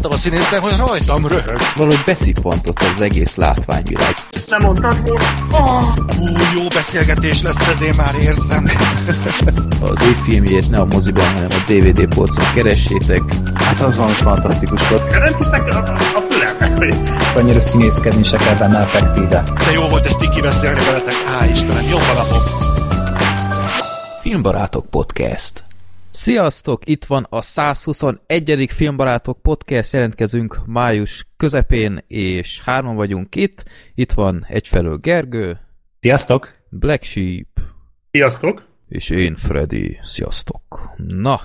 láttam a színészen, hogy rajtam röhög. Valahogy beszippantott az egész látványvilág. Ezt nem mondtad volna? Oh, jó beszélgetés lesz, ezért már érzem. az ő filmjét ne a moziban, hanem a DVD polcon keressétek. Hát az van, hogy fantasztikus volt. Nem hiszek a, a fülemnek. Annyira színészkedni se kell benne effektíve. De jó volt ezt tiki beszélni veletek. Á, Istenem, jó napom! Filmbarátok Podcast Sziasztok! Itt van a 121. Filmbarátok Podcast, jelentkezünk május közepén, és hárman vagyunk itt. Itt van egyfelől Gergő. Sziasztok! Black Sheep. Sziasztok! És én, Freddy. Sziasztok! Na,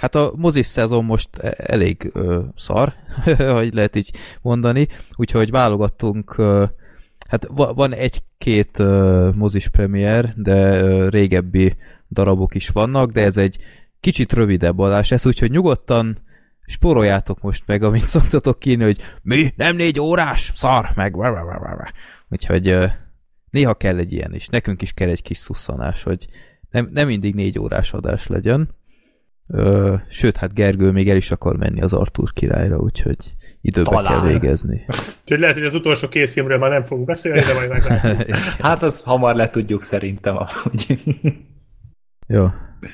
hát a mozis szezon most e- elég szar, hogy lehet így mondani, úgyhogy válogattunk, hát van egy-két mozis premier, de régebbi darabok is vannak, de ez egy kicsit rövidebb adás lesz, úgyhogy nyugodtan spóroljátok most meg, amit szoktatok kínni, hogy mi, nem négy órás, szar, meg úgyhogy néha kell egy ilyen is, nekünk is kell egy kis szusszanás, hogy nem, nem mindig négy órás adás legyen, Ö, sőt, hát Gergő még el is akar menni az Artur királyra, úgyhogy időbe Talán. kell végezni. Úgyhogy lehet, hogy az utolsó két filmről már nem fogunk beszélni, de majd meg Hát az hamar le tudjuk szerintem Jó,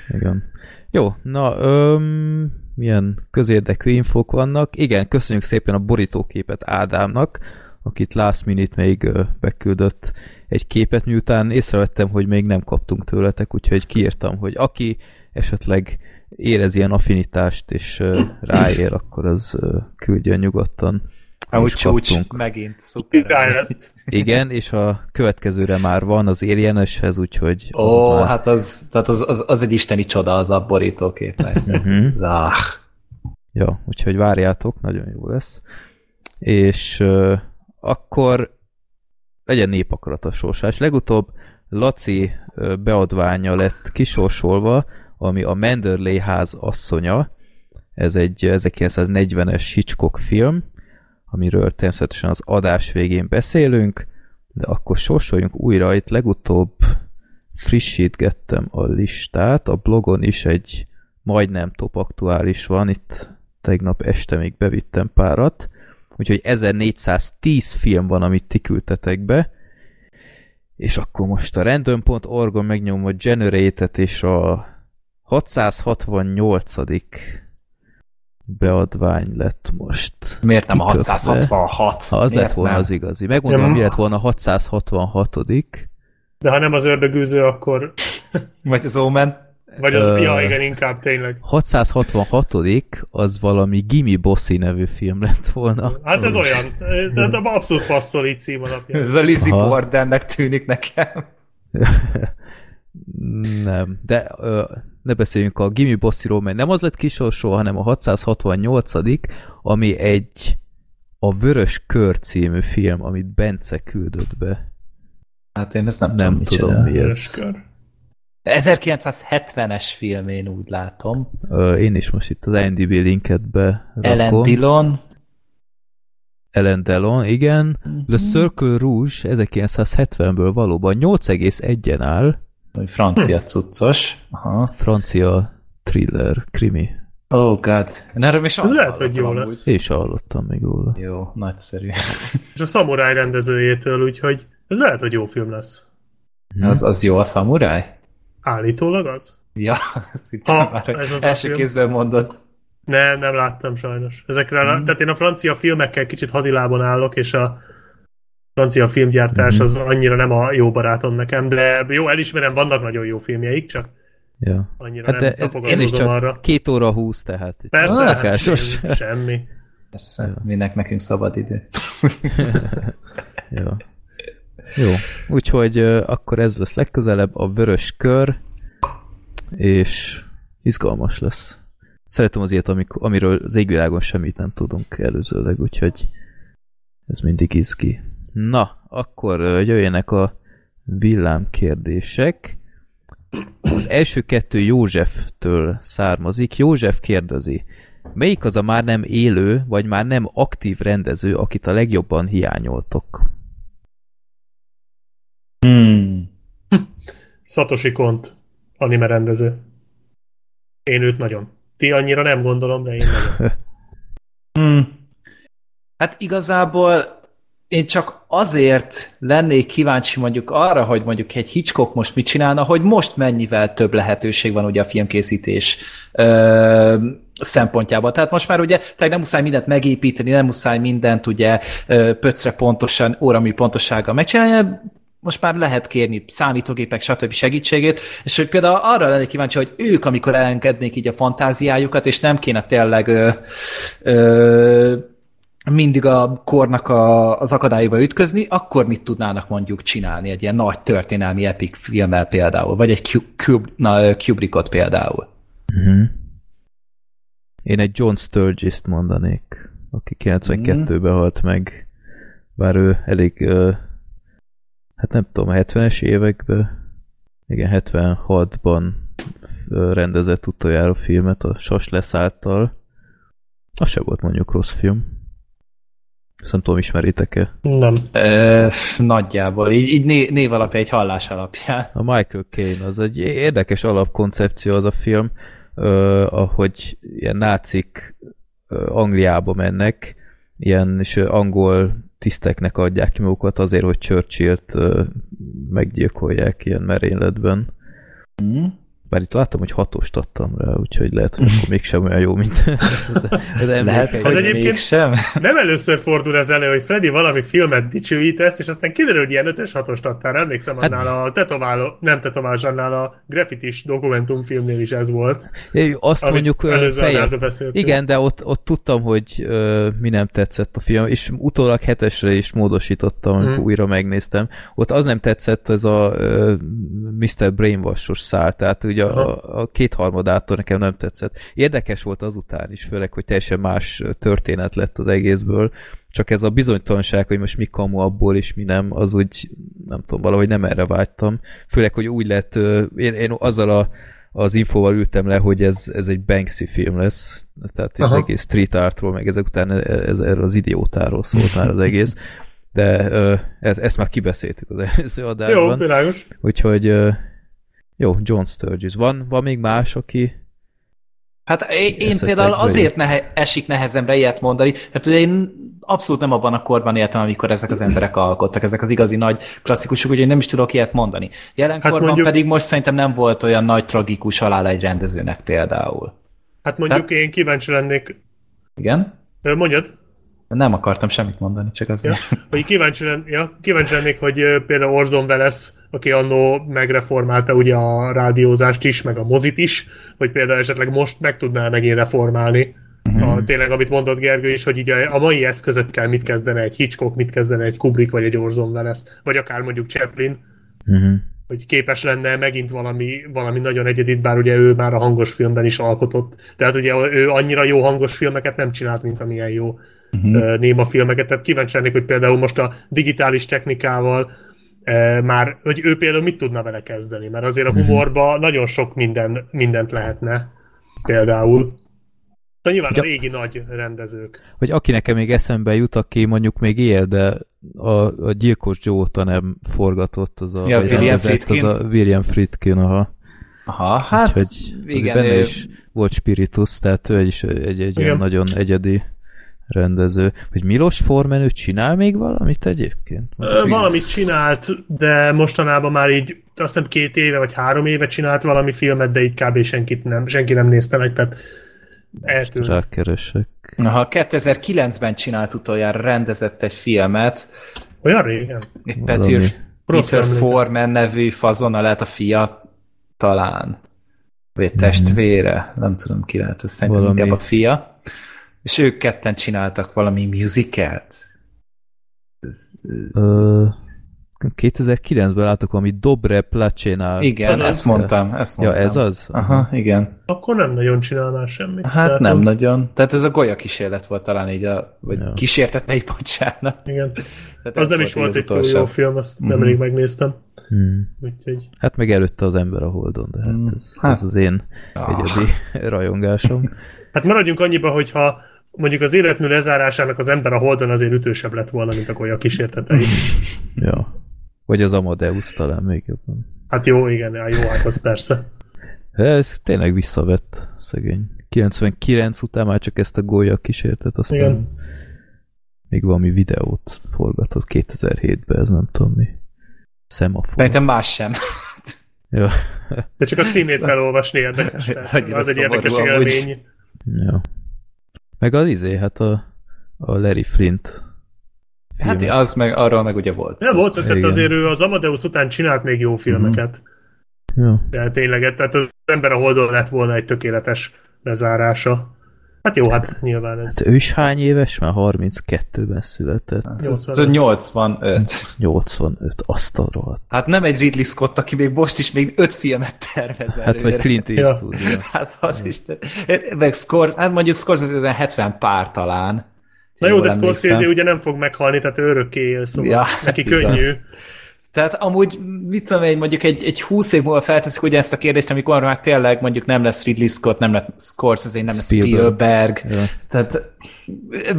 igen. Jó, na, öm, milyen közérdekű infók vannak. Igen, köszönjük szépen a borítóképet Ádámnak, akit last minute még ö, beküldött egy képet, miután észrevettem, hogy még nem kaptunk tőletek, úgyhogy kiírtam, hogy aki esetleg érez ilyen affinitást, és uh, ráér, akkor az uh, küldjön nyugodtan. Úgy csúcs, megint szuper. Igen, és a következőre már van az Alieneshez, úgyhogy... Ó, már... hát az, tehát az, az, az egy isteni csoda, az a borítókép. ah. Ja, úgyhogy várjátok, nagyon jó lesz. És uh, akkor legyen népakarat a sorsás. Legutóbb Laci uh, beadványa lett kisorsolva, ami a Manderley ház asszonya. Ez egy 1940-es Hitchcock film, amiről természetesen az adás végén beszélünk, de akkor sorsoljunk újra, itt legutóbb frissítgettem a listát, a blogon is egy majdnem top aktuális van, itt tegnap este még bevittem párat, úgyhogy 1410 film van, amit ti küldtetek be, és akkor most a random.org-on megnyomom a generate és a 668 beadvány lett most. Miért nem a 666? Ha az Miért lett volna nem? az igazi. Megmondom, ja, mi lett volna a 666 De ha nem az ördögűző, akkor... Vagy az Omen? Vagy az, uh, ja igen, inkább tényleg. 666 az valami Gimme Bossy nevű film lett volna. Hát ez olyan, de abszolút passzol így cím alapján. Ez a Lizzie Bordennek tűnik nekem. nem, de uh, ne beszéljünk a Gimme Bossy-ról, mert nem az lett kisorsó, hanem a 668 ami egy a Vörös Kör című film, amit Bence küldött be. Hát én ezt nem, nem tudom, tudom mi ez. Kör. 1970-es film, én úgy látom. Ö, én is most itt az IMDb linket be Ellen Dillon. Ellen Dillon, igen. Mm-hmm. Le Circle Rouge 1970-ből valóban 8,1-en áll. Hogy francia cuccos. Aha. Francia thriller, krimi. Oh god. Én erről is Ez lehet, hogy jó lesz. Én is hallottam még róla. Jó, nagyszerű. És a Samurai rendezőjétől, úgyhogy ez lehet, hogy jó film lesz. Hmm. Az, az jó a Samurai? Állítólag az? Ja, azt hittem már, ez az első kézben mondod. Nem, nem láttam sajnos. Ezekre, hmm. tehát én a francia filmekkel kicsit hadilában állok, és a francia filmgyártás mm-hmm. az annyira nem a jó barátom nekem, de jó, elismerem, vannak nagyon jó filmjeik, csak ja. annyira hát de nem ez, ez is csak arra. két óra húsz, tehát Persze, hát semmi. semmi. Persze, ja. minek nekünk szabad idő. jó. Jó, úgyhogy uh, akkor ez lesz legközelebb a vörös kör, és izgalmas lesz. Szeretem az ilyet, amik, amiről az égvilágon semmit nem tudunk előzőleg, úgyhogy ez mindig izgi. Na, akkor jöjjenek a villámkérdések. Az első kettő Józseftől származik. József kérdezi, melyik az a már nem élő, vagy már nem aktív rendező, akit a legjobban hiányoltok? Hmm. Satoshi Kont, anime rendező. Én őt nagyon. Ti annyira nem gondolom, de én nagyon. Hmm. Hát igazából én csak azért lennék kíváncsi mondjuk arra, hogy mondjuk egy Hitchcock most mit csinálna, hogy most mennyivel több lehetőség van ugye a filmkészítés ö, szempontjából. Tehát most már ugye tehát nem muszáj mindent megépíteni, nem muszáj mindent ugye pöcre pontosan, óramű pontossággal megcsinálni, most már lehet kérni számítógépek, stb. segítségét, és hogy például arra lennék kíváncsi, hogy ők, amikor elengednék így a fantáziájukat, és nem kéne tényleg ö, ö, mindig a kornak a, az akadályba ütközni, akkor mit tudnának mondjuk csinálni egy ilyen nagy történelmi epic filmmel például, vagy egy Kub, na, Kubrickot például. Uh-huh. Én egy John Sturgis-t mondanék, aki 92-ben halt meg, bár ő elég, hát nem tudom, 70-es években, igen, 76-ban rendezett utoljára filmet a Sas leszálltal. Az se volt mondjuk rossz film. Ezt nem tudom, ismeritek-e? Nem. E, nagyjából, így, így né, név alapján, egy hallás alapján. A Michael Caine, az egy érdekes alapkoncepció az a film, uh, ahogy ilyen nácik uh, Angliába mennek, ilyen és angol tiszteknek adják ki magukat azért, hogy Churchill-t meggyilkolják ilyen merényletben. Mm. Bár itt láttam, hogy hatost adtam rá, úgyhogy lehet, hogy akkor mégsem olyan jó, mint az, az Lehet, hogy egyébként mégsem. Nem először fordul ez elő, hogy Freddy valami filmet dicsőítesz, és aztán kiderül, hogy ilyen ötös hatost adtál. Emlékszem, hát, annál a tetováló, nem tetoválás, annál a graffitis dokumentumfilmnél is ez volt. É, azt mondjuk fejem. Igen, de ott, ott tudtam, hogy uh, mi nem tetszett a film, és utólag hetesre is módosítottam, amikor hmm. újra megnéztem. Ott az nem tetszett, ez a uh, Mr. Brainwash-os szál, tehát ugye a, a kétharmadától nekem nem tetszett. Érdekes volt azután is, főleg, hogy teljesen más történet lett az egészből, csak ez a bizonytalanság, hogy most mi kamu abból és mi nem, az úgy, nem tudom, valahogy nem erre vágytam. Főleg, hogy úgy lett, én, én azzal a, az infóval ültem le, hogy ez, ez egy Banksy film lesz, tehát az egész street artról, meg ezek után ez, ez az idiótáról szólt már az egész, de ez, ezt már kibeszéltük az előző adásban. Jó, világos. Úgyhogy jó, John Sturgis. Van, van még más, aki... Hát én, én például azért nehe, esik nehezemre ilyet mondani, mert ugye én abszolút nem abban a korban éltem, amikor ezek az emberek alkottak, ezek az igazi nagy klasszikusok, úgyhogy nem is tudok ilyet mondani. Jelenkorban hát mondjuk, pedig most szerintem nem volt olyan nagy tragikus halál egy rendezőnek például. Hát mondjuk Tehát, én kíváncsi lennék... Igen? Mondjad. Nem akartam semmit mondani, csak azért. Ja, hogy kíváncsi, lenn, ja, kíváncsi lennék, hogy például Orson Welles, aki annó megreformálta ugye a rádiózást is, meg a mozit is, hogy például esetleg most meg tudná megint reformálni. Uh-huh. A, tényleg, amit mondott Gergő is, hogy így a, a mai eszközökkel mit kezdene egy Hitchcock, mit kezdene egy Kubrick, vagy egy Orson Welles, vagy akár mondjuk Chaplin. Uh-huh hogy képes lenne megint valami, valami nagyon egyedit, bár ugye ő már a hangos filmben is alkotott. Tehát ugye ő annyira jó hangos filmeket nem csinált, mint amilyen jó uh-huh. néma filmeket. Tehát kíváncsi lennék, hogy például most a digitális technikával már, hogy ő például mit tudna vele kezdeni, mert azért a mhm. humorban uh-huh. nagyon sok minden, mindent lehetne például. De nyilván ja. a régi nagy rendezők. Hogy aki nekem még eszembe jut, aki mondjuk még él, de a, a Gyilkos Joe óta nem forgatott, az a, ja, William Friedkin. az a William Friedkin, aha. Aha, hát Úgyhogy igen, benne ő... is volt spiritus, tehát ő is egy, egy, egy ilyen nagyon egyedi rendező. Hogy Milos Forman, ő csinál még valamit egyébként? Most Ö, valamit csinált, de mostanában már így azt nem két éve vagy három éve csinált valami filmet, de így kb. senkit nem, senki nem nézte meg, tehát eltűnt. Rákeresek. Aha, 2009-ben csinált utoljára, rendezett egy filmet. Olyan régen? Peter, Peter Forman nevű fazona lehet a fia, talán. Vagy testvére, nem tudom ki lehet, ez szerintem Valami... inkább a fia. És ők ketten csináltak valami musicalt. Ez, Ö, 2009-ben látok valami Dobre Placena. Igen, ezt mondtam, ezt mondtam. Ja, ez az? Aha, igen. Akkor nem nagyon csinál már semmit. Hát tehát nem nagyon. Tehát ez a golya kísérlet volt talán így, a, vagy ja. kísértet ne bocsánat. Igen. Tehát az nem is volt egy túl jó film, azt mm-hmm. nemrég megnéztem. Hmm. Úgyhogy... Hát meg előtte az ember a Holdon, de hát hmm. ez, hát. ez az én ah. egyedi rajongásom. Hát maradjunk annyiba, hogyha mondjuk az életmű lezárásának az ember a Holdon azért ütősebb lett volna, mint a golya kísértetei. ja. Vagy az Amadeus talán még jobban. Hát jó, igen, jó, hát az persze. Ez tényleg visszavett, szegény 99 után már csak ezt a gólya kísértet, aztán Igen. még valami videót forgatott 2007-ben, ez nem tudom mi. Szemafor. Szerintem más sem. Ja. De csak a címét felolvasni érdekes. Az egy érdekes amúgy. Ja. Meg az izé, hát a, a Larry Flint Hát filmek. az meg, arról meg ugye volt. Nem volt, tehát Igen. azért ő az Amadeus után csinált még jó filmeket. Ja. De tényleg, tehát az ember a holdon lett volna egy tökéletes lezárása. Hát jó, hát nyilván ez. Hát ő is hány éves? Már 32-ben született. Ez- ez 85. 85. 85, azt a rohadt. Hát nem egy Ridley Scott, aki még most is még öt filmet tervez Hát vagy. Clint Eastwood. Ja. Hát az Isten. Meg Scorsese, hát mondjuk Scorsese 70 pár talán. Na jó, de Scorsese ugye nem fog meghalni, tehát ő örökké él, szóval Ja, ja, hát neki igaz. Tehát amúgy, mit tudom én, mondjuk egy, egy 20 év múlva felteszik ugye ezt a kérdést, amikor már tényleg mondjuk nem lesz Ridley Scott, nem lesz Scorsese, nem lesz Spielberg. Spielberg. Ja. Tehát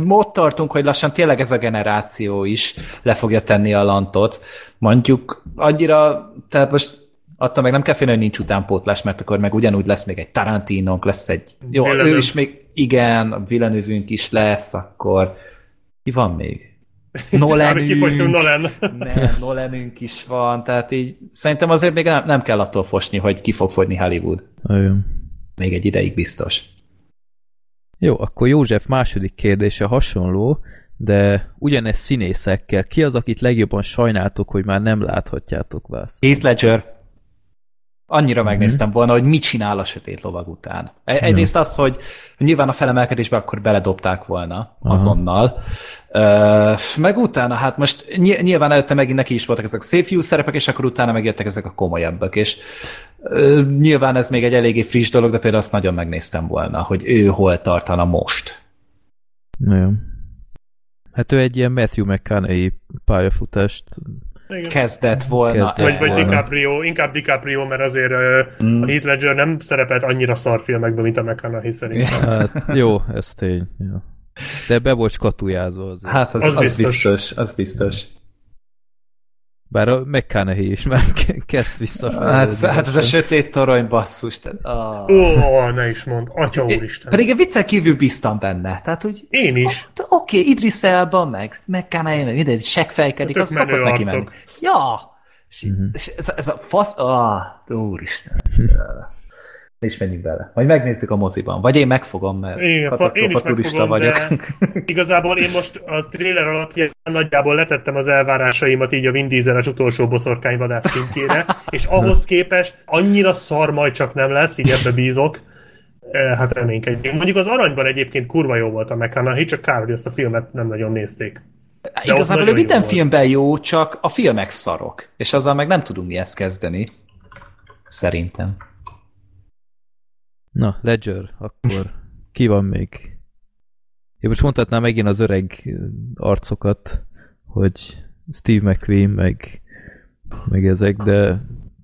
ott tartunk, hogy lassan tényleg ez a generáció is le fogja tenni a lantot. Mondjuk annyira, tehát most attól meg nem kell félni, hogy nincs utánpótlás, mert akkor meg ugyanúgy lesz még egy Tarantinónk, lesz egy... Jó, Villeneuve. ő is még, igen, a Villeneuve-ünk is lesz, akkor ki van még? Nolanünk. Nolan. Nem, Nolanünk is van, tehát így szerintem azért még nem, nem kell attól fosni, hogy ki fog fogyni Hollywood. Nagyon. Még egy ideig biztos. Jó, akkor József második kérdése hasonló, de ugyanez színészekkel. Ki az, akit legjobban sajnáltok, hogy már nem láthatjátok vász? Heath Ledger. Annyira Mhm. megnéztem volna, hogy mit csinál a sötét lovag után. E- Egyrészt az, hogy nyilván a felemelkedésbe akkor beledobták volna Aha. azonnal. Meg utána, hát most ny- nyilván előtte megint neki is voltak ezek a szép fiú szerepek, és akkor utána megjöttek ezek a komolyabbak, és nyilván ez még egy eléggé friss dolog, de például azt nagyon megnéztem volna, hogy ő hol tartana most. Nagyon. Hát ő egy ilyen Matthew McConaughey pályafutást Igen. Kezdett volna. Kezdett Vagy, vagy volna. DiCaprio, inkább DiCaprio, mert azért mm. A Heath Ledger nem szerepelt annyira szarfilmekben, mint a McConaughey szerintem. Hát, jó, ez tény. Ja. De be volt skatujázva azért. Hát az, Az az, biztos. biztos. az biztos. Bár a McConaughey is már ke- kezd visszafelé. Hát, hát ez a sötét torony basszus. Tehát, ah. Ó, ne is mond, atya úristen. Pedig a viccen kívül bíztam benne. Tehát, hogy Én is. oké, okay, Idris Elba, meg, meg Kanai, meg mindegy, seggfejkedik, az szokott neki arcok. menni. Ja! És, Mhm. és ez, ez, a fasz... Ah, úristen. Is menjünk bele. Majd megnézzük a moziban. Vagy én megfogom, mert Igen, én is turista megfogom, vagyok. de igazából én most a trailer alapján nagyjából letettem az elvárásaimat így a Vin Dieseles utolsó boszorkányvadász szintjére, és ahhoz képest annyira szar majd csak nem lesz, így ebbe bízok. Eh, Hát reménykedjünk. Mondjuk az aranyban egyébként kurva jó volt a McConaughey, csak kár, hogy ezt a filmet nem nagyon nézték. ott Igazából ő minden jó volt. filmben jó, csak a filmek szarok. És azzal meg nem tudunk mi ezt kezdeni. Szerintem. Na, Ledger, akkor ki van még? Én most mondhatnám megint az öreg arcokat, hogy Steve McQueen, meg, meg ezek, de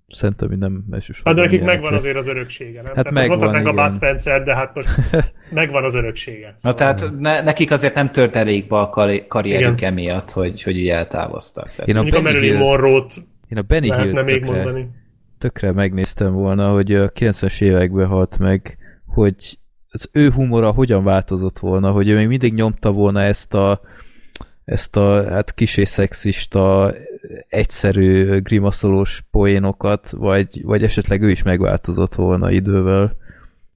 szerintem hogy nem Hát elsősorban de nekik megvan azért az öröksége, nem? Hát Tehát megvan, mondhatnánk a. Bud Spencer, de hát most megvan az öröksége. Na Szóval. tehát ne, nekik azért nem tört elég be a kar- karrierük emiatt, hogy, hogy ugye eltávoztak. Tehát, Én a Mondjuk a Benny Marilyn Hill, Monroe-t én a Benny lehetne Hill még mondani. Tökre megnéztem volna, hogy a 90-es években halt meg, hogy az ő humora hogyan változott volna, hogy ő még mindig nyomta volna ezt a ezt a hát kisé szexista, egyszerű grimaszolós poénokat, vagy, vagy esetleg ő is megváltozott volna idővel.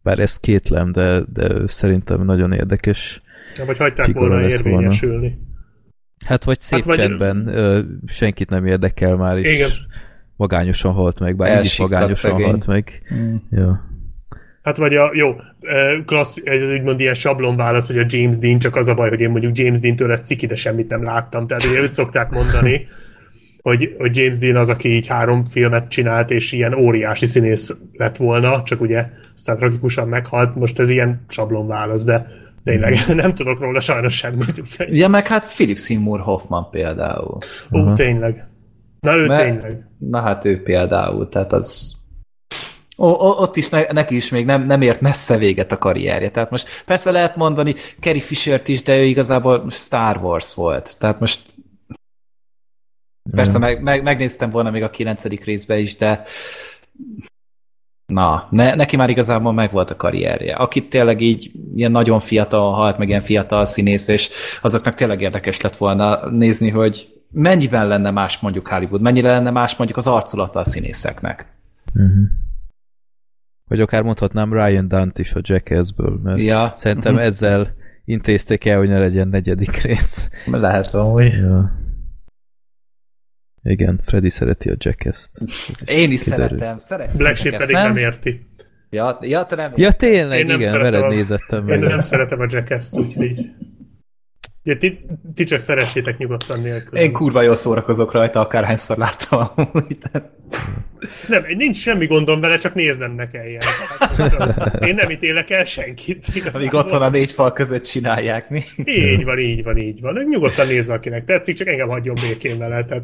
Bár ezt kétlem, de, de szerintem nagyon érdekes. Ja, Vagy hagyták volna lett volna. érvényesülni. Hát vagy szép Hát vagy- csendben, ö, senkit nem érdekel már, és Igen. Magányosan halt meg, bár így is magányosan szegény. halt meg. Mm. Ja. Hát vagy a, jó, klassz, ez úgymond ilyen sablon válasz, hogy a James Dean, csak az a baj, hogy én mondjuk James Dean-től ezt ciki, de semmit nem láttam. Tehát ugye őt szokták mondani, hogy, hogy James Dean az, aki így három filmet csinált, és ilyen óriási színész lett volna, csak ugye aztán tragikusan meghalt, most ez ilyen sablon válasz, de tényleg nem tudok róla sajnos semmit. Úgyhogy, Ja, meg hát Philip Seymour Hoffman például. ó, Aha. tényleg. Na ő Mert- tényleg. Na hát ő például, tehát az... O, o, ott is ne, neki is még nem, nem ért messze véget a karrierje. Tehát most persze lehet mondani Carrie Fishert is, de ő igazából Star Wars volt. Tehát most persze meg, meg, megnéztem volna még a kilencedik részbe is, de Na, ne, neki már igazából megvolt a karrierje. Akit tényleg így ilyen nagyon fiatal halt, meg ilyen fiatal színész, és azoknak tényleg érdekes lett volna nézni, hogy mennyiben lenne más mondjuk Hollywood, mennyire lenne más mondjuk az arculata a színészeknek. Uh-huh. Vagy akár mondhatnám Ryan Dunt is a Jackassből, mert Ja. szerintem Mhm. ezzel intézték el, hogy ne legyen negyedik rész. Lehet amúgy. Ja. Igen, Freddy szereti a Jackass-t. Én is kiderül. szeretem, szeretem. Black Sheep pedig nem érti. Ja, ja, te nem. Ja, tényleg, Én nem igen, veled nézettem Én meg. nem szeretem a Jackass-t, úgyhogy... Ugye, ti, ti csak szeressétek nyugodtan nélkül. Én kurva jól szórakozok rajta, akárhányszor láttam amúgy. Nem, nincs semmi gondom vele, csak néznem ne kelljen. Én nem ítélek el senkit. igazából. Amíg ott van a négy fal között csinálják, mi? Így van, így van, így van. Nyugodtan nézze, akinek tetszik, csak engem hagyjon békén vele, tehát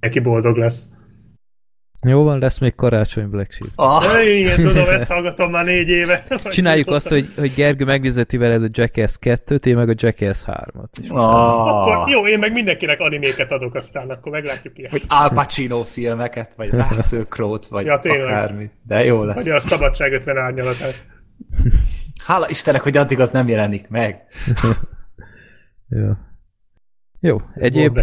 neki boldog lesz. Jó van, lesz még karácsony Black Sheep. Ah, én tudom, ezt hallgatom már négy éve. Csináljuk azt, hogy, hogy Gergő megnézeti veled a Jackass 2-t, én meg a Jackass 3-at. És ah. Akkor jó, én meg mindenkinek animéket adok, aztán akkor meglátjuk ilyen. Hogy Al Pacino filmeket, vagy Russell Crowe-t, vagy Ja, tényleg. akármi. De jó lesz. Vagy a Szabadság 50 árnyalatát. Hála Istennek, hogy addig az nem jelenik meg. Jó. Jó, egyéb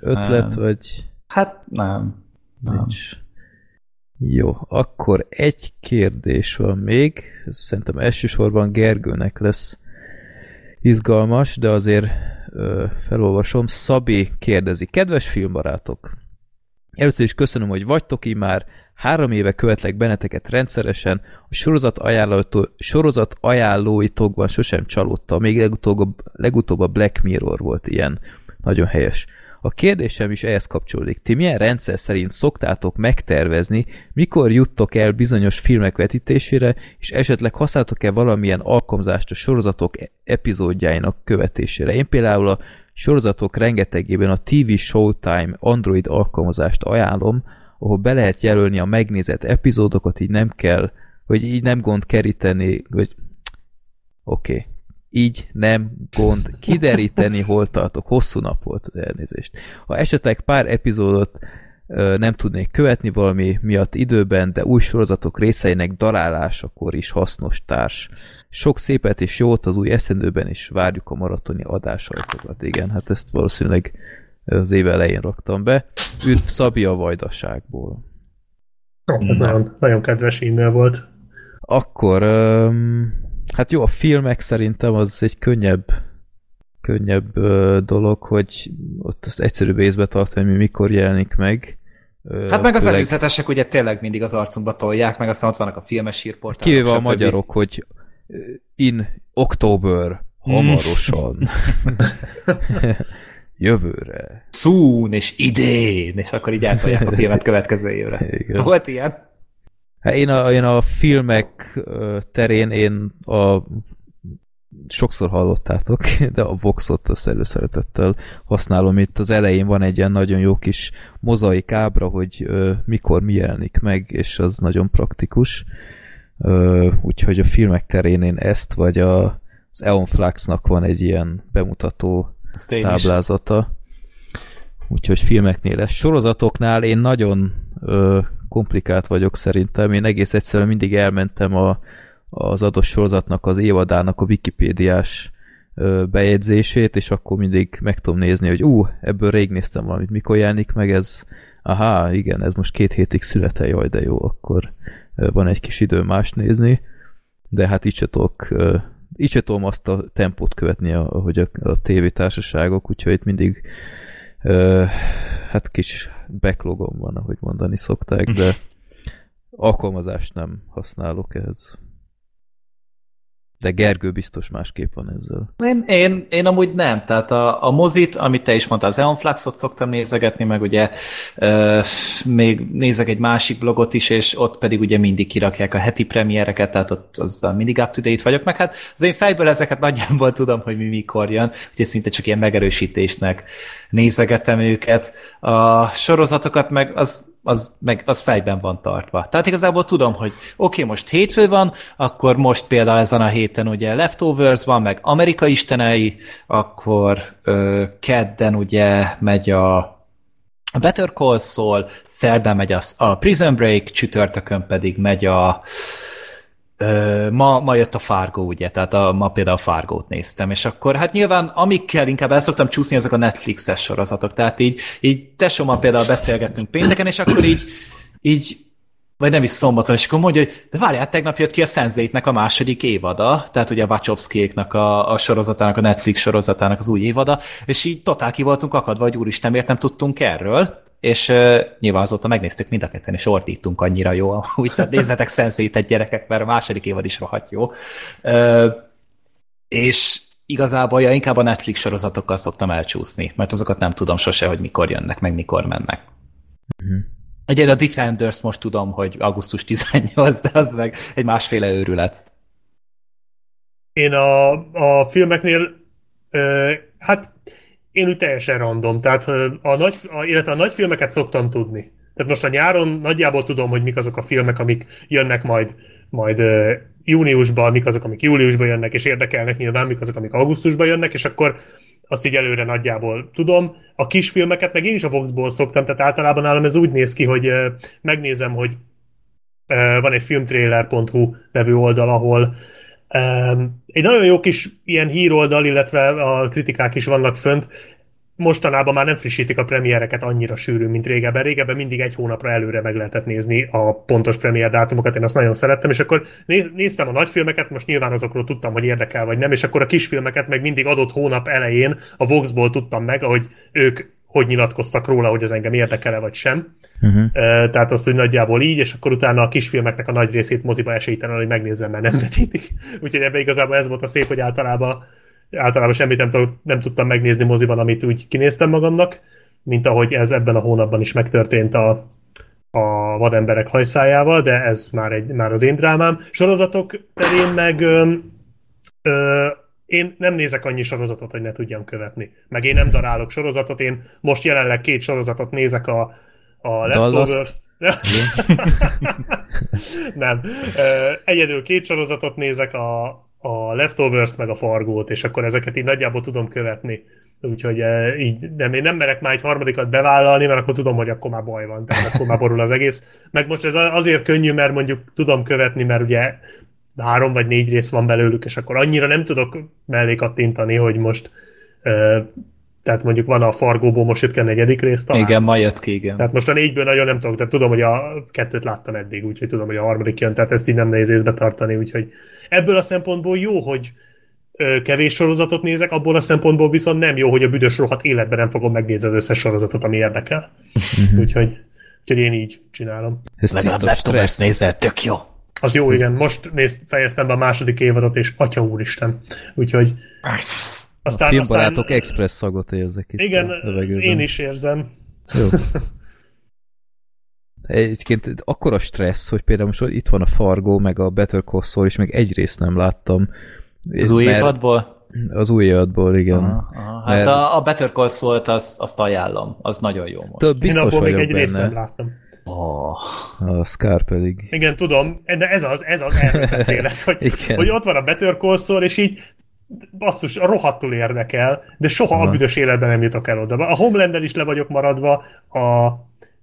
ötlet, Nem. vagy Hát nem. Nincs. Jó, akkor egy kérdés van még, szerintem elsősorban Gergőnek lesz izgalmas, de azért ö, felolvasom. Szabi kérdezi, kedves filmbarátok, először is köszönöm, hogy vagytok így már, három éve követlek benneteket rendszeresen, a sorozat, ajánló, sorozat ajánlóitokban sosem csalódtam, még legutóbb, legutóbb a Black Mirror volt ilyen. Nagyon helyes. A kérdésem is ehhez kapcsolódik. Ti milyen rendszer szerint szoktátok megtervezni, mikor juttok el bizonyos filmek vetítésére, és esetleg használtok-e valamilyen alkalmazást a sorozatok e- epizódjáinak követésére? Én például a sorozatok rengetegében a TV Showtime Android alkalmazást ajánlom, ahol be lehet jelölni a megnézett epizódokat, így nem kell, vagy így nem gond keríteni, vagy oké. Okay. Így nem gond kideríteni, hol tartok. Hosszú nap volt elnézést. Ha esetleg pár epizódot ö, nem tudnék követni valami miatt időben, de új sorozatok részeinek darálásakor is hasznos társ. Sok szépet és jót az új eszendőben, és várjuk a maratoni adásaitokat. Igen, hát ezt valószínűleg az év elején raktam be. Üdv Szabi a vajdaságból. Ez nagyon, nagyon kedves e-mail volt. Akkor, um, hát jó, a filmek szerintem az egy könnyebb könnyebb uh, dolog, hogy ott az egyszerűbb észbe tartani, hogy mi mikor jelenik meg. Uh, Hát meg az főleg- előzetesek ugye tényleg mindig az arcunkba tolják, meg aztán ott vannak a filmes hírportálok. Kivéve a magyarok, hogy in October hamarosan. Jövőre. Soon és idén, és akkor így eltolják a filmet következő évre. Igen. Volt ilyen? Hát én a, én a filmek terén én a sokszor hallottátok, de a Voxot azt előszeretettel használom. Itt az elején van egy ilyen nagyon jó kis mozaik ábra, hogy ö, mikor mi jelenik meg, és az nagyon praktikus. Ö, úgyhogy a filmek terén én ezt, vagy a, az Eon Fluxnak van egy ilyen bemutató is. táblázata. Úgyhogy filmeknél ez. Sorozatoknál én nagyon ö, komplikált vagyok szerintem. Én egész egyszerűen mindig elmentem a, az adott sorozatnak az évadának a wikipédiás bejegyzését, és akkor mindig meg tudom nézni, hogy ú, ebből rég néztem valamit, mikor jelenik meg ez, aha, igen, ez most két hétig születe, jaj, de jó, akkor van egy kis idő más nézni, de hát így se tudok, így se tudom azt a tempót követni, ahogy a, a tévétársaságok, úgyhogy itt mindig hát kis backlogom van, ahogy mondani szokták, de alkalmazást nem használok ehhez. De Gergő biztos másképp van ezzel. Én, én, én amúgy nem, tehát a, a mozit, amit te is mondtál, az Eon Fluxot szoktam nézegetni, meg ugye euh, még nézek egy másik blogot is, és ott pedig ugye mindig kirakják a heti premiereket, tehát ott azzal mindig up to date vagyok, meg hát az én fejből ezeket nagyjából tudom, hogy mi mikor jön, úgyhogy szinte csak ilyen megerősítésnek nézegetem őket. A sorozatokat meg az az, meg az fejben van tartva. Tehát igazából tudom, hogy oké, okay, most hétfő van, akkor most például ezen a héten ugye Leftovers van, meg Amerika istenei, akkor ö, kedden ugye megy a a Better Call Saul, szerdán megy a, a Prison Break, csütörtökön pedig megy a ma, ma jött a Fargo, ugye, tehát a, ma például a Fargót néztem, és akkor hát nyilván amikkel inkább el szoktam csúszni, ezek a Netflixes sorozatok, tehát így, így tesómmal például beszélgettünk pénteken, és akkor így, így vagy nem is szombaton, és akkor mondja, hogy de várjál, tegnap jött ki a sense a második évada, tehát ugye a Wachowskiéknak a, a sorozatának, a Netflix sorozatának az új évada, és így totál ki voltunk akadva, hogy úristen, miért nem tudtunk erről, és uh, nyilván azóta megnéztük mind a ketten, és ordítunk annyira jó, úgy tehát nézzetek sense egy gyerekek, mert a második évad is rohadt jó. Uh, és igazából ja, inkább a Netflix sorozatokkal szoktam elcsúszni, mert azokat nem tudom sose, hogy mikor jönnek, meg mikor mennek. Uh-huh. Egyébként a Defenders most tudom, hogy augusztus 18, de az meg egy másféle őrület. Én a, a filmeknél, ö, hát én úgy teljesen random, tehát a nagy, a, illetve a nagy filmeket szoktam tudni. Tehát most a nyáron nagyjából tudom, hogy mik azok a filmek, amik jönnek majd, majd júniusban, mik azok, amik júliusban jönnek, és érdekelnek nyilván, mik azok, amik augusztusban jönnek, és akkor azt így előre nagyjából tudom. A kisfilmeket meg én is a Voxból szoktam, tehát általában nálam ez úgy néz ki, hogy megnézem, hogy van egy filmtrailer.hu nevű oldal, ahol egy nagyon jó kis ilyen híroldal, illetve a kritikák is vannak fönt, mostanában már nem frissítik a premiereket annyira sűrű, mint régebben. Régebben mindig egy hónapra előre meg lehetett nézni a pontos premier dátumokat, én azt nagyon szerettem, és akkor néztem a nagyfilmeket, most nyilván azokról tudtam, hogy érdekel vagy nem, és akkor a kisfilmeket meg mindig adott hónap elején a Voxból tudtam meg, ahogy ők hogy nyilatkoztak róla, hogy ez engem érdekele vagy sem. Uh-huh. Tehát az, hogy nagyjából így, és akkor utána a kisfilmeknek a nagy részét moziba esélytelen, hogy megnézzem, mert nem vetítik. Úgyhogy ebbe igazából ez volt a szép, hogy általában általában semmit nem, nem tudtam megnézni moziban, amit úgy kinéztem magamnak, mint ahogy ez ebben a hónapban is megtörtént a, a vademberek hajszájával, de ez már, egy, már az én drámám. Sorozatok terén meg ö, ö, én nem nézek annyi sorozatot, hogy ne tudjam követni. Meg én nem darálok sorozatot, én most jelenleg két sorozatot nézek a, a Leftovers-t. nem. Egyedül két sorozatot nézek, a, a Leftovers meg a Fargót, és akkor ezeket így nagyjából tudom követni. Úgyhogy így nem, én nem merek már egy harmadikat bevállalni, mert akkor tudom, hogy akkor már baj van, tehát akkor már borul az egész. Meg most ez azért könnyű, mert mondjuk tudom követni, mert ugye három vagy négy rész van belőlük, és akkor annyira nem tudok mellé kattintani, hogy most e, tehát mondjuk van a Fargóból most jött ki a negyedik rész talán. Igen, ma jött ki, igen. Tehát most a négyből nagyon nem tudok, de tudom, hogy a kettőt láttam eddig, úgyhogy tudom, hogy a harmadik jön, tehát ezt így nem nehéz észbe tartani, úgyhogy ebből a szempontból jó, hogy kevés sorozatot nézek, abból a szempontból viszont nem jó, hogy a büdös rohadt életben nem fogom megnézni az összes sorozatot, ami érdekel. Mhm. úgyhogy, úgyhogy én így csinálom. Ez Legalább Leftovers nézel, tök jó. Az jó, igen. Most nézd, fejeztem be a második évadot, és atya úristen. Úgyhogy... Aztán, a filmbarátok aztán, express szagot érzek itt Igen, én is érzem. Jó. Egyébként akkora stressz, hogy például most itt van a Fargo, meg a Better Call Saul, és még egy részt nem láttam. Az új évadból? Az új évadból, igen. Aha, aha. Hát mert... a, Better Call Saul-t azt, azt ajánlom, az nagyon jó most. Több biztos Én vagyok még egy benne. részt nem láttam. Oh. A Scar pedig. Igen, tudom, de ez az, ez az, erről beszélek, hogy, hogy ott van a Better Call Saul, és így basszus, rohadtul érdekel, de soha Aha. a büdös életben nem jutok el oda. A Homelander is le vagyok maradva, a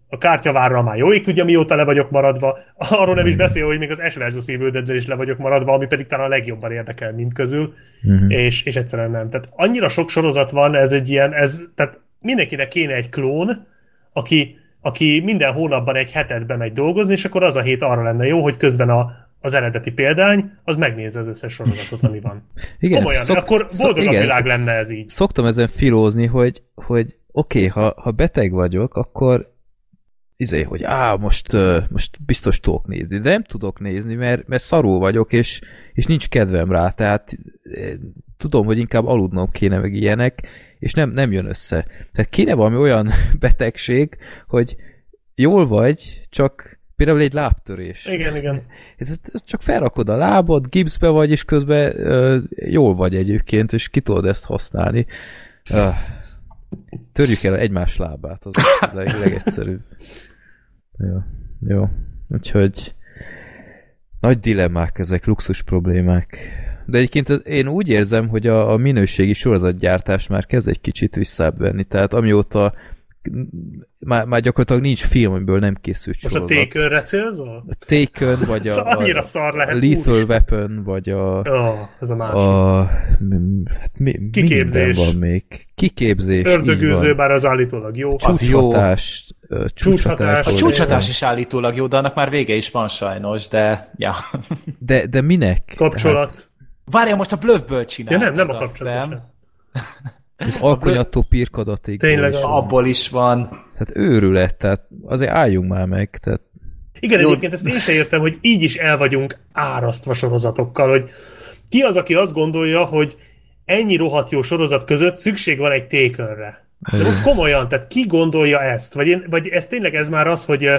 a kártyavárra már jóig tudja, mióta le vagyok maradva. Arról nem is beszél, hogy még az Ash vs. Evil is le vagyok maradva, ami pedig talán a legjobban érdekel mind közül, uh-huh. és, és egyszerűen nem. Tehát annyira sok sorozat van, ez egy ilyen, ez, tehát mindenkinek kéne egy klón, aki, aki minden hónapban egy hetet bemegy dolgozni, és akkor az a hét arra lenne jó, hogy közben a, az eredeti példány, az megnézze az összes sorozatot, ami van. Igen, Komolyan, szok, akkor boldog szok, igen, világ lenne ez így. Szoktam ezen filózni, hogy, hogy oké, okay, ha, ha beteg vagyok, akkor izé, hogy á, most, most biztos tudok nézni, de nem tudok nézni, mert, mert szarul vagyok, és, és nincs kedvem rá, tehát tudom, hogy inkább aludnom kéne meg ilyenek, és nem, nem jön össze. Tehát kéne valami olyan betegség, hogy jól vagy, csak például egy lábtörés. Igen, igen. Ez, csak felrakod a lábad, gipszbe vagy, és közben uh, jól vagy egyébként, és ki tudod ezt használni. Uh, törjük el egymás lábát, az a leg, legegyszerűbb. Jó, jó. Úgyhogy nagy dilemmák ezek, luxus problémák. De egyébként én úgy érzem, hogy a, a minőségi sorozatgyártás már kezd egy kicsit visszább venni. Tehát amióta már, már gyakorlatilag nincs film, amiből nem készült Most a sorozat. Taken-re célzol? A Taken, vagy a, annyira a, szar a lehet. Lethal úristen. Weapon, vagy a, Ó, ez a másik. a hát mi, Kiképzés. van még. Kiképzés, Ördögűző, bár az állítólag jó. Az jó. Csúcshatás, csúcshatás, A A volt. csúcshatás is állítólag jó, de annak már vége is van sajnos, de ja. De, de minek? Kapcsolat. Várja, most a bluffből Ja csináltad, nem, nem a azt kapcsolat. hiszem. bocsánat. Hát, az alkonyattó pirkadatig. Tényleg is. Abból is van. Tehát őrület, tehát azért álljunk már meg, tehát Igen, Jó. egyébként ezt én sem értem, hogy így is el vagyunk árasztva sorozatokkal, hogy ki az, aki azt gondolja, hogy ennyi rohadt jó sorozat között szükség van egy tékönre. De most komolyan, tehát ki gondolja ezt? Vagy, én, vagy ez tényleg ez már az, hogy,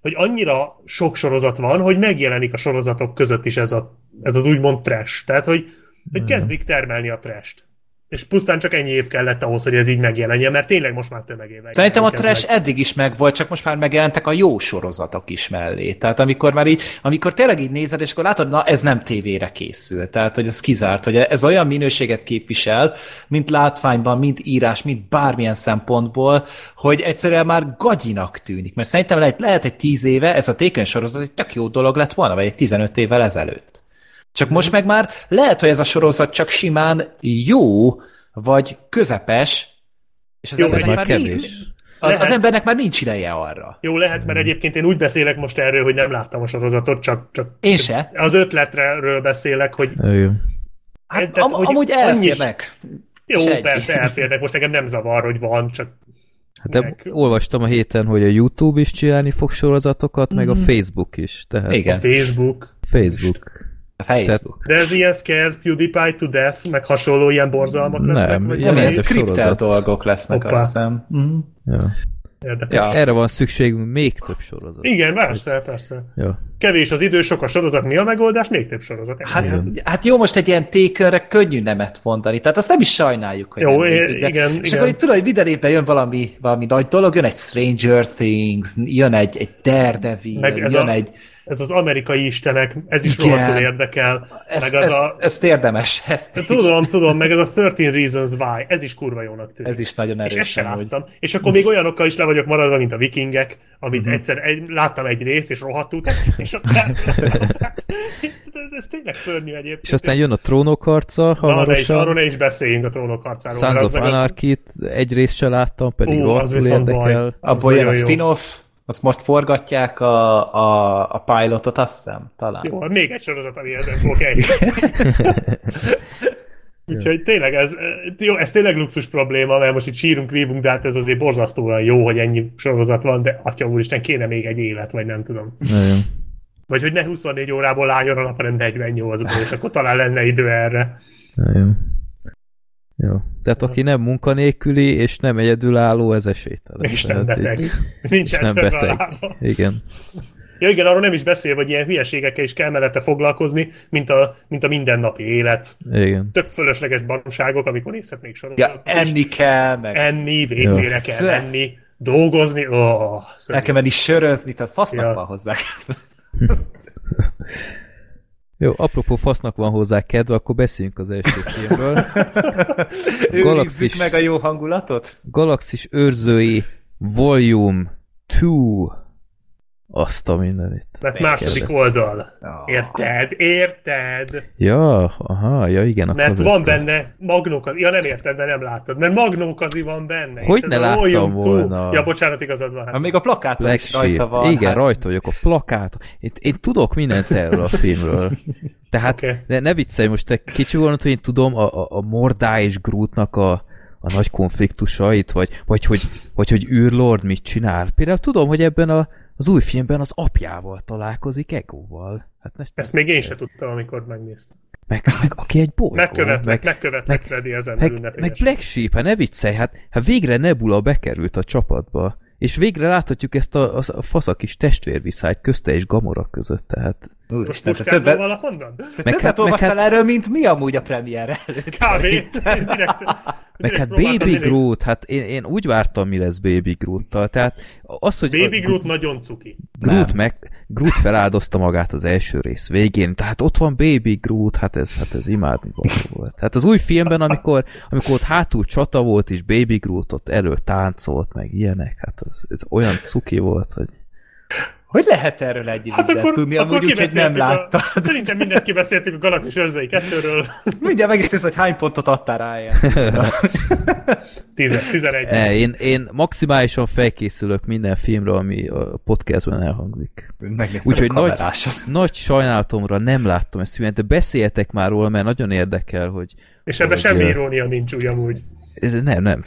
hogy annyira sok sorozat van, hogy megjelenik a sorozatok között is ez, a, ez az úgymond trash. Tehát, hogy, hogy kezdik termelni a trash-t. És pusztán csak ennyi év kellett ahhoz, hogy ez így megjelenjen, mert tényleg most már tömegével. Szerintem a trash eddig is megvolt, csak most már megjelentek a jó sorozatok is mellé. Tehát amikor már így, amikor tényleg így nézed, és akkor látod, na ez nem tévére készül. Tehát, hogy ez kizárt, hogy ez olyan minőséget képvisel, mint látványban, mint írás, mint bármilyen szempontból, hogy egyszerűen már gagyinak tűnik. Mert szerintem lehet, lehet egy tíz éve ez a tékön sorozat egy tök jó dolog lett volna, vagy egy 15 évvel ezelőtt. Csak most meg már lehet, hogy ez a sorozat csak simán jó, vagy közepes, és az, Jó, embernek, már kevés. nincs, az, az Lehet. embernek már nincs ideje arra. Jó, lehet, Hmm. mert egyébként én úgy beszélek most erről, hogy nem láttam a sorozatot, csak, csak Én se. az ötletről beszélek, hogy. Hát Tehát, am- hogy amúgy elférnek. jó, És ennyi. persze elférnek, most nekem nem zavar, hogy van, csak Hát de olvastam a héten, hogy a YouTube is csinálni fog sorozatokat, meg a Facebook is. Tehát a Igen, Facebook. Facebook. A Facebook. De ez ilyen scare PewDiePie to death, meg hasonló ilyen borzalmak Nem, lesznek, ilyen Nem, ilyen ez skriptelt sorozat. dolgok lesznek, Hoppá. azt hiszem. Mhm. Ja. Érdekes. Ja. Erre van szükségünk még több sorozat. Igen, persze, persze. Ja. Kevés az idő, sok a sorozat, mi a megoldás? Még több sorozat. Hát, Igen. hát jó, most egy ilyen tékönre könnyű nemet mondani, tehát azt nem is sajnáljuk, hogy Jó, nem nézzük, de- igen, És igen. akkor itt tudod, hogy minden évben jön valami, valami nagy dolog, jön egy Stranger Things, jön egy, egy Daredevil, Meg ez jön a- egy... Ez az amerikai istenek, ez is rohadtul érdekel. Ezt, meg az ezt, a... ezt érdemes, ezt is. Tudom, tudom, meg ez a 13 Reasons Why, ez is kurva jónak tűnik. Ez is nagyon És ezt sem úgy. láttam. És akkor még olyanokkal is le vagyok maradva, mint a vikingek, amit uh-huh. egyszer egy, láttam egy részt, és rohadtul tetszett, és akkor ez, ez tényleg szörnyű egyébként. És aztán jön a trónok harca is, arról hamarosan. ne is beszéljünk a trónok harcáról. Sons of Anarchy-t egy részt se láttam, pedig Ú, rohadtul érdekel. Abból jön a spin-off, azt most forgatják a, a, a pilotot, azt hiszem, talán. Jó, még egy sorozat, ami ezen fog eljönni. Úgyhogy tényleg ez, jó, ez tényleg luxus probléma, mert most itt sírunk, rívunk, de hát ez azért borzasztóan jó, hogy ennyi sorozat van, de atya úristen, kéne még egy élet, vagy nem tudom. Nagyon. Vagy hogy ne 24 órából álljon a nap, hanem 48-ból, és akkor talán lenne idő erre. Nagyon. Jó. Tehát aki nem munkanélküli, és nem egyedülálló, ez esélytelen. És nem Tehát beteg. így- Nincs És nem beteg. Igen. Ja igen, arról nem is beszél, hogy ilyen hülyeségekkel is kell mellette foglalkozni, mint a, mint a mindennapi élet. Igen. Tök fölösleges baromságok, amikor nézhetnék Ja, sorozatot. és enni kell, meg enni, WC-re kell Fle- menni, dolgozni, oh, el kell menni sörözni, tehát fasznak Ja. van hozzá. Jó, apropó fasznak van hozzá kedve, akkor beszéljünk az első filmről. Galaxis, meg a jó hangulatot? Galaxis őrzői Volume 2. Azt a mindenit. Mert második oldal. Ah. Érted? Érted? Ja, aha, ja igen. akkor Mert van benne magnókazi. Ja, nem érted, mert nem láttad. Mert magnókazi van benne. Hogy ne láttam volna? Ja, bocsánat, igazad van. Hát. még a plakáton Black is rajta van. Igen, hát, rajta vagyok a plakát. Én, én tudok mindent erről a filmről. Tehát okay. ne, ne viccelj, most te kicsi volna, hogy én tudom a, a, a Mordá és Grootnak a, a nagy konfliktusait, vagy, vagy, hogy, vagy hogy űrlord mit csinál. Például tudom, hogy ebben a, az új filmben az apjával találkozik Egóval. Hát ne, Ezt még én sem tudtam, amikor megnéztem. meg, meg, aki egy bolygó. Megkövetlek, meg, megkövetlek meg- Freddy ezen meg, meg. Black Sheep, hát ne viccelj, hát, hát végre Nebula bekerült a csapatba. És végre láthatjuk ezt a, a, a fasz a kis testvérviszályt közte és Gamora között, tehát Úristen, te többet, te Meg többet hát- meg olvastál hát- erről, mint mi amúgy a premier előtt. Kb. Meg hát Baby Groot, hát én, én úgy vártam, mi lesz Baby Groot-tal. Tehát az, hogy Baby a- Groot nagyon cuki. Groot, Nem. meg, Groot feláldozta magát az első rész végén, tehát ott van Baby Groot, hát ez, hát ez imádni volt. Hát az új filmben, amikor, amikor ott hátul csata volt, és Baby Groot ott elő táncolt, meg ilyenek, hát az, ez olyan cuki volt, hogy Hogy lehet erről egy Hát akkor, tudni, akkor amúgy úgy, hogy nem láttad. A, szerintem mindent kibeszéltük a Galaxis Őrzei 2-ről. Mindjárt meg is néz, hogy hány pontot adtál rá ilyen. 10, 11. e, én, én maximálisan felkészülök minden filmre, ami a podcastben elhangzik. Úgyhogy nagy, nagy sajnálatomra nem láttam ezt filmet, de beszéltek már róla, mert nagyon érdekel, hogy És ebben semmi irónia nincs úgy amúgy. ez nem, nem,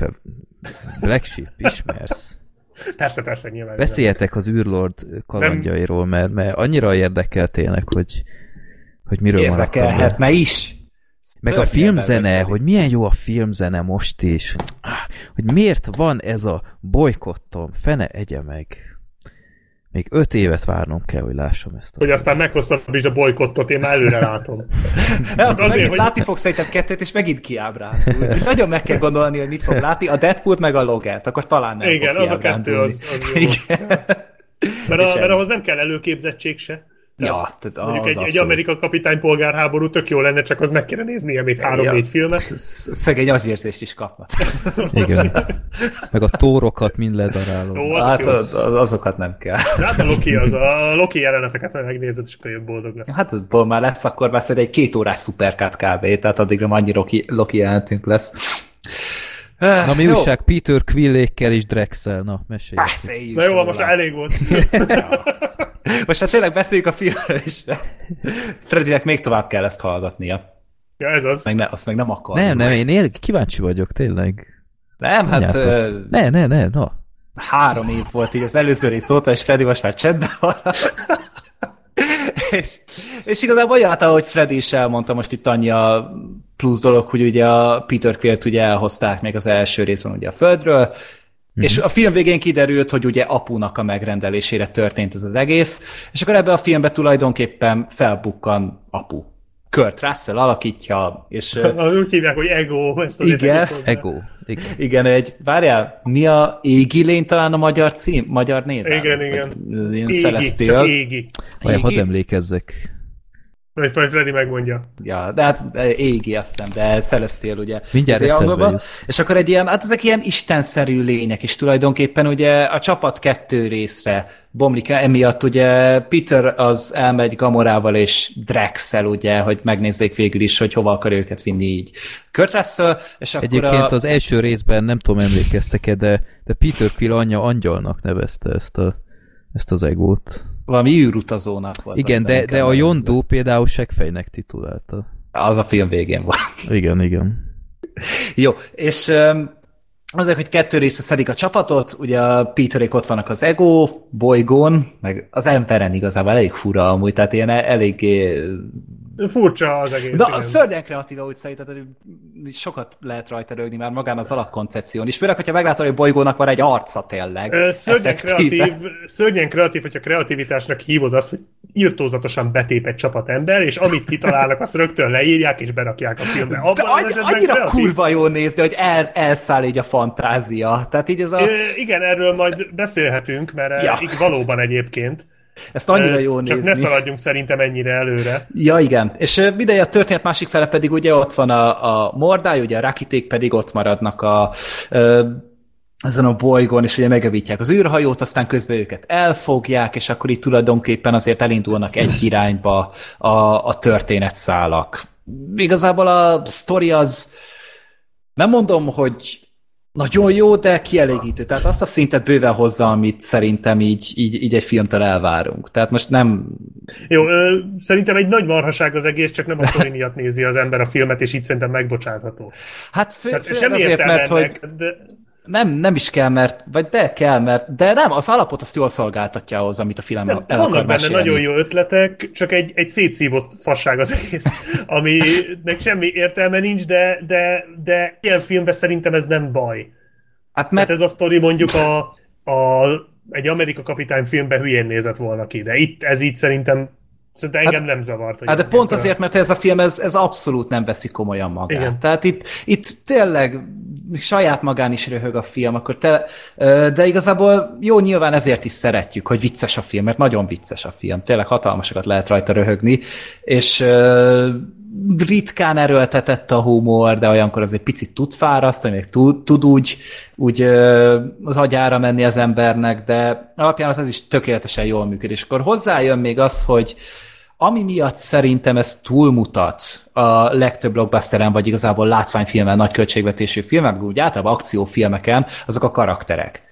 Black Sheep, ismersz. Persze, persze, nyilván. Beszéljetek az űrlord kalandjairól, mert, mert annyira érdekel tényleg, hogy, hogy miről. Érdekelhetne is. Meg a filmzene, hogy milyen jó a filmzene most is. Hogy miért van ez a bolykottom, fene egye meg. Még öt évet várnom kell, hogy lássam ezt a Hogy aztán meghosszabbítsd a bolykottot, én már előre látom. Akkor azért, megint hogy- látni fogsz szerintem kettőt, és megint kiábrándul. Úgyhogy nagyon meg kell gondolni, hogy mit fog látni. A Deadpool meg a Logert, akkor talán nem Igen, fog az a kettő, az, az jó. Igen. Mert, a, mert ahhoz nem kell előképzettség se. Ja, tehát Mondjuk az egy, egy abszolút. Amerika kapitány polgárháború tök jó lenne, csak az meg kéne nézni még három-négy Ja. filmet. Sz- Szegény agyvérzést is kapnak. Igen. Meg a tórokat mind ledarálom. Ó, azok hát az, az, azokat nem kell. De Hát a Loki az, a Loki jeleneteket meg megnézed, és akkor jön boldog lesz. Hát azból már lesz, akkor már egy két órás szuperkát kb. Tehát addigra annyi Loki, Loki jelentünk lesz. Na mi Jó. újság Peter Quillékkel és Drexel? Na, mesélj. Beszéljünk Na jó, róla. most már elég volt. Most hát tényleg beszéljük a filmről is. Fredinek még tovább kell ezt hallgatnia. Ja, ez az. Meg ne, azt meg nem akar. Nem, nem, én él, kíváncsi vagyok, tényleg. Nem, hát ö, Ne, ne, ne, na. három év volt így az előző rész óta, és Freddy most már csendben van. és, és igazából olyan, hát, ahogy Freddy is elmondta most itt annyi a plusz dolog, hogy ugye a Peter Quillt ugye elhozták még az első részben ugye a Földről, Mm-hmm. És a film végén kiderült, hogy ugye apunak a megrendelésére történt ez az egész, és akkor ebben a filmben tulajdonképpen felbukkan apu. Kurt Russell alakítja, és Úgy hívják, hogy Ego. Ezt azért Igen. Ego. Igen. igen, egy, várjál, mi a Égi lény talán a magyar cím, magyar név? Igen, igen. Ilyen Égi, csak égi. Vagy hadd emlékezzek. Majd majd Freddy megmondja. Ja, de hát égi azt nem, de Celestial ugye. Mindjárt angolban. És akkor egy ilyen, hát ezek ilyen istenszerű lények, és tulajdonképpen ugye a csapat kettő részre bomlik el, emiatt ugye Peter az elmegy Gamorával és Drexel ugye, hogy megnézzék végül is, hogy hova akar őket vinni így. Kurt Russell, és akkor Egyébként a... az első részben nem tudom, emlékeztek-e, de, de Peter Quill anyja angyalnak nevezte ezt, a, ezt az egót. Valami űrutazónak volt. Igen, de, de a Yondu például segfejnek titulálta. Az a film végén volt. Igen, igen. Jó, és azért, hogy kettő része szedik a csapatot, ugye a Peterék ott vannak az Ego bolygón, meg az Emperen igazából elég fura amúgy, tehát ilyen eléggé... Furcsa az egész. Na, igen. szörnyen kreatíva úgy szerinted, hogy sokat lehet rajta rögni már magán az alapkoncepción is. Főleg, hogyha meglátod, hogy a bolygónak van egy arca tényleg. Szörnyen effektíve. kreatív, szörnyen kreatív, hogyha kreativitásnak hívod azt, hogy írtózatosan betép egy csapat ember, és amit kitalálnak, azt rögtön leírják és berakják a filmbe. De Abban annyi, esetben annyira kreatív. kurva jó nézni, hogy el, elszáll így a fantázia. Tehát így ez a... Ö, Igen, erről majd beszélhetünk, mert Ja. ja. valóban egyébként. Ezt annyira Ö, jó Csak nézni. ne szaladjunk szerintem ennyire előre. Ja, igen. És mindegy, a történet másik fele pedig ugye ott van a, a Mordály, ugye a Rakiték pedig ott maradnak a, ö, ezen a bolygón, és ugye megevítják az űrhajót, aztán közben őket elfogják, és akkor itt tulajdonképpen azért elindulnak egy irányba a, a történetszálak. Igazából a sztori az nem mondom, hogy nagyon jó, de kielégítő. Tehát azt a szintet bőven hozza, amit szerintem így, így, így egy filmtől elvárunk. Tehát most nem... Jó, ö, szerintem egy nagy marhaság az egész, csak nem a sztori miatt nézi az ember a filmet, és így szerintem megbocsátható. Hát fő, Tehát főleg semmi azért, mert hogy ennek, de nem, nem is kell, mert, vagy de kell, mert, de nem, az alapot azt jól szolgáltatja ahhoz, amit a film nem, el vannak benne nagyon jó ötletek, csak egy, egy szétszívott fasság az egész, aminek semmi értelme nincs, de, de, de ilyen filmben szerintem ez nem baj. Hát Mert mert ez a sztori mondjuk a, a egy Amerika kapitány filmben hülyén nézett volna ki, de itt ez így szerintem Szerintem engem hát, nem zavart. Hát de pont azért, mert ez a film, ez, ez abszolút nem veszi komolyan magát. Igen. Tehát itt, itt tényleg saját magán is röhög a film, akkor te, de igazából jó, nyilván ezért is szeretjük, hogy vicces a film, mert nagyon vicces a film. Tényleg hatalmasokat lehet rajta röhögni, és ritkán erőltetett a humor, de olyankor azért picit tud fárasztani, még tud, tud úgy, úgy az agyára menni az embernek, de alapján az is tökéletesen jól működik. És akkor hozzájön még az, hogy ami miatt szerintem ez túlmutat a legtöbb blockbusteren, vagy igazából látványfilmen, nagy költségvetésű filmek, úgy általában akciófilmeken, azok a karakterek.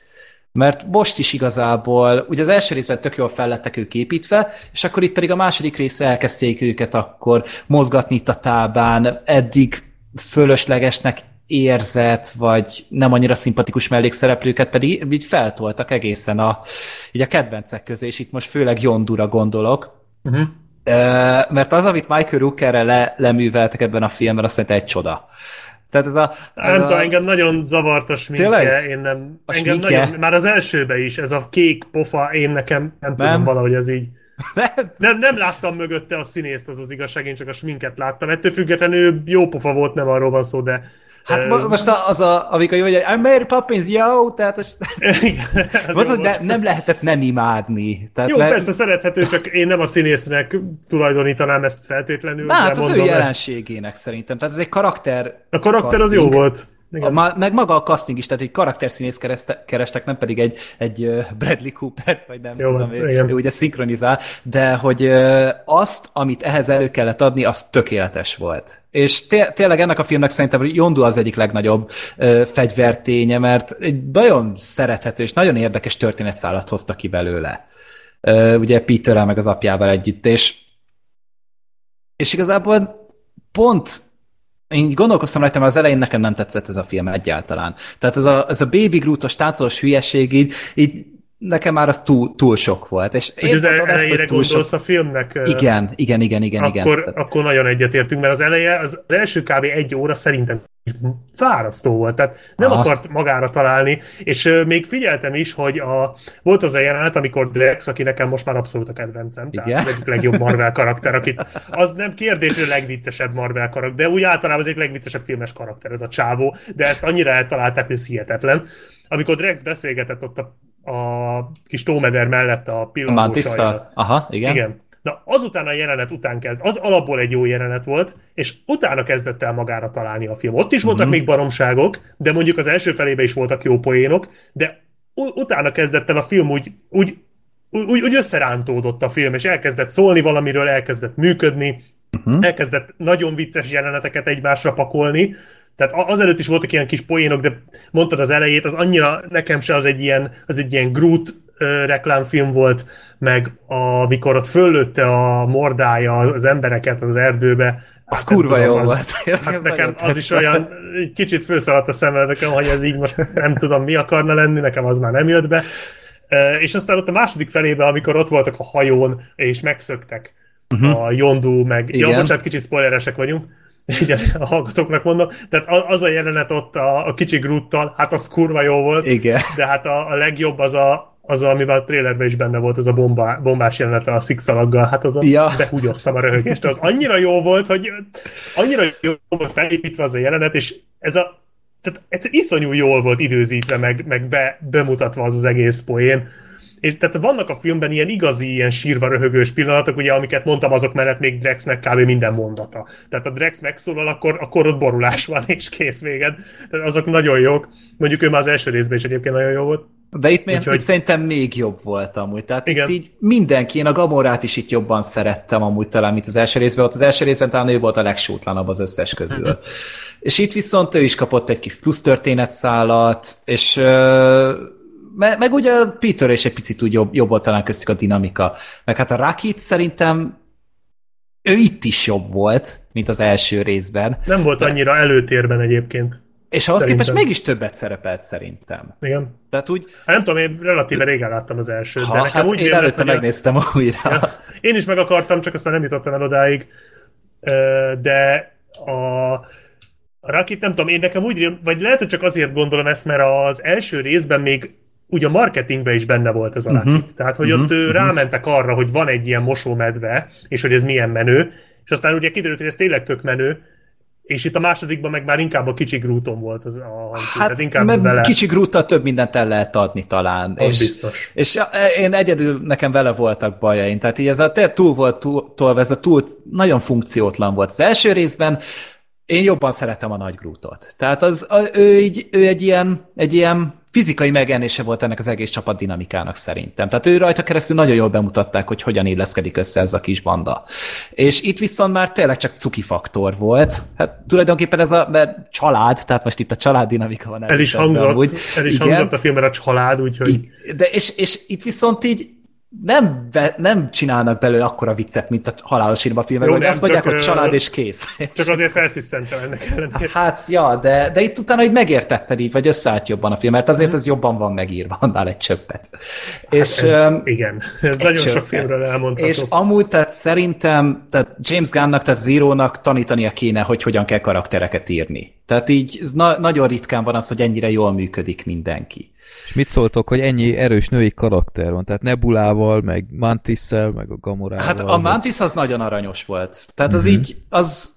Mert most is igazából, ugye az első részben tök jól fellettek ők építve, és akkor itt pedig a második része elkezdték őket akkor mozgatni itt a tábán, eddig fölöslegesnek érzett, vagy nem annyira szimpatikus mellékszereplőket pedig így feltoltak egészen a, így a kedvencek közé, és itt most főleg Jondura gondolok, uh-huh. mert az, amit Michael Rookerre le, leműveltek ebben a filmben, azt szerintem egy csoda. Tehát ez a... Ez nem a... tudom, engem nagyon zavart a sminkje, Tényleg? én nem... A engem sminkje? nagyon, már az elsőbe is, ez a kék pofa, én nekem nem, nem. tudom valahogy ez így... Nem. nem, nem láttam mögötte a színészt, az az igazság, én csak a sminket láttam. Ettől függetlenül jó pofa volt, nem arról van szó, de Hát uh, most az a, amikor jó, hogy I'm Mary Poppins, yo, tehát az, az jó, ne, nem lehetett nem imádni. Tehát jó, le... persze szerethető, csak én nem a színésznek tulajdonítanám ezt feltétlenül. Na, hát az ő jelenségének ezt... szerintem. Tehát ez egy karakter A karakter casting. az jó volt. Igen. A, meg maga a casting is, tehát egy karakterszínész kerestek, nem pedig egy, egy Bradley Cooper, vagy nem Jó, tudom, ő, ő ugye szinkronizál, de hogy azt, amit ehhez elő kellett adni, az tökéletes volt. És té- tényleg ennek a filmnek szerintem Yondu az egyik legnagyobb ö, fegyverténye, mert egy nagyon szerethető és nagyon érdekes történetszállat hozta ki belőle. Ö, ugye Peterrel meg az apjával együtt, és és igazából pont én gondolkoztam rajta, mert az elején nekem nem tetszett ez a film egyáltalán. Tehát ez a, ez a Baby Groot-os táncos hülyeség így, így nekem már az túl, túl sok volt. És én az elejére gondolsz sok... a filmnek? Igen, igen, igen, igen. Akkor, igen. akkor nagyon egyetértünk, mert az eleje, az, az első kb. egy óra szerintem fárasztó volt, tehát nem ah. akart magára találni, és uh, még figyeltem is, hogy a, volt az a jelenet, amikor Drex, aki nekem most már abszolút a kedvencem, Igen? tehát az egyik legjobb Marvel karakter, akit, az nem kérdés, hogy a legviccesebb Marvel karakter, de úgy általában az egyik legviccesebb filmes karakter, ez a csávó, de ezt annyira eltalálták, hogy ez hihetetlen. Amikor Drex beszélgetett ott a, a kis tómeder mellett a pillanatos Aha, igen. Igen. Na, azután a jelenet után kezd, az alapból egy jó jelenet volt, és utána kezdett el magára találni a film. Ott is voltak mm-hmm. még baromságok, de mondjuk az első felébe is voltak jó poénok, de utána kezdett el a film úgy, úgy, úgy, úgy összerántódott a film, és elkezdett szólni valamiről, elkezdett működni, uh-huh. elkezdett nagyon vicces jeleneteket egymásra pakolni, tehát azelőtt is voltak ilyen kis poénok, de mondtad az elejét, az annyira nekem se az egy ilyen, az egy ilyen Groot reklámfilm volt, meg amikor ott föllőtte a mordája az embereket az erdőbe. Az hát kurva jó az, volt. Hát nekem az is olyan, egy kicsit főszaladt a szemem nekem, hogy ez így most nem tudom mi akarna lenni, nekem az már nem jött be. És aztán ott a második felébe, amikor ott voltak a hajón, és megszöktek uh-huh. a Yondu, meg... Igen. Ja, bocsánat, kicsit spoileresek vagyunk igen, a hallgatóknak mondom. Tehát az a jelenet ott a, a kicsi Gruttal, hát az kurva jó volt. Igen. De hát a, a legjobb az a, az, a, amivel a trailerben is benne volt, az a bomba, bombás jelenet a szikszalaggal, hát az a, ja. behúgyoztam a röhögést, az annyira jó volt, hogy annyira jó volt felépítve az a jelenet, és ez a tehát ez iszonyú jól volt időzítve, meg, meg be, bemutatva az az egész poén. És tehát vannak a filmben ilyen igazi, ilyen sírva röhögős pillanatok, ugye, amiket mondtam, azok mellett még Drexnek kb. minden mondata. Tehát a Drex megszólal, akkor, akkor ott borulás van, és kész véged. Tehát azok nagyon jók. Mondjuk ő már az első részben is egyébként nagyon jó volt. De itt, még, Úgyhogy... itt szerintem még jobb volt amúgy. Tehát Igen. itt így mindenki, én a Gamorát is itt jobban szerettem amúgy talán, mint az első részben. Ott az első részben talán ő volt a legsútlanabb az összes közül. Uh-huh. És itt viszont ő is kapott egy kis plusz történetszálat, és uh, meg, meg ugye Peter és egy picit úgy jobb, jobb volt talán köztük a dinamika. Meg hát a Rakit szerintem ő itt is jobb volt, mint az első részben. Nem volt de... annyira előtérben egyébként. És ahhoz szerintem. képest mégis többet szerepelt szerintem. Igen. Tehát úgy... Hát nem tudom, én relatíve régen láttam az elsőt, ha, de nekem hát úgy én előtte megnéztem a... újra. Ja, én is meg akartam, csak aztán nem jutottam el odáig. De a, a Rakit nem tudom, én nekem úgy, vagy lehet, hogy csak azért gondolom ezt, mert az első részben még úgy a marketingben is benne volt ez a Mhm. rakit. Tehát, hogy Mhm, ott mhm. rámentek arra, hogy van egy ilyen mosómedve, és hogy ez milyen menő, és aztán ugye kiderült, hogy ez tényleg tök menő, és itt a másodikban meg már inkább a kicsi Grúton volt az a. Hát, inkább mert vele, kicsi grúttal több mindent el lehet adni talán. az és, biztos. és én egyedül nekem vele voltak bajaim. Tehát így ez a tényleg túl volt túl, tolva, ez a túl nagyon funkciótlan volt. Az első részben én jobban szeretem a nagy grútot. Tehát az, a, ő, így, ő egy ilyen, egy ilyen fizikai megjelenése volt ennek az egész csapat dinamikának szerintem. Tehát ő rajta keresztül nagyon jól bemutatták, hogy hogyan illeszkedik össze ez a kis banda. És itt viszont már tényleg csak cuki faktor volt. Hát tulajdonképpen ez a mert család, tehát most itt a család dinamika van El is hangzott, amúgy. el is Igen. hangzott a filmben a család, úgyhogy De és, és itt viszont így nem, nem csinálnak belőle akkora viccet, mint a halálos írva filmben, Jó, hogy azt mondják, hogy család és kész. csak azért felsziszentem ennek ellenére. Hát, ja, de, de itt utána, hogy megértetted így, vagy összeállt jobban a film, mert azért ez jobban van megírva, annál egy csöppet. és, Hát Ez, öm, igen, ez nagyon sok csöppet. filmről elmondható. és amúgy, tehát szerintem, tehát James Gunnnak, tehát Zero-nak tanítania kéne, hogy hogyan kell karaktereket írni. Tehát így na- nagyon ritkán van az, hogy ennyire jól működik mindenki. És mit szóltok, hogy ennyi erős női karakter van? Tehát Nebulával, meg Mantisszel, meg a Gamorával. Hát a Mantis az nagyon aranyos volt. Tehát az Mhm. így, az,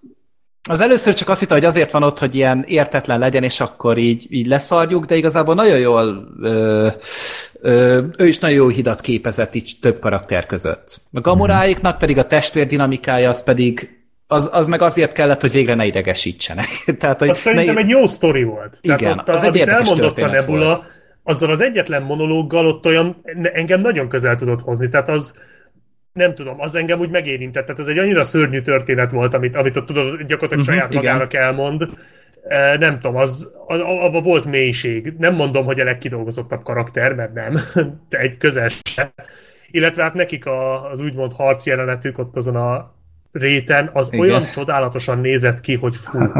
az először csak azt hitte, hogy azért van ott, hogy ilyen értetlen legyen, és akkor így, így leszarjuk, de igazából nagyon jól, ö, ö, ő is nagyon jó hidat képezett így több karakter között. A Gamoráiknak pedig a testvér dinamikája, az pedig az, az meg azért kellett, hogy végre ne idegesítsenek. Tehát, hogy Az szerintem ne, egy jó sztori volt. Igen, Tehát ott, az egy érdekes elmondott a Nebula, volt. Azzal az egyetlen monológgal ott olyan, engem nagyon közel tudott hozni. Tehát az, nem tudom, az engem úgy megérintett. Tehát ez egy annyira szörnyű történet volt, amit, amit ott tudod, gyakorlatilag Mhm, saját igen. magának elmond. E, Nem tudom, az, abban volt mélység. Nem mondom, hogy a legkidolgozottabb karakter, mert nem. De egy közel se. Illetve hát nekik a, az úgymond harc jelenetük ott azon a réten, az Igen. olyan csodálatosan nézett ki, hogy fú.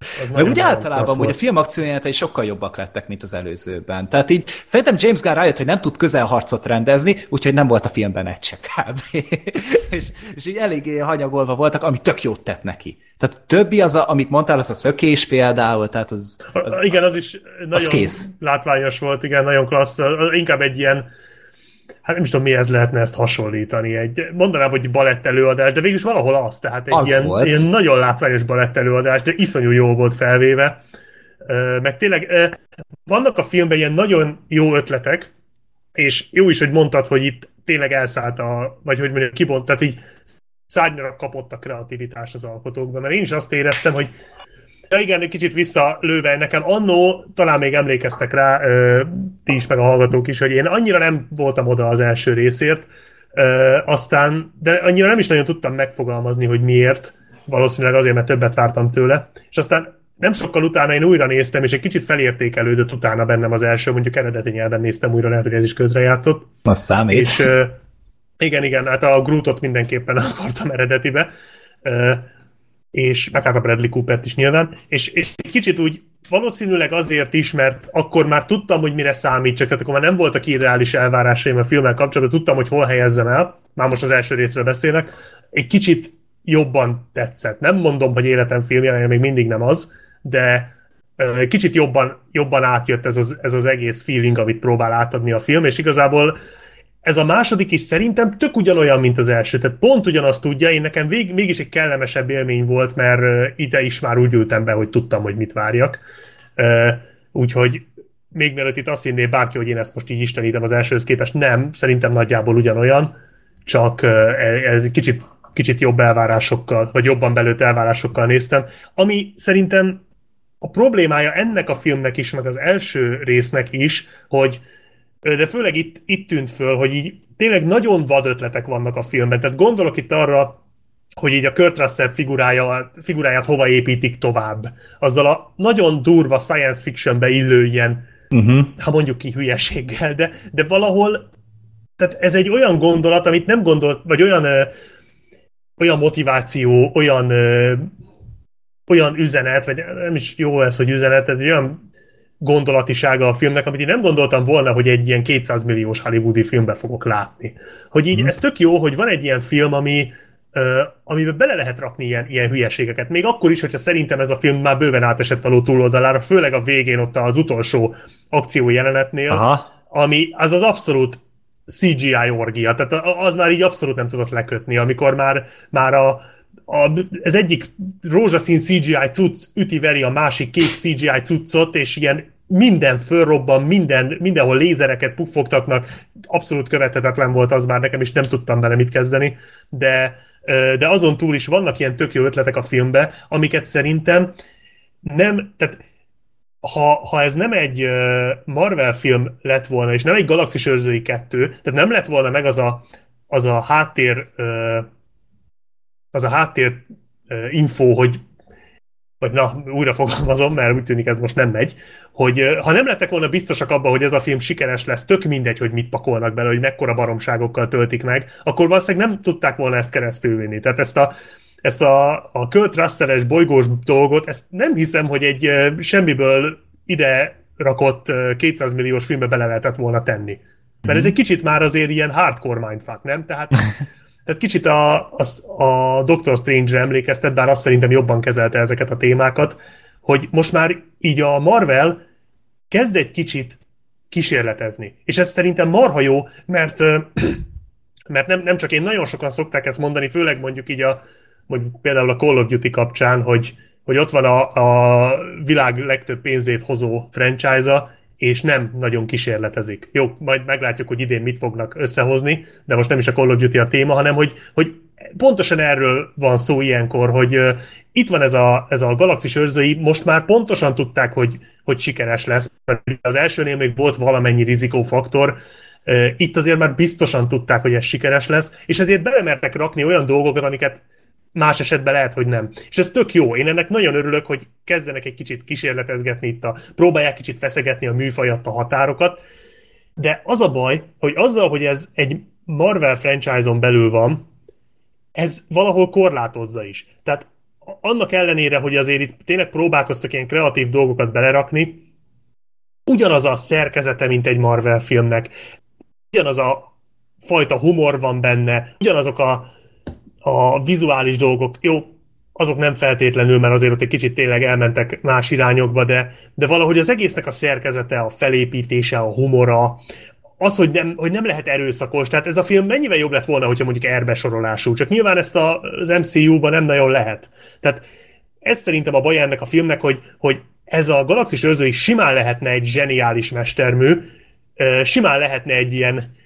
Az Meg úgy általában úgy a film akciójelenetei sokkal jobbak lettek, mint az előzőben. Tehát így szerintem James Gunn rájött, hogy nem tud közelharcot rendezni, úgyhogy nem volt a filmben egy se kb. és, és így eléggé hanyagolva voltak, ami tök jót tett neki. Tehát többi az, a, amit mondtál, az a szökés például, tehát az, az Az, igen, az is nagyon kész. látványos volt, igen, nagyon klassz. Az Inkább egy ilyen, hát nem is tudom, mihez lehetne ezt hasonlítani. Egy, mondanám, hogy balett előadás, de végülis valahol az, tehát egy Az ilyen, volt. ilyen nagyon látványos balett előadás, de iszonyú jó volt felvéve. Meg tényleg vannak a filmben ilyen nagyon jó ötletek, és jó is, hogy mondtad, hogy itt tényleg elszállt a, vagy hogy mondjam, kibont, tehát így szárnyra kapott a kreativitás az alkotókban, mert én is azt éreztem, hogy Ja igen, egy kicsit visszalőve nekem annó, talán még emlékeztek rá, ö, ti is, meg a hallgatók is, hogy én annyira nem voltam oda az első részért, ö, aztán, de annyira nem is nagyon tudtam megfogalmazni, hogy miért, valószínűleg azért, mert többet vártam tőle, és aztán nem sokkal utána én újra néztem, és egy kicsit felértékelődött utána bennem az első, mondjuk eredeti nyelven néztem újra, lehet, hogy ez is közrejátszott. az számít. És ö, igen, igen, hát a Grootot mindenképpen akartam eredetibe. Ö, és meg hát a Bradley Coopert is nyilván, és, és kicsit úgy valószínűleg azért is, mert akkor már tudtam, hogy mire számítsak, tehát akkor már nem voltak irreális elvárásaim a filmmel kapcsolatban, tudtam, hogy hol helyezzem el, már most az első részről beszélek, egy kicsit jobban tetszett. Nem mondom, hogy életem filmje, még mindig nem az, de kicsit jobban, jobban átjött ez az, ez az egész feeling, amit próbál átadni a film, és igazából ez a második is szerintem tök ugyanolyan, mint az első. Tehát pont ugyanazt tudja, én nekem vég, mégis egy kellemesebb élmény volt, mert ide is már úgy ültem be, hogy tudtam, hogy mit várjak. Úgyhogy még mielőtt itt azt hinné bárki, hogy én ezt most így istenítem az elsőhöz képest, nem, szerintem nagyjából ugyanolyan, csak ö, ez kicsit, kicsit jobb elvárásokkal, vagy jobban belőtt elvárásokkal néztem, ami szerintem a problémája ennek a filmnek is, meg az első résznek is, hogy de főleg itt, itt tűnt föl, hogy így tényleg nagyon vad ötletek vannak a filmben. Tehát gondolok itt arra, hogy így a Kurt Russell figurája, figuráját hova építik tovább. Azzal a nagyon durva science fictionbe illő ilyen, Uh-huh. ha mondjuk ki hülyeséggel, de, de valahol tehát ez egy olyan gondolat, amit nem gondolt, vagy olyan ö, olyan motiváció, olyan ö, olyan üzenet, vagy nem is jó ez, hogy üzenet, ez egy olyan gondolatisága a filmnek, amit én nem gondoltam volna, hogy egy ilyen 200 milliós hollywoodi filmbe fogok látni. Hogy így, ez tök jó, hogy van egy ilyen film, ami ö, amiben bele lehet rakni ilyen, ilyen hülyeségeket. Még akkor is, hogyha szerintem ez a film már bőven átesett a ló túloldalára, főleg a végén ott az utolsó akció jelenetnél, Aha. ami az az abszolút CGI orgia, tehát az már így abszolút nem tudott lekötni, amikor már, már a, a, ez egyik rózsaszín CGI cucc üti-veri a másik kék CGI cuccot, és ilyen minden fölrobban, minden, mindenhol lézereket puffogtatnak, abszolút követhetetlen volt az már nekem, és nem tudtam vele mit kezdeni, de, de azon túl is vannak ilyen tök jó ötletek a filmbe, amiket szerintem nem, tehát ha, ha ez nem egy Marvel film lett volna, és nem egy Galaxis őrzői kettő, tehát nem lett volna meg az a, az a háttér az a háttér info, hogy vagy na, újra fogalmazom, mert úgy tűnik ez most nem megy, hogy ha nem lettek volna biztosak abban, hogy ez a film sikeres lesz, tök mindegy, hogy mit pakolnak bele, hogy mekkora baromságokkal töltik meg, akkor valószínűleg nem tudták volna ezt keresztülvinni. Tehát ezt a, ezt a, a Kurt Russell-es bolygós dolgot, ezt nem hiszem, hogy egy semmiből ide rakott 200 milliós filmbe bele lehetett volna tenni. Mert ez mhm. egy kicsit már azért ilyen hardcore mindfuck, nem? Tehát Tehát kicsit a, a, a Doctor Strange-re emlékeztet, bár azt szerintem jobban kezelte ezeket a témákat, hogy most már így a Marvel kezd egy kicsit kísérletezni. És ez szerintem marha jó, mert, mert nem, nem csak én, nagyon sokan szokták ezt mondani, főleg mondjuk így a, mondjuk például a Call of Duty kapcsán, hogy, hogy ott van a, a világ legtöbb pénzét hozó franchise-a, és nem nagyon kísérletezik. Jó, majd meglátjuk, hogy idén mit fognak összehozni, de most nem is a Call of Duty a téma, hanem hogy, hogy pontosan erről van szó ilyenkor, hogy uh, itt van ez a, ez a galaxis őrzői, most már pontosan tudták, hogy, hogy sikeres lesz. Az elsőnél még volt valamennyi rizikófaktor, uh, itt azért már biztosan tudták, hogy ez sikeres lesz, és ezért belemertek rakni olyan dolgokat, amiket más esetben lehet, hogy nem. És ez tök jó. Én ennek nagyon örülök, hogy kezdenek egy kicsit kísérletezgetni itt a, próbálják kicsit feszegetni a műfajat, a határokat, de az a baj, hogy azzal, hogy ez egy Marvel franchise-on belül van, ez valahol korlátozza is. Tehát annak ellenére, hogy azért itt tényleg próbálkoztak ilyen kreatív dolgokat belerakni, ugyanaz a szerkezete, mint egy Marvel filmnek, ugyanaz a fajta humor van benne, ugyanazok a a vizuális dolgok, jó, azok nem feltétlenül, mert azért ott egy kicsit tényleg elmentek más irányokba, de, de valahogy az egésznek a szerkezete, a felépítése, a humora, az, hogy nem, hogy nem lehet erőszakos, tehát ez a film mennyivel jobb lett volna, hogyha mondjuk erbesorolású, csak nyilván ezt a, az MCU-ban nem nagyon lehet. Tehát ez szerintem a baj ennek a filmnek, hogy, hogy ez a Galaxis őrzői simán lehetne egy zseniális mestermű, simán lehetne egy ilyen,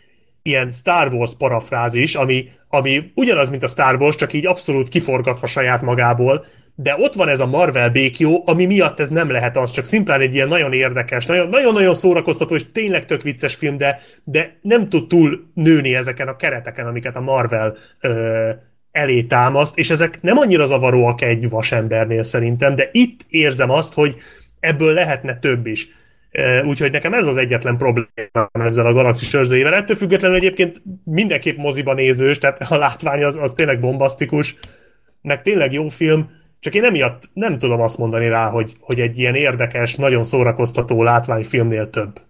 ilyen Star Wars parafrázis, ami, ami ugyanaz, mint a Star Wars, csak így abszolút kiforgatva saját magából, de ott van ez a Marvel békjó, ami miatt ez nem lehet az, csak szimplán egy ilyen nagyon érdekes, nagyon-nagyon szórakoztató és tényleg tök vicces film, de, de nem tud túl nőni ezeken a kereteken, amiket a Marvel ö, elé támaszt, és ezek nem annyira zavaróak egy vasembernél szerintem, de itt érzem azt, hogy ebből lehetne több is. Úgyhogy nekem ez az egyetlen probléma ezzel a galaxis őrzőjével. Ettől függetlenül egyébként mindenképp moziba nézős, tehát a látvány az, az tényleg bombasztikus, meg tényleg jó film, csak én emiatt nem tudom azt mondani rá, hogy, hogy egy ilyen érdekes, nagyon szórakoztató látványfilmnél több.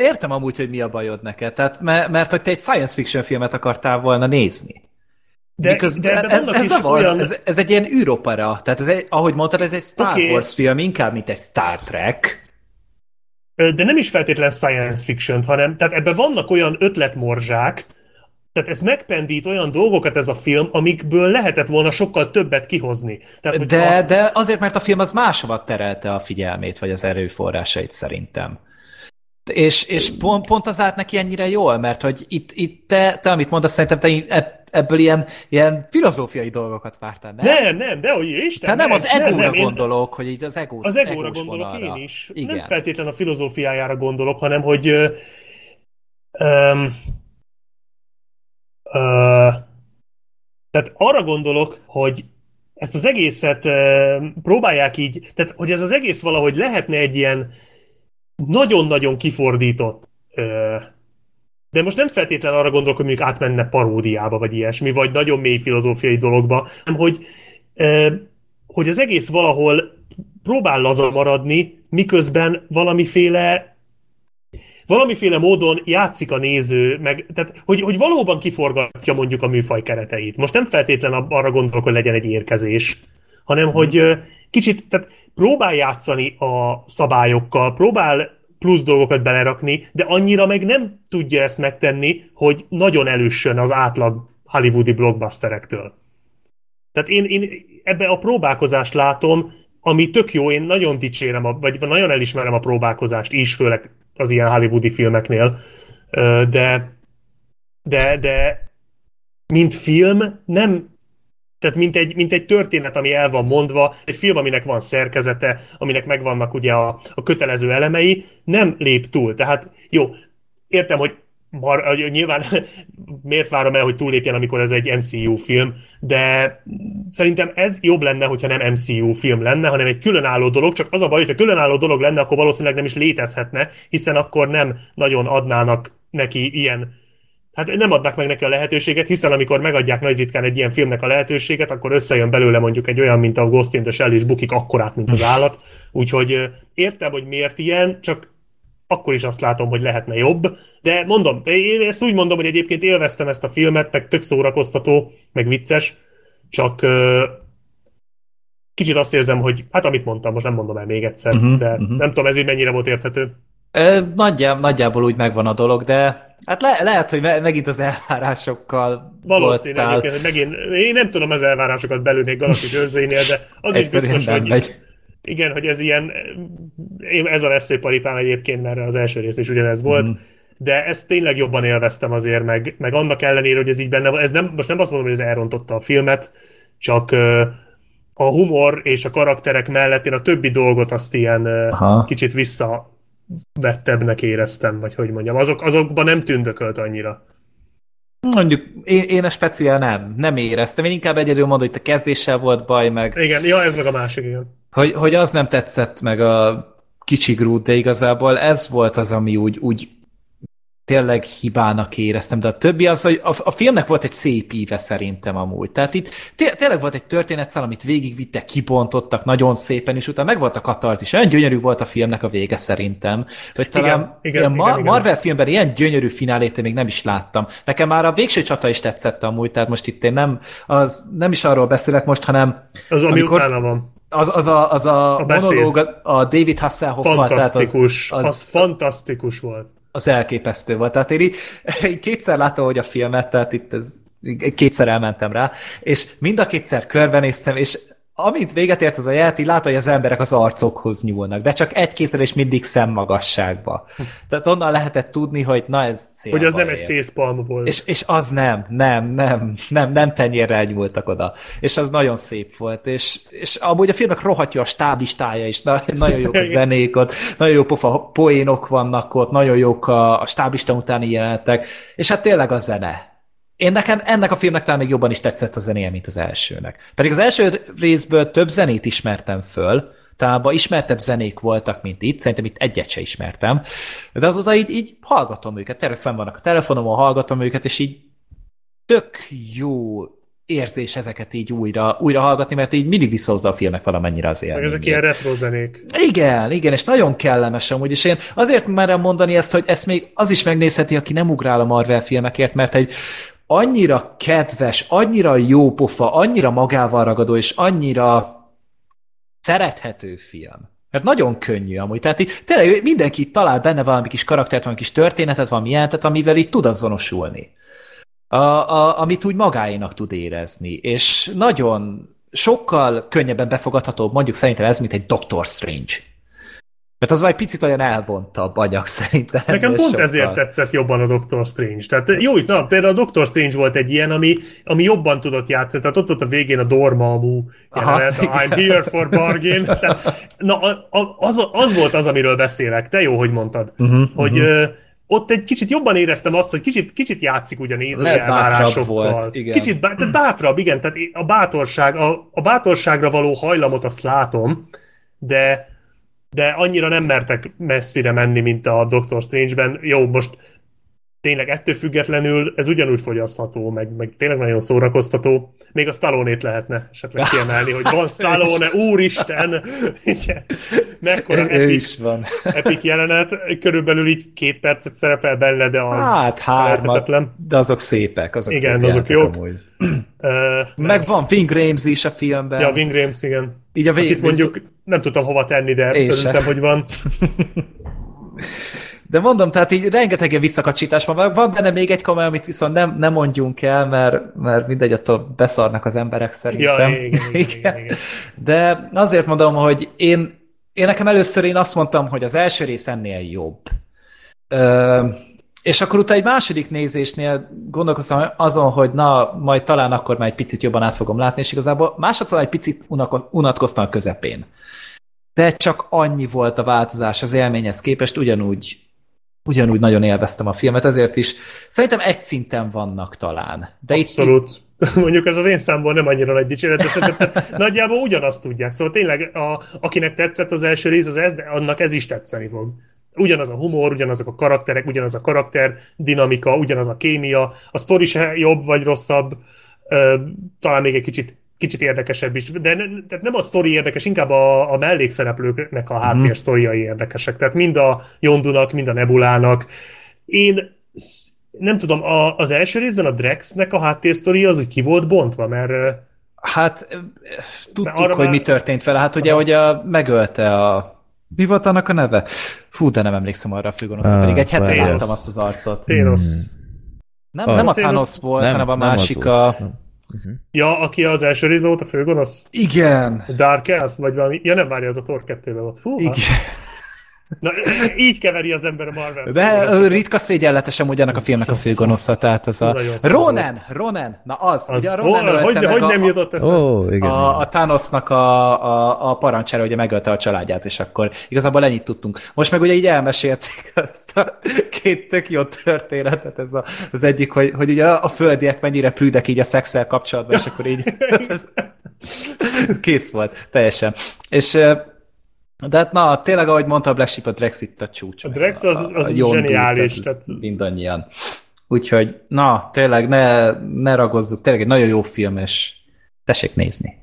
Értem amúgy, hogy mi a bajod neked, tehát, mert, mert hogy te egy science fiction filmet akartál volna nézni. De, Miközben de ez, ez nem olyan... az, ez, ez egy ilyen űropera, tehát ez egy, ahogy mondtad, ez egy Star okay. Wars film, inkább, mint egy Star Trek de nem is feltétlen science fiction, hanem tehát ebben vannak olyan ötletmorzsák, tehát ez megpendít olyan dolgokat ez a film, amikből lehetett volna sokkal többet kihozni. Tehát, de, a... de azért, mert a film az máshova terelte a figyelmét, vagy az erőforrásait szerintem. És, és pont, pont az állt neki ennyire jól, mert hogy itt, itt te, te, amit mondasz, szerintem te ebből ilyen, ilyen filozófiai dolgokat vártál, nem? Nem, nem, de hogy Isten, Te nem az egóra nem, nem, gondolok, én, hogy így az egó Az egóra gondolok vonalra. én is. Igen. Nem feltétlenül a filozófiájára gondolok, hanem hogy um, uh, tehát arra gondolok, hogy ezt az egészet uh, próbálják így, tehát hogy ez az egész valahogy lehetne egy ilyen nagyon-nagyon kifordított uh, de most nem feltétlenül arra gondolok, hogy mondjuk átmenne paródiába, vagy ilyesmi, vagy nagyon mély filozófiai dologba, hanem hogy, eh, hogy az egész valahol próbál laza maradni, miközben valamiféle valamiféle módon játszik a néző, meg, tehát, hogy, hogy valóban kiforgatja mondjuk a műfaj kereteit. Most nem feltétlenül arra gondolok, hogy legyen egy érkezés, hanem hogy kicsit, tehát próbál játszani a szabályokkal, próbál plusz dolgokat belerakni, de annyira meg nem tudja ezt megtenni, hogy nagyon elüssön az átlag hollywoodi blockbusterektől. Tehát én, én ebbe a próbálkozást látom, ami tök jó, én nagyon dicsérem, a, vagy nagyon elismerem a próbálkozást is, főleg az ilyen hollywoodi filmeknél, de, de, de mint film nem tehát mint egy, mint egy történet, ami el van mondva, egy film, aminek van szerkezete, aminek megvannak ugye a, a kötelező elemei, nem lép túl. Tehát jó, értem, hogy mar, nyilván miért várom el, hogy túllépjen, amikor ez egy MCU film, de szerintem ez jobb lenne, hogyha nem MCU film lenne, hanem egy különálló dolog, csak az a baj, hogyha különálló dolog lenne, akkor valószínűleg nem is létezhetne, hiszen akkor nem nagyon adnának neki ilyen hát nem adnak meg neki a lehetőséget, hiszen amikor megadják nagy ritkán egy ilyen filmnek a lehetőséget, akkor összejön belőle mondjuk egy olyan, mint a Ghost in the Shell, és bukik akkorát, mint az állat. Úgyhogy értem, hogy miért ilyen, csak akkor is azt látom, hogy lehetne jobb. De mondom, én ezt úgy mondom, hogy egyébként élveztem ezt a filmet, meg tök szórakoztató, meg vicces, csak kicsit azt érzem, hogy hát amit mondtam, most nem mondom el még egyszer, uh-huh, de uh-huh. nem tudom, ez így mennyire volt érthető. Nagyjá, nagyjából úgy megvan a dolog, de hát le, lehet, hogy me, megint az elvárásokkal Valószínű voltál. egyébként, hogy megint, én nem tudom az elvárásokat belülni Galaxis őrzőinél, de az is biztos, hogy megy. igen, hogy ez ilyen, ez a veszélyparipám egyébként, mert az első rész is ugyanez volt, mm. de ezt tényleg jobban élveztem azért, meg, meg annak ellenére, hogy ez így benne van, ez nem, most nem azt mondom, hogy ez elrontotta a filmet, csak a humor és a karakterek mellett én a többi dolgot azt ilyen Aha. kicsit vissza vettebbnek éreztem, vagy hogy mondjam. Azok, azokban nem tündökölt annyira. Mondjuk én, én a speciál nem, nem éreztem. Én inkább egyedül mondom, hogy a kezdéssel volt baj, meg... Igen, ja, ez meg a másik, igen. Hogy, hogy az nem tetszett meg a kicsi grút, de igazából ez volt az, ami úgy, úgy tényleg hibának éreztem, de a többi az, hogy a, a filmnek volt egy szép íve szerintem amúgy. Tehát itt té- tényleg volt egy történetszál, amit végigvittek, kibontottak nagyon szépen, és utána meg volt a katarzis. Olyan gyönyörű volt a filmnek a vége szerintem. Hogy talán igen, igen, ilyen igen, igen, Marvel filmben ilyen gyönyörű finálét még nem is láttam. Nekem már a végső csata is tetszett amúgy, tehát most itt én nem, az, nem is arról beszélek most, hanem az, ami amikor, utána van az, az a, az a, a monológ a David Hasselhoff Fantasztikus, az, az, az fantasztikus volt az elképesztő volt. Tehát én így, így kétszer láttam, hogy a filmet, tehát itt ez, kétszer elmentem rá, és mind a kétszer körbenéztem, és amint véget ért az a játék, látom, hogy az emberek az arcokhoz nyúlnak, de csak egy kézzel és mindig szemmagasságba. Tehát onnan lehetett tudni, hogy na ez célba Hogy az nem ért. egy facepalm volt. És, és az nem, nem, nem, nem, nem tenyérrel nyúltak oda. És az nagyon szép volt. És, és amúgy a filmek rohatja a stáblistája is, na, nagyon jók a zenék ott, nagyon jó pofa poénok vannak ott, nagyon jók a, a stáblista utáni jelenetek, és hát tényleg a zene én nekem ennek a filmnek talán még jobban is tetszett a zenéje, mint az elsőnek. Pedig az első részből több zenét ismertem föl, talán ismertebb zenék voltak, mint itt, szerintem itt egyet se ismertem, de azóta így, így hallgatom őket, tényleg fenn vannak a telefonomon, hallgatom őket, és így tök jó érzés ezeket így újra, újra hallgatni, mert így mindig visszahozza a filmek valamennyire az élményét. Ezek ilyen retro zenék. Igen, igen, és nagyon kellemes amúgy, és én azért merem mondani ezt, hogy ezt még az is megnézheti, aki nem ugrál a Marvel filmekért, mert egy annyira kedves, annyira jó pofa, annyira magával ragadó, és annyira szerethető film. Mert nagyon könnyű amúgy. Tehát így, tényleg mindenki talál benne valami kis karaktert, valami kis történetet, valami jelentet, amivel így tud azonosulni. A, a, amit úgy magáénak tud érezni. És nagyon sokkal könnyebben befogadható, mondjuk szerintem ez, mint egy Doctor Strange. Mert az már egy picit olyan elvontabb anyag szerintem. Nekem pont sokkal. ezért tetszett jobban a Doctor Strange. Tehát jó, na, például a Doctor Strange volt egy ilyen, ami, ami jobban tudott játszani. Tehát ott volt a végén a Dormammu jelenet, I'm here for bargain. Tehát, na, az, az volt az, amiről beszélek. Te jó, hogy mondtad. Uh-huh, hogy uh-huh. ott egy kicsit jobban éreztem azt, hogy kicsit, kicsit játszik ugye nézői elvárásokkal. Volt, igen. Kicsit bá, tehát bátrabb, igen, tehát a bátorság, a, a bátorságra való hajlamot azt látom, de de annyira nem mertek messzire menni, mint a Doctor Strange-ben. Jó, most tényleg ettől függetlenül ez ugyanúgy fogyasztható, meg, meg tényleg nagyon szórakoztató. Még a stallone lehetne esetleg kiemelni, hogy van Stallone, úristen! Mekkora epic, is van. epic jelenet. Körülbelül így két percet szerepel benne, de az Hát hármat, de azok szépek. Azok igen, szép azok jók. Amúgy. Uh, meg van Ving Rames is a filmben. Ja, Ving Rames, igen. Így a vég... Mondjuk nem tudtam hova tenni, de örültem, hogy van. De mondom, tehát így rengeteg ilyen visszakacsítás van. Van benne még egy kamera, amit viszont nem, nem mondjunk el, mert, mert mindegy, attól beszarnak az emberek szerintem. Ja, igen, igen, igen, igen. De azért mondom, hogy én, én nekem először én azt mondtam, hogy az első rész ennél jobb. Ö, és akkor utána egy második nézésnél gondolkoztam azon, hogy na, majd talán akkor már egy picit jobban át fogom látni, és igazából másodszor egy picit unatkoztam a közepén. De csak annyi volt a változás az élményhez képest, ugyanúgy ugyanúgy nagyon élveztem a filmet, ezért is szerintem egy szinten vannak talán. De Abszolút. Itt... Mondjuk ez az én számból nem annyira nagy dicséret, de szerintem nagyjából ugyanazt tudják. Szóval tényleg, a, akinek tetszett az első rész, az ez, de annak ez is tetszeni fog. Ugyanaz a humor, ugyanazok a karakterek, ugyanaz a karakter dinamika, ugyanaz a kémia, a sztori se jobb vagy rosszabb, talán még egy kicsit kicsit érdekesebb is. De ne, tehát nem a sztori érdekes, inkább a, a mellékszereplőknek a háttér mm. sztoriai érdekesek. Tehát mind a Jondunak, mind a Nebulának. Én nem tudom, a, az első részben a Drexnek a háttérsztoria az, hogy ki volt bontva, mert Hát tudtuk, hogy már... mi történt vele. Hát ugye, hogy a, megölte a... Mi volt annak a neve? Fú, de nem emlékszem arra a főgonoszra, uh, pedig egy hete láttam azt az arcot. Thanos. Hmm. Nem, nem a Thanos volt, nem, hanem a másik a... Uh-huh. Ja, aki az első részben volt a főgonosz? Igen. Dark Elf, vagy valami. Ja, nem várja, az a Thor 2 volt. Fú, Igen. Hát. Na, így keveri az ember a Marvel. De ritka szégyenletesen ugyanak a filmnek a főgonosza, tehát az a... Ronan! Ronan! Na az, az ugye a Ronan oh, hogy, hogy nem jutott eszembe? Oh, igen, a, a Thanosnak a, a, a parancsára ugye megölte a családját, és akkor igazából ennyit tudtunk. Most meg ugye így elmesélték azt a két tök jó történetet, ez a, az egyik, hogy, hogy ugye a földiek mennyire prűdek így a szexel kapcsolatban, és akkor így ez, ez kész volt, teljesen. És de hát na, tényleg, ahogy mondta a Black Sheep, a Drex itt a csúcs. A Drex az, az, az zseniális. Tehát... Mindannyian. Úgyhogy, na, tényleg ne, ne ragozzuk, tényleg egy nagyon jó film, és tessék nézni.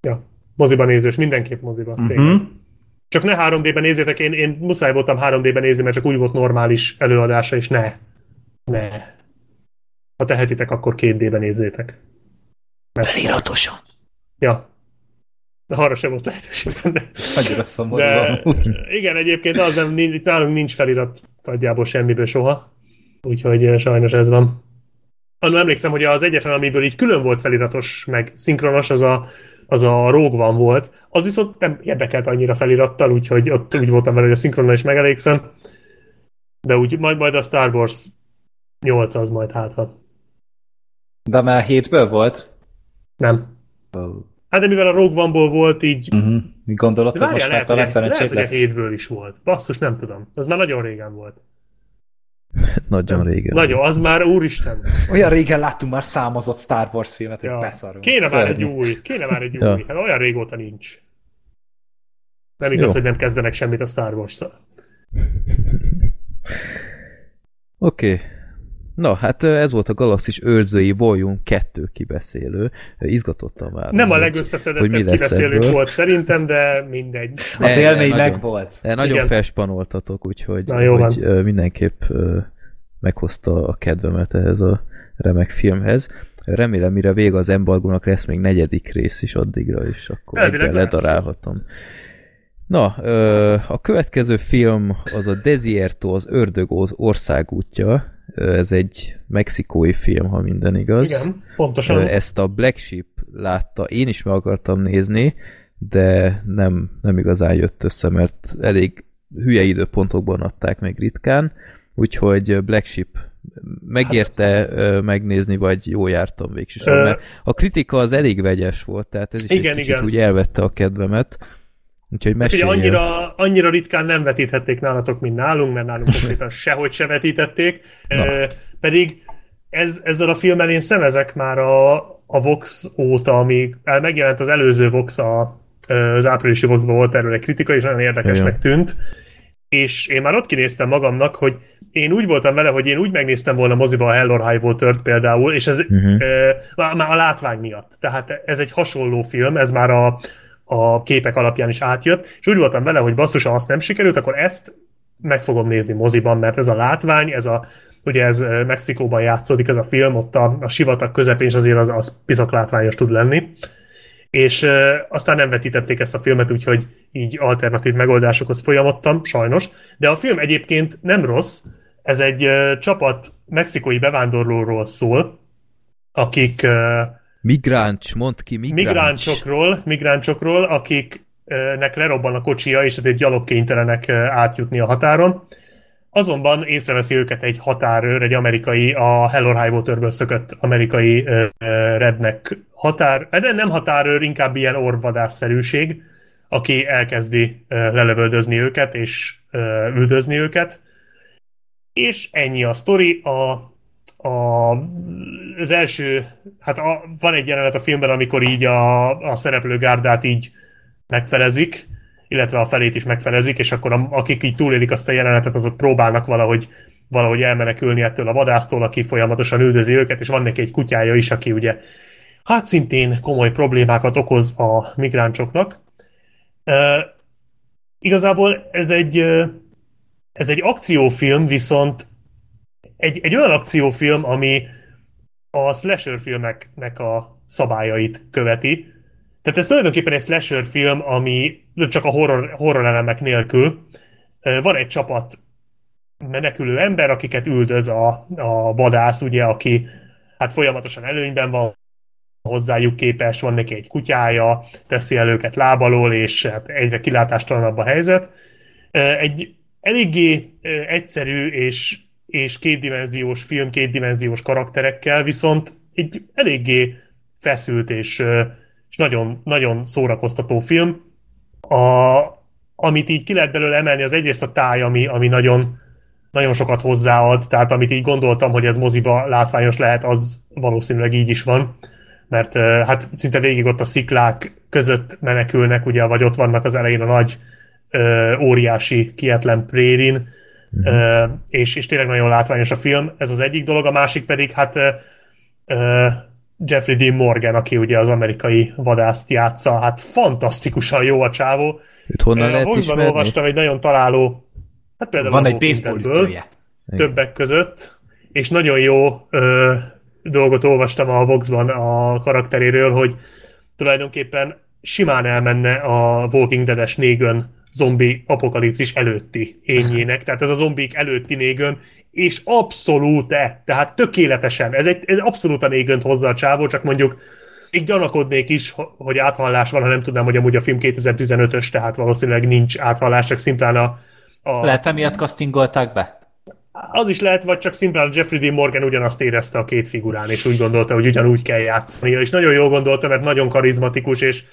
Ja, moziba nézős, mindenképp moziba. Uh-huh. Csak ne 3D-ben nézzétek, én, én muszáj voltam 3D-ben nézni, mert csak úgy volt normális előadása, és ne. Ne. Ha tehetitek, akkor 2D-ben nézzétek. Feliratosan. Ja, de arra sem volt lehetőség benne. Annyira szomorú. De, igen, egyébként az nem, nincs, nálunk nincs felirat nagyjából semmiből soha. Úgyhogy eh, sajnos ez van. Annól emlékszem, hogy az egyetlen, amiből így külön volt feliratos, meg szinkronos, az a, az a Rogue One volt. Az viszont nem érdekelt annyira felirattal, úgyhogy ott úgy voltam vele, hogy a szinkronnal is megelégszem. De úgy majd, majd a Star Wars 8 az majd hátra. De már hétből volt? Nem. Oh. Hát de mivel a Rogue One-ból volt így... Uh-huh. Gondolod, hogy most már talán szerencsét lesz? Lehet, hogy is volt. Basszus, nem tudom. Az már nagyon régen volt. nagyon régen. Nagyon, az már úristen. Olyan régen láttunk már számozott Star Wars filmet, hogy ja. beszarunk. Kéne Szörnyű. már egy új, kéne már egy új. Ja. Hát olyan régóta nincs. Nem igaz, Jó. hogy nem kezdenek semmit a Star Wars-szal. Oké, okay. Na, hát ez volt a Galaxis őrzői Volume 2 kibeszélő. Izgatottam már. Nem a legösszeszedettebb kibeszélő volt szerintem, de mindegy. De, az élmény meg volt. De nagyon Igen. felspanoltatok, úgyhogy Na, jó hogy van. mindenképp meghozta a kedvemet ehhez a remek filmhez. Remélem, mire vége az embargónak lesz még negyedik rész is addigra, és akkor egyben ledarálhatom. Na, a következő film az a Desierto, az Ördögóz országútja, ez egy mexikói film, ha minden igaz. Igen, pontosan. Ezt a Black Sheep látta, én is meg akartam nézni, de nem, nem igazán jött össze, mert elég hülye időpontokban adták meg ritkán, úgyhogy Black Sheep megérte hát, megnézni, vagy jó jártam végsősorban, mert a kritika az elég vegyes volt, tehát ez is igen, egy kicsit igen. úgy elvette a kedvemet. Úgyhogy mesélj. Ugye annyira, annyira ritkán nem vetíthették nálatok, mint nálunk, mert nálunk konkrétan sehogy se vetítették. E, pedig ez, ezzel a filmmel én szemezek már a, a Vox óta, amíg megjelent az előző Vox, a, az áprilisi Voxban volt erről egy kritika, és nagyon érdekesnek tűnt. És én már ott kinéztem magamnak, hogy én úgy voltam vele, hogy én úgy megnéztem volna moziba a Hell or High Water például, és ez uh-huh. e, már a látvány miatt. Tehát ez egy hasonló film, ez már a, a képek alapján is átjött, és úgy voltam vele, hogy basszus, ha azt nem sikerült, akkor ezt meg fogom nézni moziban, mert ez a látvány, ez a, ugye ez Mexikóban játszódik ez a film, ott a, a sivatag közepén, és azért az, az piszak látványos tud lenni. és uh, aztán nem vetítették ezt a filmet, úgyhogy így alternatív megoldásokhoz folyamodtam, sajnos. De a film egyébként nem rossz, ez egy uh, csapat mexikói bevándorlóról szól, akik... Uh, Migráncs, mondd ki, migráncs. Migráncsokról, migráncsokról, akiknek lerobban a kocsija, és ezért gyalogkénytelenek átjutni a határon. Azonban észreveszi őket egy határőr, egy amerikai, a Hell or szökött amerikai uh, rednek határ, de nem határőr, inkább ilyen orvadászszerűség, aki elkezdi uh, lelövöldözni őket és uh, üldözni őket. És ennyi a sztori. A, a, az első, hát a, van egy jelenet a filmben, amikor így a, a szereplőgárdát így megfelezik, illetve a felét is megfelezik, és akkor a, akik így túlélik azt a jelenetet, azok próbálnak valahogy valahogy elmenekülni ettől a vadásztól, aki folyamatosan üldözi őket, és van neki egy kutyája is, aki ugye hát szintén komoly problémákat okoz a migráncsoknak. E, igazából ez egy, ez egy akciófilm, viszont egy, egy olyan akciófilm, ami a slasher filmeknek a szabályait követi, tehát ez tulajdonképpen egy slasher film, ami csak a horror, horror elemek nélkül. Van egy csapat menekülő ember, akiket üldöz a, a vadász, ugye, aki hát folyamatosan előnyben van hozzájuk képes, van neki egy kutyája, teszi el őket lábalól, és hát egyre kilátástalanabb a helyzet. Egy eléggé egyszerű és, és kétdimenziós film, kétdimenziós karakterekkel, viszont egy eléggé feszült és és nagyon, nagyon szórakoztató film. A, amit így ki lehet belőle emelni, az egyrészt a táj, ami, ami nagyon, nagyon sokat hozzáad, tehát amit így gondoltam, hogy ez moziba látványos lehet, az valószínűleg így is van, mert hát szinte végig ott a sziklák között menekülnek, ugye, vagy ott vannak az elején a nagy óriási kietlen prérin, mm-hmm. és, és tényleg nagyon látványos a film, ez az egyik dolog, a másik pedig hát Jeffrey Dean Morgan, aki ugye az amerikai vadászt játsza, hát fantasztikusan jó a csávó. Őt honnan lehet ismerni? olvastam egy nagyon találó, hát például Van egy baseball. Többek között, és nagyon jó ö, dolgot olvastam a Voxban a karakteréről, hogy tulajdonképpen simán elmenne a Walking Dead-es négön zombi apokalipszis előtti ényének, tehát ez a zombik előtti négön, és abszolút -e, tehát tökéletesen, ez egy ez abszolút a négönt hozza a csávó, csak mondjuk így gyanakodnék is, hogy áthallás van, ha nem tudnám, hogy amúgy a film 2015-ös, tehát valószínűleg nincs áthallás, csak szimplán a... a... Lehet emiatt castingolták be? Az is lehet, vagy csak szimplán Jeffrey Dean Morgan ugyanazt érezte a két figurán, és úgy gondolta, hogy ugyanúgy kell játszani. És nagyon jól gondolta, mert nagyon karizmatikus, és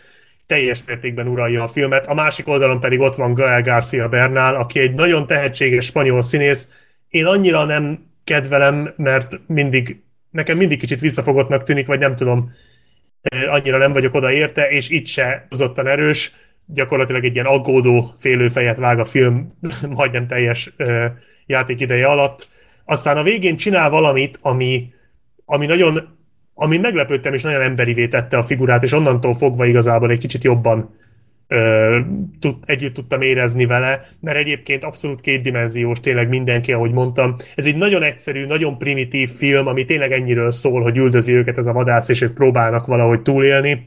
teljes mértékben uralja a filmet. A másik oldalon pedig ott van Gael Garcia Bernal, aki egy nagyon tehetséges spanyol színész. Én annyira nem kedvelem, mert mindig, nekem mindig kicsit visszafogottnak tűnik, vagy nem tudom, annyira nem vagyok oda érte, és itt se hozottan erős. Gyakorlatilag egy ilyen aggódó félőfejet vág a film majdnem teljes játékideje alatt. Aztán a végén csinál valamit, ami, ami nagyon ami meglepődtem, és nagyon emberivé tette a figurát, és onnantól fogva igazából egy kicsit jobban ö, tud, együtt tudtam érezni vele, mert egyébként abszolút kétdimenziós, tényleg mindenki, ahogy mondtam. Ez egy nagyon egyszerű, nagyon primitív film, ami tényleg ennyiről szól, hogy üldözi őket ez a vadász, és ők próbálnak valahogy túlélni.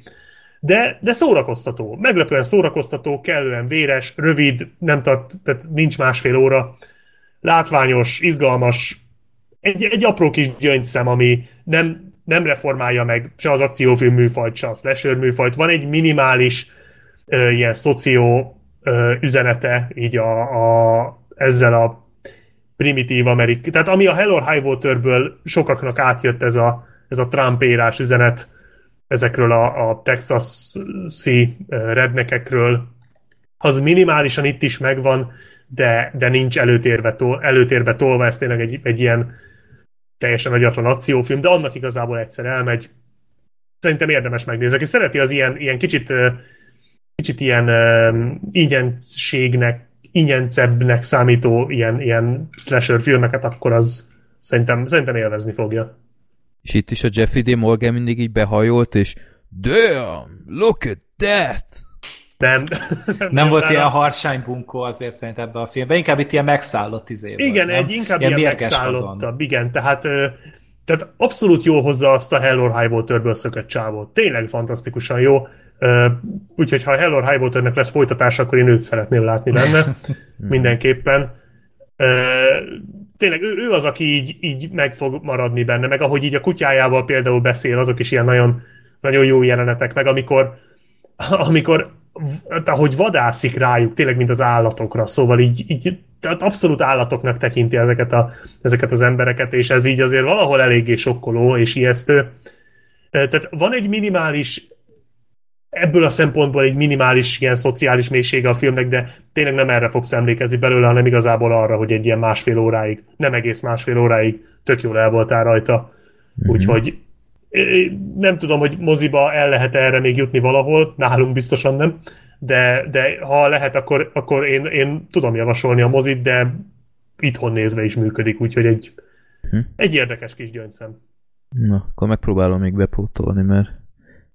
De, de szórakoztató, meglepően szórakoztató, kellően véres, rövid, nem tart, tehát nincs másfél óra, látványos, izgalmas, egy, egy apró kis gyöngyszem, ami nem, nem reformálja meg se az akciófilm műfajt, se a slasher műfajt. Van egy minimális ö, ilyen szoció ö, üzenete így a, a, ezzel a primitív amerikai. Tehát ami a Hell or High Waterből sokaknak átjött ez a, ez a Trump érás üzenet ezekről a, a texasi rednekekről, az minimálisan itt is megvan, de, de nincs előtérbe, tol, előtérbe tolva, ez tényleg egy, egy ilyen teljesen agyatlan akciófilm, de annak igazából egyszer elmegy. Szerintem érdemes megnézni. Aki szereti az ilyen, ilyen kicsit, kicsit ilyen ingyenségnek, ingyencebbnek számító ilyen, ilyen slasher filmeket, akkor az szerintem, szerintem élvezni fogja. És itt is a Jeffrey D. Morgan mindig így behajolt, és Damn, look at that! Nem. nem, nem volt ilyen harsány bunkó azért szerint ebben a filmben, inkább itt ilyen megszállott izé Igen, volt, egy inkább ilyen, ilyen megszállottabb, igen, tehát, tehát abszolút jó hozza azt a Hell or High Waterből szökött csávót. Tényleg fantasztikusan jó. Uh, úgyhogy ha Hell or High Waternek lesz folytatása, akkor én őt szeretném látni benne. Mindenképpen. Uh, tényleg ő, ő az, aki így, így meg fog maradni benne, meg ahogy így a kutyájával például beszél, azok is ilyen nagyon, nagyon jó jelenetek, meg amikor, amikor ahogy vadászik rájuk, tényleg mint az állatokra, szóval így, így tehát abszolút állatoknak tekinti ezeket, a, ezeket az embereket, és ez így azért valahol eléggé sokkoló és ijesztő. Tehát van egy minimális ebből a szempontból egy minimális ilyen szociális mélysége a filmnek, de tényleg nem erre fogsz emlékezni belőle, hanem igazából arra, hogy egy ilyen másfél óráig, nem egész másfél óráig tök jól el voltál rajta. Mm-hmm. Úgyhogy nem tudom, hogy moziba el lehet erre még jutni valahol, nálunk biztosan nem, de, de ha lehet, akkor, akkor én, én tudom javasolni a mozit, de itthon nézve is működik, úgyhogy egy, hm. egy érdekes kis gyöngyszem. Na, akkor megpróbálom még bepótolni, mert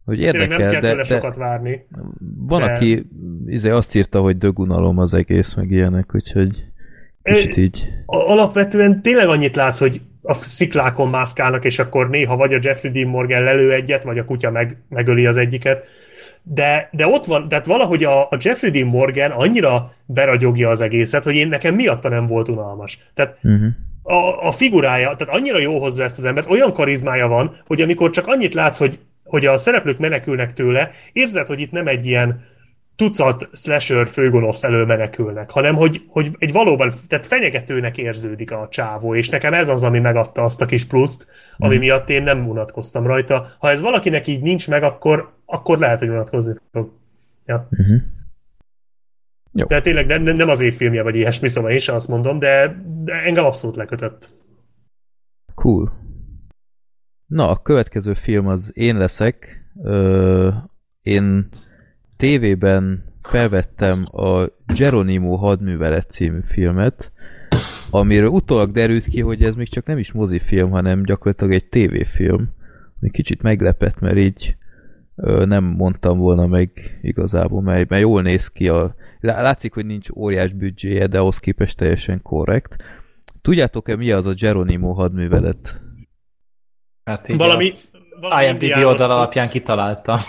hogy érdekel, nem kell de, de sokat várni. Van, de... aki izé azt írta, hogy dögunalom az egész, meg ilyenek, úgyhogy kicsit így. Alapvetően tényleg annyit látsz, hogy a sziklákon mászkálnak, és akkor néha vagy a Jeffrey Dean Morgan lelő egyet, vagy a kutya meg, megöli az egyiket. De, de ott van, tehát valahogy a, a Jeffrey Dean Morgan annyira beragyogja az egészet, hogy én nekem miatta nem volt unalmas. Tehát uh-huh. a, a figurája, tehát annyira jó hozzá ezt az embert, olyan karizmája van, hogy amikor csak annyit látsz, hogy hogy a szereplők menekülnek tőle, érzed, hogy itt nem egy ilyen tucat slasher főgonosz elől menekülnek, hanem hogy, hogy egy valóban, tehát fenyegetőnek érződik a csávó, és nekem ez az, ami megadta azt a kis pluszt, ami mm. miatt én nem unatkoztam rajta. Ha ez valakinek így nincs meg, akkor, akkor lehet, hogy unatkozni fog. Ja. Mm-hmm. Jó. De tényleg nem, nem az évfilmje, vagy ilyesmi, szóval én sem azt mondom, de, de engem abszolút lekötött. Cool. Na, a következő film az én leszek. Ö, én tévében felvettem a Geronimo hadművelet című filmet, amiről utólag derült ki, hogy ez még csak nem is mozifilm, hanem gyakorlatilag egy tévéfilm. Ami kicsit meglepett, mert így ö, nem mondtam volna meg igazából, mert, mert jól néz ki. A, látszik, hogy nincs óriás büdzséje, de ahhoz képest teljesen korrekt. Tudjátok-e mi az a Geronimo hadművelet? Hát így valami, valami IMDb oldal alapján kitalálta.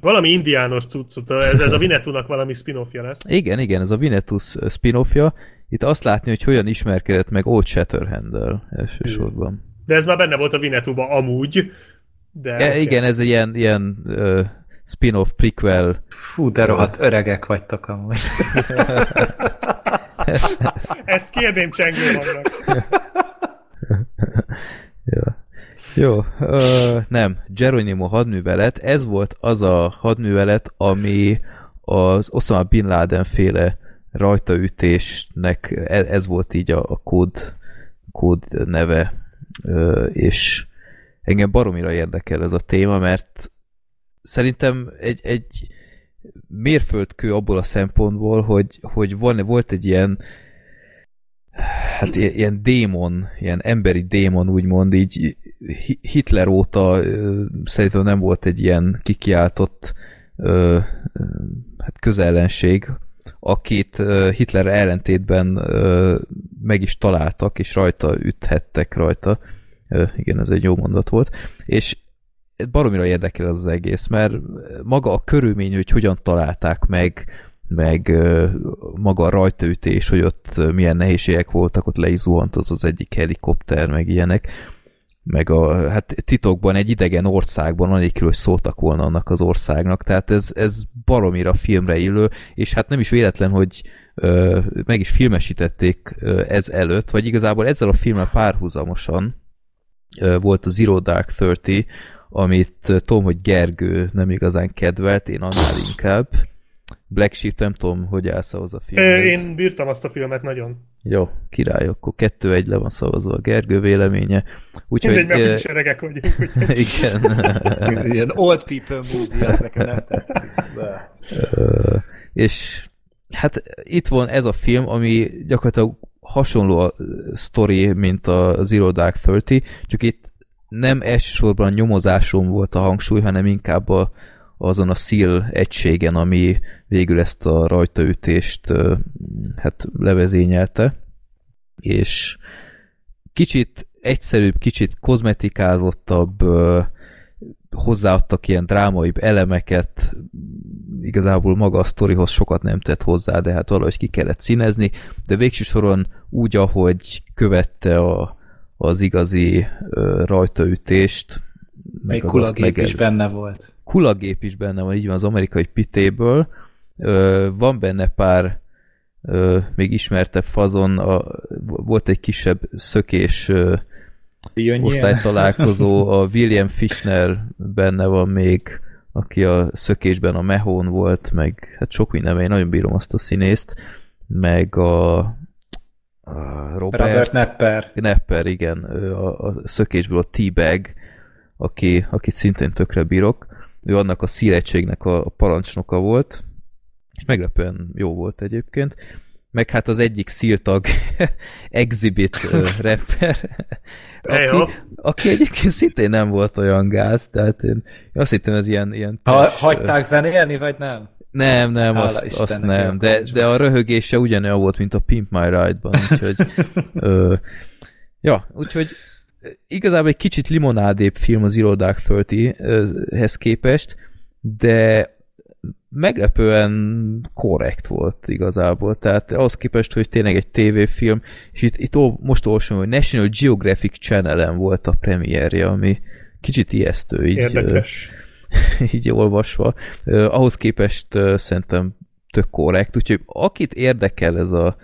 valami indiános cuccot, ez, ez a Vinetúnak valami spin-offja lesz. Igen, igen, ez a Vinetú spin-offja. Itt azt látni, hogy hogyan ismerkedett meg Old Shatterhand-del elsősorban. De ez már benne volt a Vinetúban amúgy. De ja, igen, ez egy ilyen, ilyen uh, spin-off prequel. Fú, de rohadt öregek vagytok amúgy. Ezt kérném csengő. Jó, ö, nem, Geronimo hadművelet, ez volt az a hadművelet, ami az Osama Bin Laden féle rajtaütésnek, ez, ez volt így a, a kód, kód neve, ö, és engem baromira érdekel ez a téma, mert szerintem egy, egy mérföldkő abból a szempontból, hogy, hogy van, volt egy ilyen hát ilyen démon, ilyen emberi démon úgymond, így Hitler óta szerintem nem volt egy ilyen kikiáltott hát közellenség, akit Hitler ellentétben meg is találtak, és rajta üthettek rajta. Igen, ez egy jó mondat volt. És baromira érdekel az, az egész, mert maga a körülmény, hogy hogyan találták meg, meg maga a rajtaütés, hogy ott milyen nehézségek voltak, ott le is zuhant az az egyik helikopter, meg ilyenek, meg a, hát titokban egy idegen országban, anélkül, hogy szóltak volna annak az országnak, tehát ez, ez baromira filmre illő, és hát nem is véletlen, hogy ö, meg is filmesítették ö, ez előtt, vagy igazából ezzel a filmmel párhuzamosan ö, volt a Zero Dark Thirty, amit tudom, hogy Gergő nem igazán kedvelt, én annál inkább, Black Sheep, nem tudom, hogy állsz ahhoz a filmhez. Én bírtam azt a filmet nagyon. Jó, király, akkor kettő-egy le van szavazva a Gergő véleménye. Úgyhogy... Mindegy, mert úgyis öregek vagyunk. Úgy. Igen. Ilyen old people movie, az nekem nem tetszik. És hát itt van ez a film, ami gyakorlatilag hasonló a sztori, mint a Zero Dark Thirty, csak itt nem elsősorban a nyomozáson volt a hangsúly, hanem inkább a, azon a szíl egységen, ami végül ezt a rajtaütést hát levezényelte, és kicsit egyszerűbb, kicsit kozmetikázottabb, hozzáadtak ilyen drámai elemeket, igazából maga a sztorihoz sokat nem tett hozzá, de hát valahogy ki kellett színezni, de végső soron úgy, ahogy követte a, az igazi ö, rajtaütést, Még kulagép is benne volt. Kulagép is benne van, így van az amerikai pitéből. Ö, van benne pár ö, még ismertebb fazon, a, volt egy kisebb szökés ö, osztálytalálkozó, a William Fichtner benne van még, aki a szökésben a Mehón volt, meg hát sok minden, én nagyon bírom azt a színészt, meg a, a Robert, Robert Nepper. Nepper, igen, a, a szökésből a T-Bag, aki, akit szintén tökre bírok. Ő annak a szíregységnek a, a parancsnoka volt, és meglepően jó volt egyébként. Meg hát az egyik szírtag Exhibit rapper, aki, aki egyébként szintén nem volt olyan gáz, tehát én, én azt hittem, ez ilyen... ilyen ha, hagyták zenélni, vagy nem? Nem, nem, Hála azt, azt nem, de, de a röhögése ugyanolyan volt, mint a Pimp My Ride-ban, úgyhogy ö, ja, úgyhogy igazából egy kicsit limonádébb film az Irodák föltihez képest, de meglepően korrekt volt igazából. Tehát ahhoz képest, hogy tényleg egy tévéfilm, és itt, itt most olvasom, hogy National Geographic Channel-en volt a premierje, ami kicsit ijesztő így, Érdekes. így olvasva. ahhoz képest szerintem tök korrekt, úgyhogy akit érdekel ez a,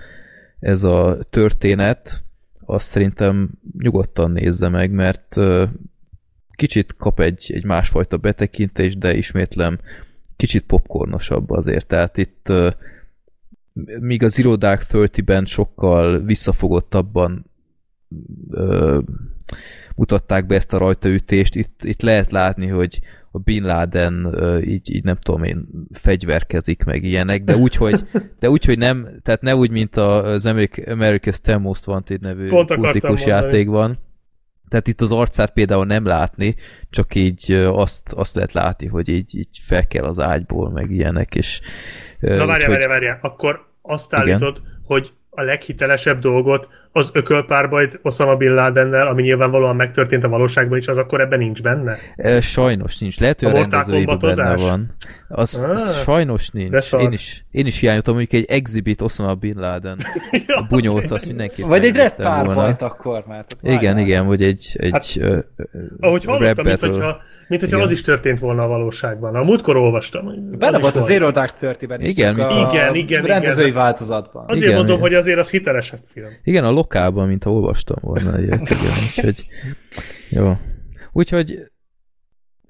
ez a történet, azt szerintem nyugodtan nézze meg, mert kicsit kap egy, egy másfajta betekintést, de ismétlem kicsit popcornosabb azért, tehát itt míg az Dark Thirty-ben sokkal visszafogottabban ö, mutatták be ezt a rajtaütést, itt, itt lehet látni, hogy a Bin Laden így, így nem tudom én, fegyverkezik meg ilyenek, de úgy, hogy, de úgy, hogy nem, tehát ne úgy, mint az America's Ten Most Wanted nevű kultikus játék van, tehát itt az arcát például nem látni, csak így azt, azt lehet látni, hogy így, így fel kell az ágyból, meg ilyenek, és... Na várjál, várjál, várjál, akkor azt állítod, igen? hogy a leghitelesebb dolgot az ökölpárbajt Osama Bin Ladennel, ami nyilvánvalóan megtörtént a valóságban is, az akkor ebben nincs benne? Sajnos nincs. Lehet, hogy a, a rendezőjében benne van. Az, ah, az sajnos nincs. Én is, én is hiányoltam mondjuk egy exhibit Osama Bin Laden. a bunyót, azt mindenki. Vagy egy rep párbajt akkor már. Igen, igen, vagy egy, egy hát, uh, ahogy hallottam, mint hogyha mint hogyha Igen. az is történt volna a valóságban. A múltkor olvastam. Benne volt a Zero Dark Thirty-ben is. Igen, a igen, igen, rendezői igen. változatban. Azért igen, mondom, igen. hogy azért az hitelesebb film. Igen, a lokálban, mint ha olvastam volna ilyet. Igen, úgyhogy, jó. Úgyhogy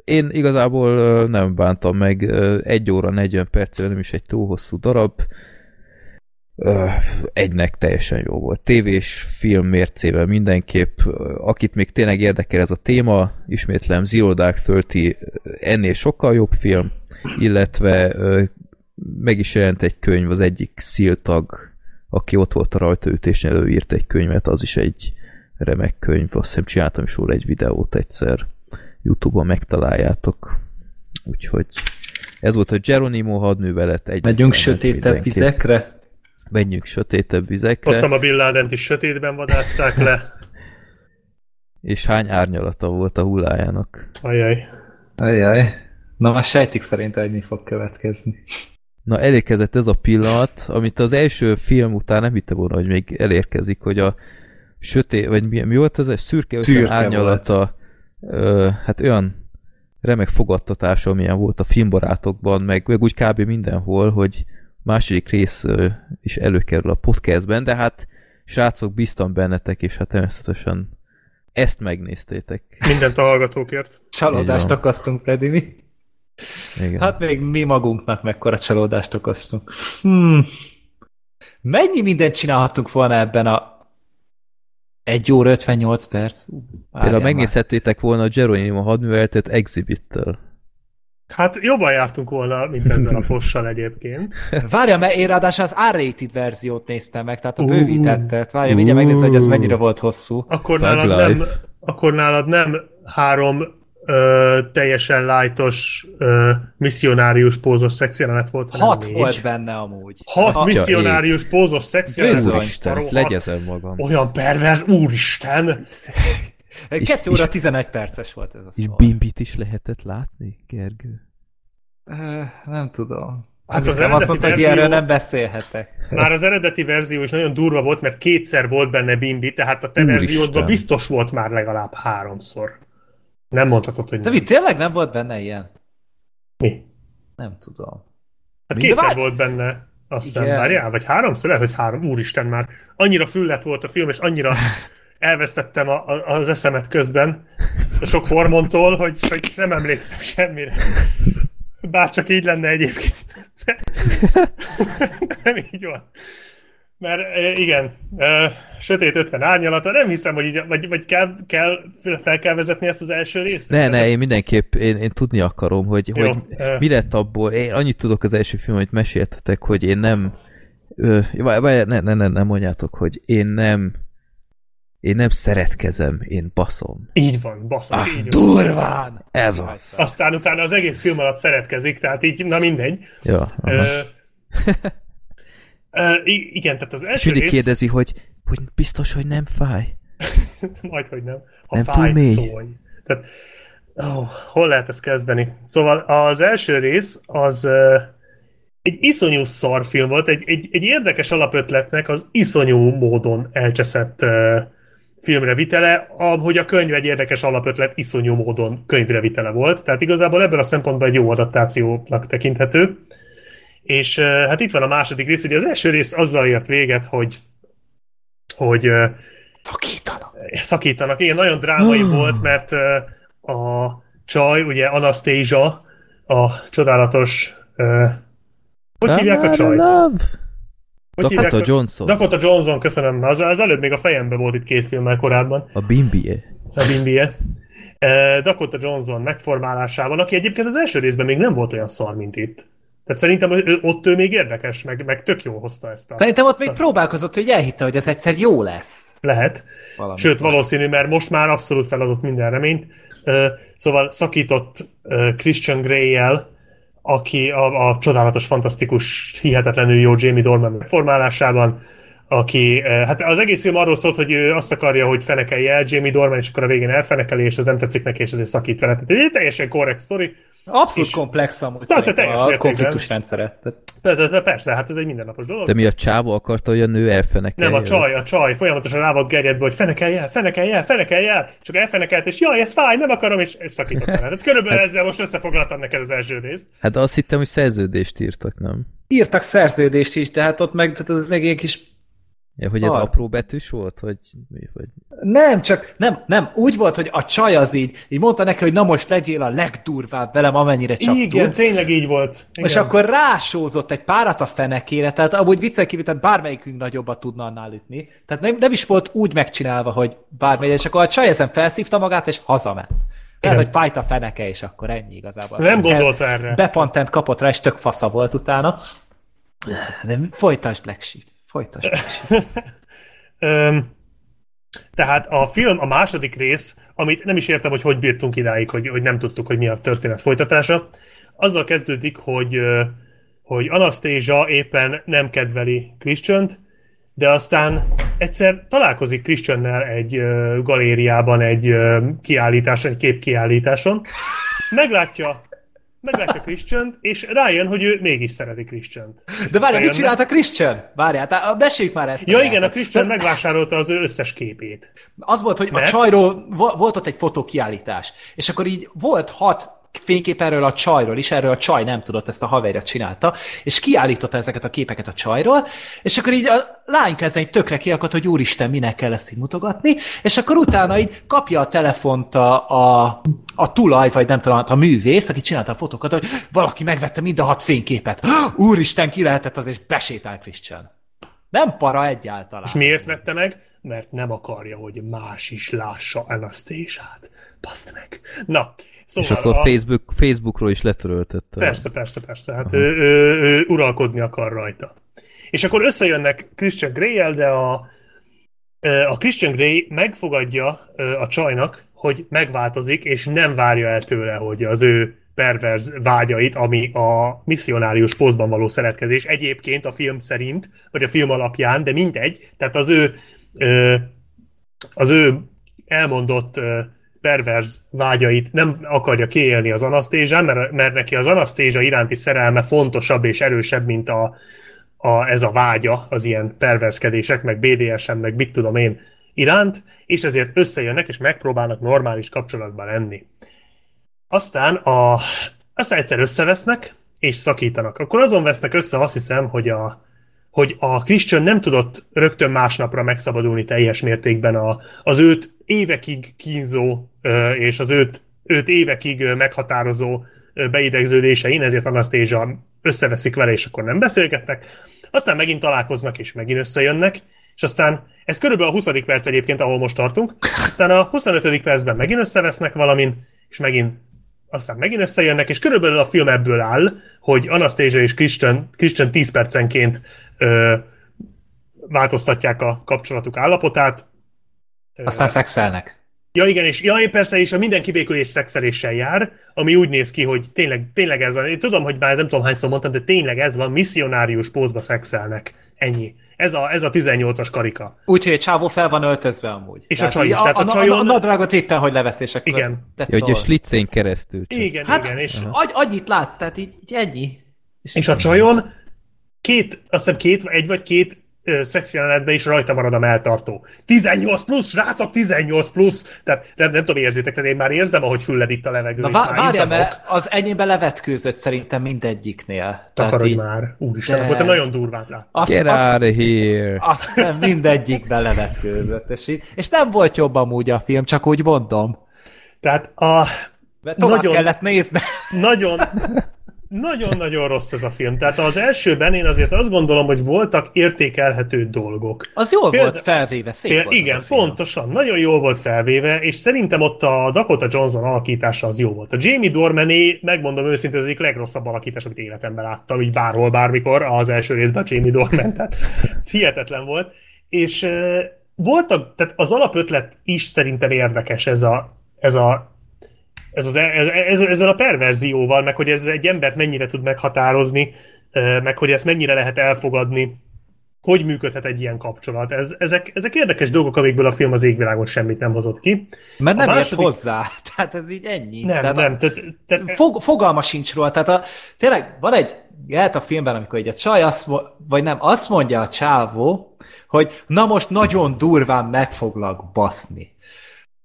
én igazából nem bántam meg, egy óra 40 perccel nem is egy túl hosszú darab, egynek teljesen jó volt. Tévés film mércével mindenképp. Akit még tényleg érdekel ez a téma, ismétlem Zero Dark Thirty ennél sokkal jobb film, illetve meg is jelent egy könyv, az egyik sziltag, aki ott volt a rajtaütésen, előírt egy könyvet, az is egy remek könyv, azt hiszem csináltam is róla egy videót egyszer, Youtube-on megtaláljátok. Úgyhogy ez volt a Geronimo hadművelet. Egy Megyünk sötétebb vizekre? Menjünk sötétebb vizekre. Aztán a Bin laden is sötétben vadázták le. És hány árnyalata volt a hullájának? Ajaj. Ajaj. Na már sejtik szerint, hogy mi fog következni. Na elérkezett ez a pillanat, amit az első film után nem hitte volna, hogy még elérkezik, hogy a sötét, vagy mi, mi volt az, a szürke, szürke árnyalata, ö, hát olyan remek fogadtatása, amilyen volt a filmbarátokban, meg, meg úgy kb. mindenhol, hogy második rész is előkerül a podcastben, de hát srácok, bíztam bennetek, és hát természetesen ezt megnéztétek. Mindent a hallgatókért. Csalódást okoztunk, Freddy, mi? Igen. Hát még mi magunknak mekkora csalódást okoztunk. Hmm. Mennyi mindent csinálhattunk volna ebben a 1 óra 58 perc? Például megnézhettétek volna a Geronimo hadműveletet Exhibit-tel. Hát jobban jártunk volna, mint ezzel a fossal egyébként. Várja, mert én ráadásul az R-rated verziót néztem meg, tehát a bővítettet. Várja, mindjárt megnézem, hogy ez mennyire volt hosszú. Akkor nálad, nem, akkor nálad nem három ö, teljesen lájtos ö, misszionárius pózos szexjelenet volt, hanem Hat négy. volt benne amúgy. Hat Atya misszionárius ég. pózos szexjelenet. Úristen, legyezel magam. Olyan pervers, úristen! És- 2 óra és- 11 perces volt ez a És szó. Bimbit is lehetett látni, Gergő? Nem tudom. Hát az nem azt eredeti mondta, hogy verzió- ilyenről nem beszélhetek. Már az eredeti verzió is nagyon durva volt, mert kétszer volt benne Bimbi, tehát a te Úristen. verziódban biztos volt már legalább háromszor. Nem mondhatod, hogy De nem. mi, tényleg nem volt benne ilyen? Mi? Nem tudom. Hát Mi? De kétszer várj- volt benne, azt hiszem, várjál, vagy háromszor, lehet, hogy három, úristen már. Annyira füllet volt a film, és annyira elvesztettem a, a, az eszemet közben, a sok hormontól, hogy, hogy nem emlékszem semmire. Bár csak így lenne egyébként. nem így van. Mert e, igen, e, sötét 50 árnyalata, nem hiszem, hogy így, vagy, vagy kell, kell, fel kell vezetni ezt az első részt? Ne, ne, én mindenképp, én, én tudni akarom, hogy, Jó, hogy ö. mi lett abból. Én annyit tudok az első film, amit meséltetek, hogy én nem, ö, vagy, vagy, ne, ne, ne, ne mondjátok, hogy én nem, én nem szeretkezem, én baszom. Így van, baszok, Ah, így van. Durván! Ez az. Aztán utána az egész film alatt szeretkezik, tehát így, na mindegy. Ja. Ö, igen, tehát az És első mindig rész, kérdezi, hogy, hogy biztos, hogy nem fáj. majd, hogy nem, ha Nem túl fáj, mély. szólj. Tehát, oh, hol lehet ezt kezdeni? Szóval az első rész az ö, egy iszonyú szar film volt, egy, egy, egy érdekes alapötletnek az iszonyú módon elcseszett ö, filmre vitele, ahogy a könyv egy érdekes alapötlet iszonyú módon könyvre vitele volt. Tehát igazából ebből a szempontból egy jó adaptációnak tekinthető. És hát itt van a második rész, ugye az első rész azzal ért véget, hogy hogy Szakítanak. szakítanak. Igen, nagyon drámai Ah. volt, mert a csaj, ugye Anastasia, a csodálatos hogy hívják a csajt? Hogy hívják Dakota a- Johnson. Dakota Johnson, köszönöm. Az, az előbb még a fejembe volt itt két filmmel korábban, A Bimbie. a Bimbie. Uh, Dakota Johnson megformálásában, aki egyébként az első részben még nem volt olyan szar, mint itt. Tehát szerintem ő, ott ő még érdekes, meg, meg tök jól hozta ezt a... Szerintem ott még a- próbálkozott, hogy elhitte, hogy ez egyszer jó lesz. Lehet. Valami. Sőt, valószínű, mert most már abszolút feladott minden reményt. Ö, Szóval szakított ö, Christian Grey-jel, aki a, a csodálatos, fantasztikus, hihetetlenül jó Jamie Dornan megformálásában, aki, hát az egész film arról szólt, hogy ő azt akarja, hogy fenekelje el Jamie Dornan, és akkor a végén elfenekeli, és ez nem tetszik neki, és ezért szakít vele. Tehát egy teljesen korrekt sztori. Abszolút És- komplex amúgy Tehát a mértékben. konfliktus rendszere. De persze, hát ez egy mindennapos dolog. De mi a csávó akarta, hogy a nő elfenekelje? Nem, a csaj, a csaj folyamatosan rá volt gerjedve, hogy fenekelj el, fenekelj el, fenekelj el, csak elfenekelt, és jaj, ez fáj, nem akarom, és, és szakított el. Tehát körülbelül ezzel most összefoglaltam neked az első részt. Hát azt hittem, hogy szerződést írtak, nem? írtak szerződést is, tehát ott meg, tehát az meg egy kis hogy ez Ah. apró betűs volt, vagy mi? Vagy... Nem, csak nem, nem, úgy volt, hogy a csaj az így, így mondta neki, hogy na most legyél a legdurvább velem, amennyire csak Igen, tudsz. tényleg így volt. Igen. És akkor rásózott egy párat a fenekére, tehát amúgy viccel kívül, tehát bármelyikünk nagyobbat tudna annál ütni. Tehát nem, nem is volt úgy megcsinálva, hogy bármelyik, és akkor a csaj ezen felszívta magát, és hazament. Lehet, hogy fájt a feneke, és akkor ennyi igazából. Nem Aztán gondolta erre. Bepantent kapott rá, és tök fasza volt utána. De folytasd, Black Sheep. Folytasd, tehát a film, a második rész, amit nem is értem, hogy hogy bírtunk idáig, hogy, hogy nem tudtuk, hogy mi a történet folytatása, azzal kezdődik, hogy, hogy Anastasia éppen nem kedveli christian de aztán egyszer találkozik Christiannel egy galériában, egy kiállításon, egy képkiállításon, meglátja, meglátja christian és rájön, hogy ő mégis szereti christian De várjál, mit csinált a Christian? Várjál, tehát meséljük már ezt. Ja igen, a. Christian Tehát megvásárolta az ő összes képét. Az volt, hogy a Mert? csajról vo- volt ott egy fotókiállítás, és akkor így volt hat fénykép erről a csajról is, erről a csaj nem tudott, ezt a haverja csinálta, és kiállította ezeket a képeket a csajról, és akkor így a lány kezdeni tökre kiakadt, hogy úristen, minek kell ezt így mutogatni, és akkor utána így kapja a telefont a, a, a tulaj, vagy nem tudom, a művész, aki csinálta a fotókat, hogy valaki megvette mind a hat fényképet. Úristen, ki lehetett az, és besétál Christian. Nem para egyáltalán. És miért vette meg? Mert nem akarja, hogy más is lássa Anastasiát. Baszd meg. Na, szóval És akkor a... Facebook, Facebookról is letöröltette. Persze, persze, persze. Hát ő, ő, ő, uralkodni akar rajta. És akkor összejönnek Christian grey de a, a Christian Grey megfogadja a csajnak, hogy megváltozik, és nem várja el tőle, hogy az ő perverz vágyait, ami a misszionárius posztban való szeretkezés egyébként a film szerint, vagy a film alapján, de mindegy, tehát az ő az ő elmondott perverz vágyait nem akarja kiélni az anasztézsán, mert, mert neki az anasztézsa iránti szerelme fontosabb és erősebb, mint a, a, ez a vágya az ilyen perverzkedések, meg BDSM, meg mit tudom én iránt, és ezért összejönnek, és megpróbálnak normális kapcsolatban lenni. Aztán, a, aztán egyszer összevesznek, és szakítanak. Akkor azon vesznek össze, azt hiszem, hogy a, hogy a Christian nem tudott rögtön másnapra megszabadulni teljes mértékben a, az őt évekig kínzó és az őt, őt évekig meghatározó beidegződésein, ezért Anastasia összeveszik vele, és akkor nem beszélgetnek. Aztán megint találkoznak, és megint összejönnek, és aztán ez körülbelül a 20. perc egyébként, ahol most tartunk, aztán a 25. percben megint összevesznek valamin, és megint aztán megint összejönnek, és körülbelül a film ebből áll, hogy Anastasia és Christian, Christian 10 percenként ö, változtatják a kapcsolatuk állapotát. Aztán szexelnek. Ja igen, és ja, persze, és a minden kibékülés szexeléssel jár, ami úgy néz ki, hogy tényleg, tényleg ez van. Én tudom, hogy már nem tudom hányszor mondtam, de tényleg ez van, misszionárius pózba szexelnek. Ennyi. Ez a, ez a 18-as karika. Úgyhogy egy csávó fel van öltözve amúgy. És tehát a csaj is. Tehát a, a, csajon... a, a nadrágot éppen, hogy levesz, és akkor... Igen. Ja, hogy a slitzén keresztül. Csak. Igen, hát, igen. És, agy, annyit látsz, tehát így, így ennyi. És, és a csajon két, azt hiszem két, egy vagy két szex jelenetben is rajta marad a melltartó. 18 plusz, srácok, 18 plusz! Tehát nem, nem tudom, érzitek, de én már érzem, ahogy fülled itt a levegő. Na vá- várjál, mert az enyémbe levetkőzött szerintem mindegyiknél. Takarodj így... már, úristen, de... akkor te nagyon durván lát. Azt, Get azt, out of here! Azt hiszem mindegyikbe levetkőzött, és, így, és nem volt jobb amúgy a film, csak úgy mondom. Tehát a... nagyon, kellett nézni. Nagyon, nagyon-nagyon rossz ez a film. Tehát az elsőben én azért azt gondolom, hogy voltak értékelhető dolgok. Az jól Példa... volt felvéve, szép Példa... volt Igen, a film. pontosan. Nagyon jól volt felvéve, és szerintem ott a Dakota Johnson alakítása az jó volt. A Jamie Dormané, megmondom őszintén, az egyik legrosszabb alakítás, amit életemben láttam, így bárhol, bármikor, az első részben Jamie Dorman, tehát hihetetlen volt. És voltak, tehát az alapötlet is szerintem érdekes ez a, ez a ez az, ez, ez, ezzel a perverzióval, meg hogy ez egy embert mennyire tud meghatározni, meg hogy ezt mennyire lehet elfogadni, hogy működhet egy ilyen kapcsolat. Ez, ezek, ezek érdekes dolgok, amikből a film az égvilágon semmit nem hozott ki. Mert nem második... ért hozzá, tehát ez így ennyi. Nem, tehát nem. Tehát, tehát... Fog, fogalma sincs róla, tehát a, tényleg van egy lehet a filmben, amikor egy a csaj azt, vagy nem, azt mondja a csávó, hogy na most nagyon durván meg foglak baszni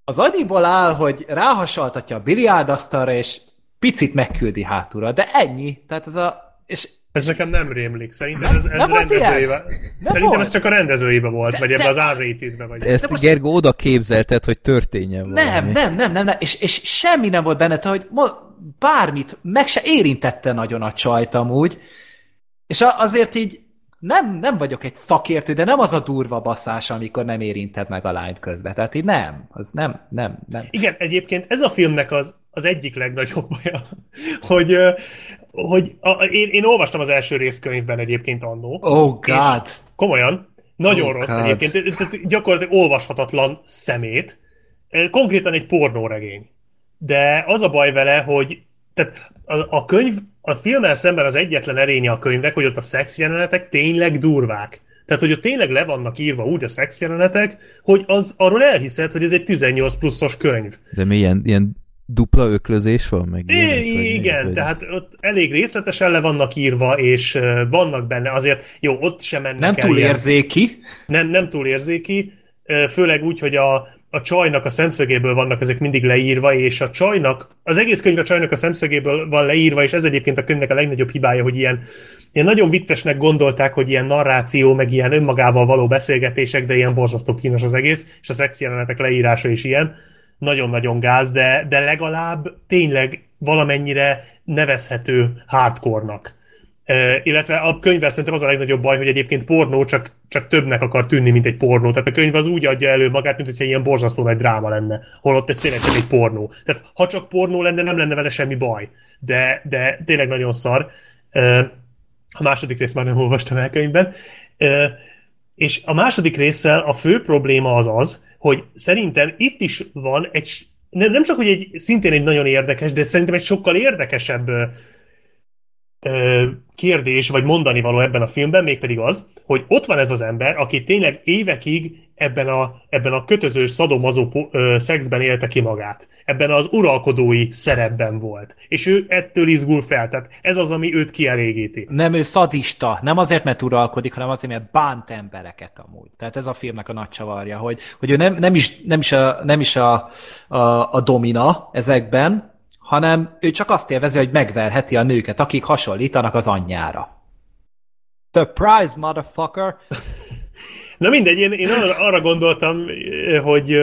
az annyiból áll, hogy ráhasaltatja a biliárdasztalra, és picit megküldi hátulra, de ennyi. Tehát ez a... És ez nekem nem rémlik. Szerintem ez, ez nem rendezőibe. Szerintem volt. ez csak a rendezőibe volt, de, vagy ebbe az r vagy. Ezt most... Gergo oda képzelted, hogy történjen valami. Nem, nem, nem, nem, nem. És, és semmi nem volt benne, hogy bármit, meg se érintette nagyon a csajt amúgy. És azért így nem, nem vagyok egy szakértő, de nem az a durva baszás, amikor nem érinted meg a lányt közben. Tehát így nem, az nem, nem, nem. Igen, egyébként ez a filmnek az, az egyik legnagyobb baja, hogy, hogy a, én, én olvastam az első részkönyvben egyébként annó. Oh God! komolyan, nagyon oh rossz God. egyébként, gyakorlatilag olvashatatlan szemét. Konkrétan egy pornóregény. De az a baj vele, hogy tehát a, a könyv, a filmmel szemben az egyetlen erénye a könyvnek, hogy ott a szex jelenetek tényleg durvák. Tehát, hogy ott tényleg le vannak írva úgy a szex jelenetek, hogy az arról elhiszed, hogy ez egy 18 pluszos könyv. De milyen ilyen dupla öklözés van? Meg ilyenek, I- igen, vagy? tehát ott elég részletesen le vannak írva, és uh, vannak benne azért, jó, ott sem mennek Nem túl érzéki. Nem, nem túl érzéki, főleg úgy, hogy a, a csajnak a szemszögéből vannak ezek mindig leírva, és a csajnak, az egész könyv a csajnak a szemszögéből van leírva, és ez egyébként a könyvnek a legnagyobb hibája, hogy ilyen, ilyen nagyon viccesnek gondolták, hogy ilyen narráció, meg ilyen önmagával való beszélgetések, de ilyen borzasztó kínos az egész, és a szex jelenetek leírása is ilyen. Nagyon-nagyon gáz, de, de legalább tényleg valamennyire nevezhető hardcore-nak illetve a könyvvel szerintem az a legnagyobb baj, hogy egyébként pornó csak, csak többnek akar tűnni, mint egy pornó. Tehát a könyv az úgy adja elő magát, mint hogyha ilyen borzasztó nagy dráma lenne, holott ez tényleg csak egy pornó. Tehát ha csak pornó lenne, nem lenne vele semmi baj. De, de tényleg nagyon szar. A második részt már nem olvastam el könyvben. És a második résszel a fő probléma az az, hogy szerintem itt is van egy, nem csak, hogy egy szintén egy nagyon érdekes, de szerintem egy sokkal érdekesebb kérdés, vagy mondani való ebben a filmben, mégpedig az, hogy ott van ez az ember, aki tényleg évekig ebben a, ebben a kötözős, szadomazó szexben élte ki magát. Ebben az uralkodói szerepben volt. És ő ettől izgul fel. Tehát ez az, ami őt kielégíti. Nem, ő szadista. Nem azért, mert uralkodik, hanem azért, mert bánt embereket amúgy. Tehát ez a filmnek a nagy csavarja, hogy, hogy ő nem, nem is, nem is, a, nem is a, a, a domina ezekben, hanem ő csak azt élvezi, hogy megverheti a nőket, akik hasonlítanak az anyjára. Surprise, motherfucker! Na mindegy, én, én arra, arra gondoltam, hogy,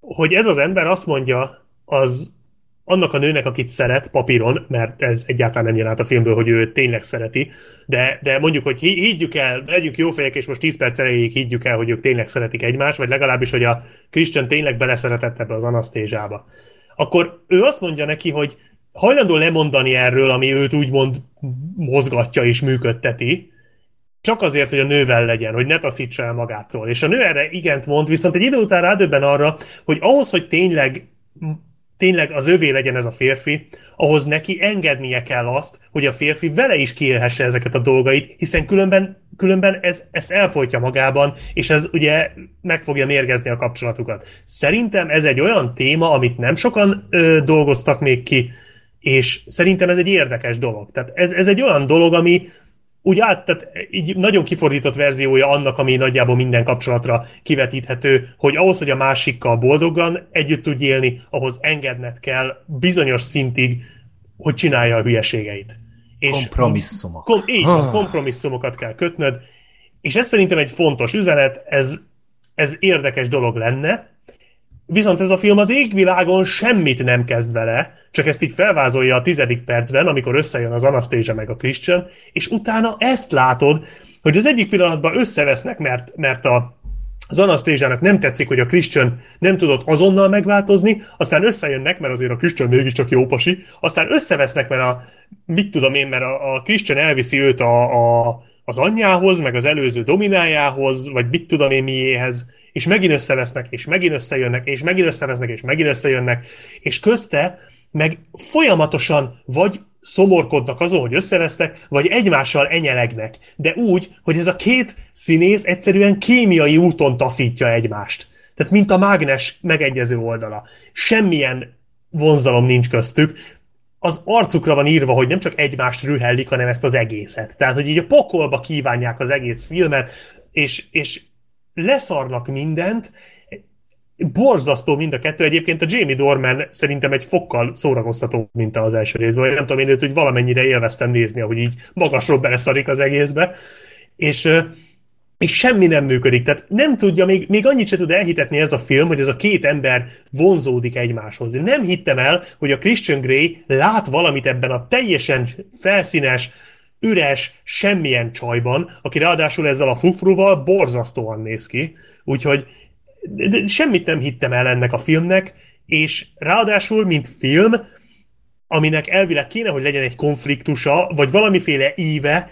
hogy ez az ember azt mondja az annak a nőnek, akit szeret papíron, mert ez egyáltalán nem jelent a filmből, hogy ő tényleg szereti, de, de mondjuk, hogy higgyük el, legyünk jó fejek, és most 10 perc erejéig higgyük el, hogy ők tényleg szeretik egymást, vagy legalábbis, hogy a Christian tényleg beleszeretett ebbe az anasztézsába. Akkor ő azt mondja neki, hogy hajlandó lemondani erről, ami őt úgymond mozgatja és működteti, csak azért, hogy a nővel legyen, hogy ne taszítsa el magától. És a nő erre igent mond, viszont egy idő után rádöbben arra, hogy ahhoz, hogy tényleg tényleg az övé legyen ez a férfi, ahhoz neki engednie kell azt, hogy a férfi vele is kiélhesse ezeket a dolgait, hiszen különben, különben ez, ezt elfolytja magában, és ez ugye meg fogja mérgezni a kapcsolatukat. Szerintem ez egy olyan téma, amit nem sokan ö, dolgoztak még ki, és szerintem ez egy érdekes dolog. Tehát ez, ez egy olyan dolog, ami, úgy át, tehát így nagyon kifordított verziója annak, ami nagyjából minden kapcsolatra kivetíthető, hogy ahhoz, hogy a másikkal boldogan együtt tudj élni, ahhoz engedned kell bizonyos szintig, hogy csinálja a hülyeségeit. És Kompromisszumok. Kom, így, ah. kompromisszumokat kell kötnöd, és ez szerintem egy fontos üzenet, ez, ez érdekes dolog lenne, Viszont ez a film az égvilágon semmit nem kezd vele, csak ezt így felvázolja a tizedik percben, amikor összejön az Anastasia meg a Christian, és utána ezt látod, hogy az egyik pillanatban összevesznek, mert, mert a, az Anasztézsának nem tetszik, hogy a Christian nem tudott azonnal megváltozni, aztán összejönnek, mert azért a Christian mégiscsak jó pasi, aztán összevesznek, mert a, mit tudom én, mert a, a Christian elviszi őt a, a, az anyjához, meg az előző dominájához, vagy mit tudom én miéhez, és megint összevesznek, és megint összejönnek, és megint összevesznek, és megint összejönnek, és közte meg folyamatosan vagy szomorkodnak azon, hogy összevesztek, vagy egymással enyelegnek, de úgy, hogy ez a két színész egyszerűen kémiai úton taszítja egymást. Tehát mint a mágnes megegyező oldala. Semmilyen vonzalom nincs köztük, az arcukra van írva, hogy nem csak egymást rühellik, hanem ezt az egészet. Tehát, hogy így a pokolba kívánják az egész filmet, és, és leszarnak mindent, borzasztó mind a kettő. Egyébként a Jamie Dorman szerintem egy fokkal szórakoztató, mint az első részben. Nem tudom én őt, hogy valamennyire élveztem nézni, ahogy így magasról beleszarik az egészbe. És, és semmi nem működik. Tehát nem tudja, még, még annyit se tud elhitetni ez a film, hogy ez a két ember vonzódik egymáshoz. Én nem hittem el, hogy a Christian Grey lát valamit ebben a teljesen felszínes, üres, semmilyen csajban, aki ráadásul ezzel a fufruval borzasztóan néz ki. Úgyhogy semmit nem hittem el ennek a filmnek, és ráadásul, mint film, aminek elvileg kéne, hogy legyen egy konfliktusa, vagy valamiféle íve,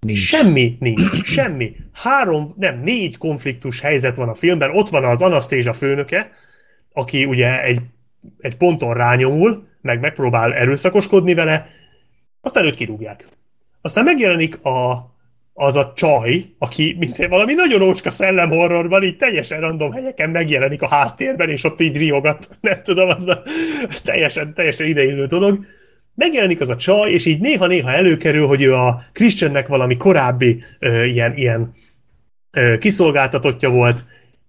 nincs. semmi nincs, semmi. Három, nem, négy konfliktus helyzet van a filmben, ott van az Anasztézsa főnöke, aki ugye egy, egy ponton rányomul, meg megpróbál erőszakoskodni vele, aztán őt kirúgják. Aztán megjelenik a, az a csaj, aki mint valami nagyon ócska szellem horrorban, így teljesen random helyeken megjelenik a háttérben, és ott így riogat, nem tudom, az a teljesen, teljesen ideillő dolog. Megjelenik az a csaj, és így néha-néha előkerül, hogy ő a Christiannek valami korábbi ö, ilyen, ilyen ö, kiszolgáltatottja volt.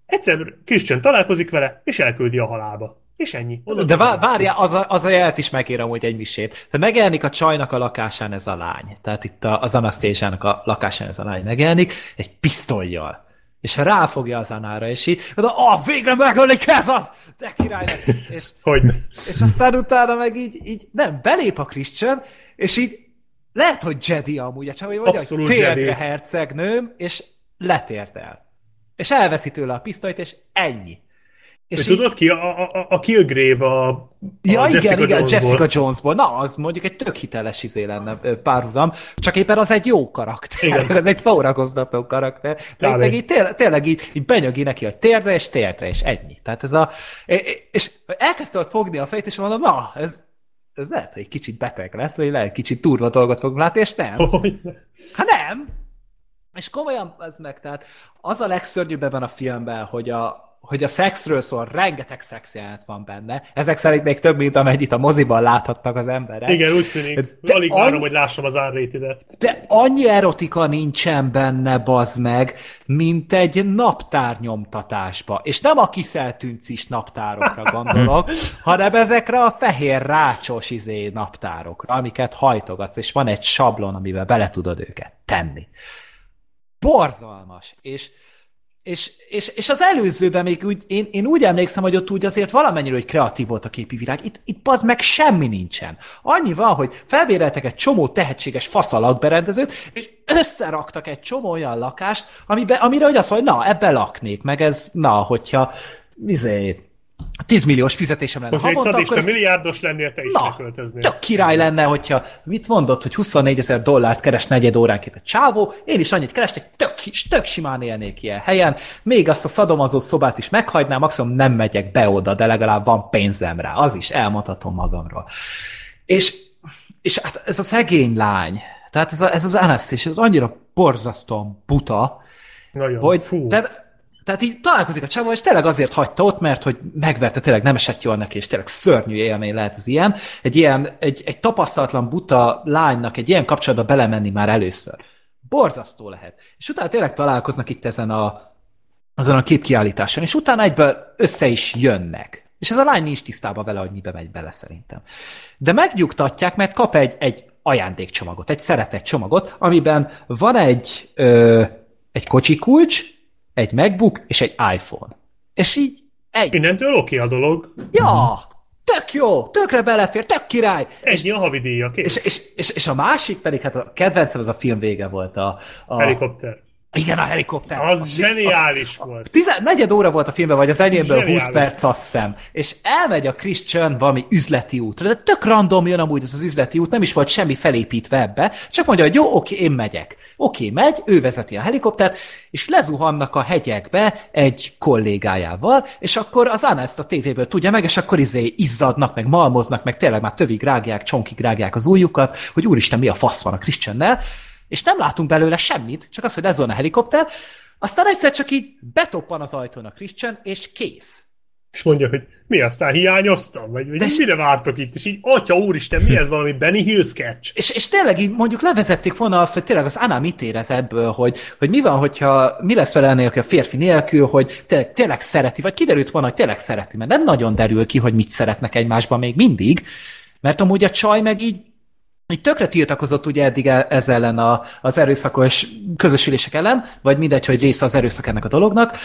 Egyszer Christian találkozik vele, és elküldi a halálba. És ennyi. Onnan De vá- várjál, az a, az a jelet is megír amúgy egy misét. Tehát megjelenik a csajnak a lakásán ez a lány. Tehát itt a, az Anasztésának a lakásán ez a lány megjelenik, egy pisztolyjal. És ráfogja az Anára, és így, de ah, végre megölik ez az! De király lesz! És, hogy és aztán utána meg így, így nem, belép a Christian, és így lehet, hogy Jedi amúgy, csak hogy mondja, hogy térdre hercegnőm, és letért el. És elveszi tőle a pisztolyt, és ennyi. És így... tudod ki? A, a, a Kilgrave a, a ja, Jessica igen, igen, Jonesból. Jessica Jonesból. Na, az mondjuk egy tök hiteles izé lenne párhuzam, csak éppen az egy jó karakter, igen. az egy szórakoztató karakter. De meg így tényleg, tényleg így, így benyögi neki a térdre, és térdre, és ennyi. Tehát ez a... És elkezdte ott fogni a fejét, és mondom, na, ez, ez lehet, hogy egy kicsit beteg lesz, vagy lehet kicsit turva dolgot fogunk látni, és nem. Hogy? Hát nem. És komolyan, ez meg, tehát az a legszörnyűbb ebben a filmben, hogy a, hogy a szexről szól, rengeteg szexjelenet van benne. Ezek szerint még több, mint amennyit a moziban láthattak az emberek. Igen, úgy tűnik. De Alig annyi- várom, hogy lássam az r De annyi erotika nincsen benne, bazd meg, mint egy naptárnyomtatásba. És nem a kiszeltüncis naptárokra gondolok, hanem ezekre a fehér rácsos izé naptárokra, amiket hajtogatsz, és van egy sablon, amivel bele tudod őket tenni. Borzalmas. És és, és, és az előzőben még úgy, én, én úgy emlékszem, hogy ott úgy azért valamennyire, hogy kreatív volt a képi világ. Itt, itt az meg semmi nincsen. Annyi van, hogy felbéreltek egy csomó tehetséges faszalakberendezőt, és összeraktak egy csomó olyan lakást, amibe, amire hogy azt mondja, na, ebbe laknék, meg ez, na, hogyha izé, 10 milliós fizetésem lenne Hogyha egy havonta, szadista akkor ezt- milliárdos lennél, te is Na, leköltöznél. tök király lenne, hogyha mit mondott, hogy 24 ezer dollárt keres negyed óránként a csávó, én is annyit keresnék, tök, tök simán élnék ilyen helyen, még azt a szadomazó szobát is meghagynám, maximum nem megyek be oda, de legalább van pénzem rá, az is elmondhatom magamról. És, és hát ez a szegény lány, tehát ez, a, ez az Anastasia, ez annyira borzasztóan buta, Nagyon. hogy, Fú. tehát, tehát így találkozik a csávó, és tényleg azért hagyta ott, mert hogy megverte, tényleg nem esett jól neki, és tényleg szörnyű élmény lehet az ilyen. Egy ilyen, egy, egy tapasztalatlan buta lánynak egy ilyen kapcsolatba belemenni már először. Borzasztó lehet. És utána tényleg találkoznak itt ezen a, azon a képkiállításon, és utána egyből össze is jönnek. És ez a lány nincs tisztában vele, hogy mibe megy bele szerintem. De megnyugtatják, mert kap egy, egy ajándékcsomagot, egy szeretett csomagot, amiben van egy, ö, egy kocsi kulcs, egy MacBook és egy iPhone. És így egy, Innentől oké a dolog. ja, tök jó, tökre belefér, tök király. Ennyi a havidíja, kész. És, és, és, és a másik pedig, hát a kedvencem, az a film vége volt. A, a, Helikopter. Igen, a helikopter. Az a, zseniális a, volt. Tize, negyed óra volt a filmben, vagy az enyémből 20 Zseniális. perc, azt hiszem. És elmegy a Christian valami üzleti útra, de tök random jön amúgy ez az üzleti út, nem is volt semmi felépítve ebbe, csak mondja, hogy jó, oké, én megyek. Oké, megy, ő vezeti a helikoptert, és lezuhannak a hegyekbe egy kollégájával, és akkor az Anna ezt a tévéből tudja meg, és akkor izé izzadnak, meg malmoznak, meg tényleg már tövig rágják, csonkig rágják az ujjukat, hogy úristen, mi a fasz van a Christiannel, és nem látunk belőle semmit, csak az, hogy lezuhan a helikopter, aztán egyszer csak így betoppan az ajtón a Christian, és kész. És mondja, hogy mi aztán hiányoztam? Vagy, vagy mire vártok itt? És így, atya úristen, mi ez valami Benny Hill sketch? És, és tényleg így mondjuk levezették volna azt, hogy tényleg az Anna mit érez ebből, hogy, hogy mi van, hogyha mi lesz vele nélkül a férfi nélkül, hogy tényleg, tényleg szereti, vagy kiderült volna, hogy tényleg szereti, mert nem nagyon derül ki, hogy mit szeretnek egymásban még mindig, mert amúgy a csaj meg így így tökre tiltakozott ugye eddig e- ez ellen a, az erőszakos közösülések ellen, vagy mindegy, hogy része az erőszak ennek a dolognak,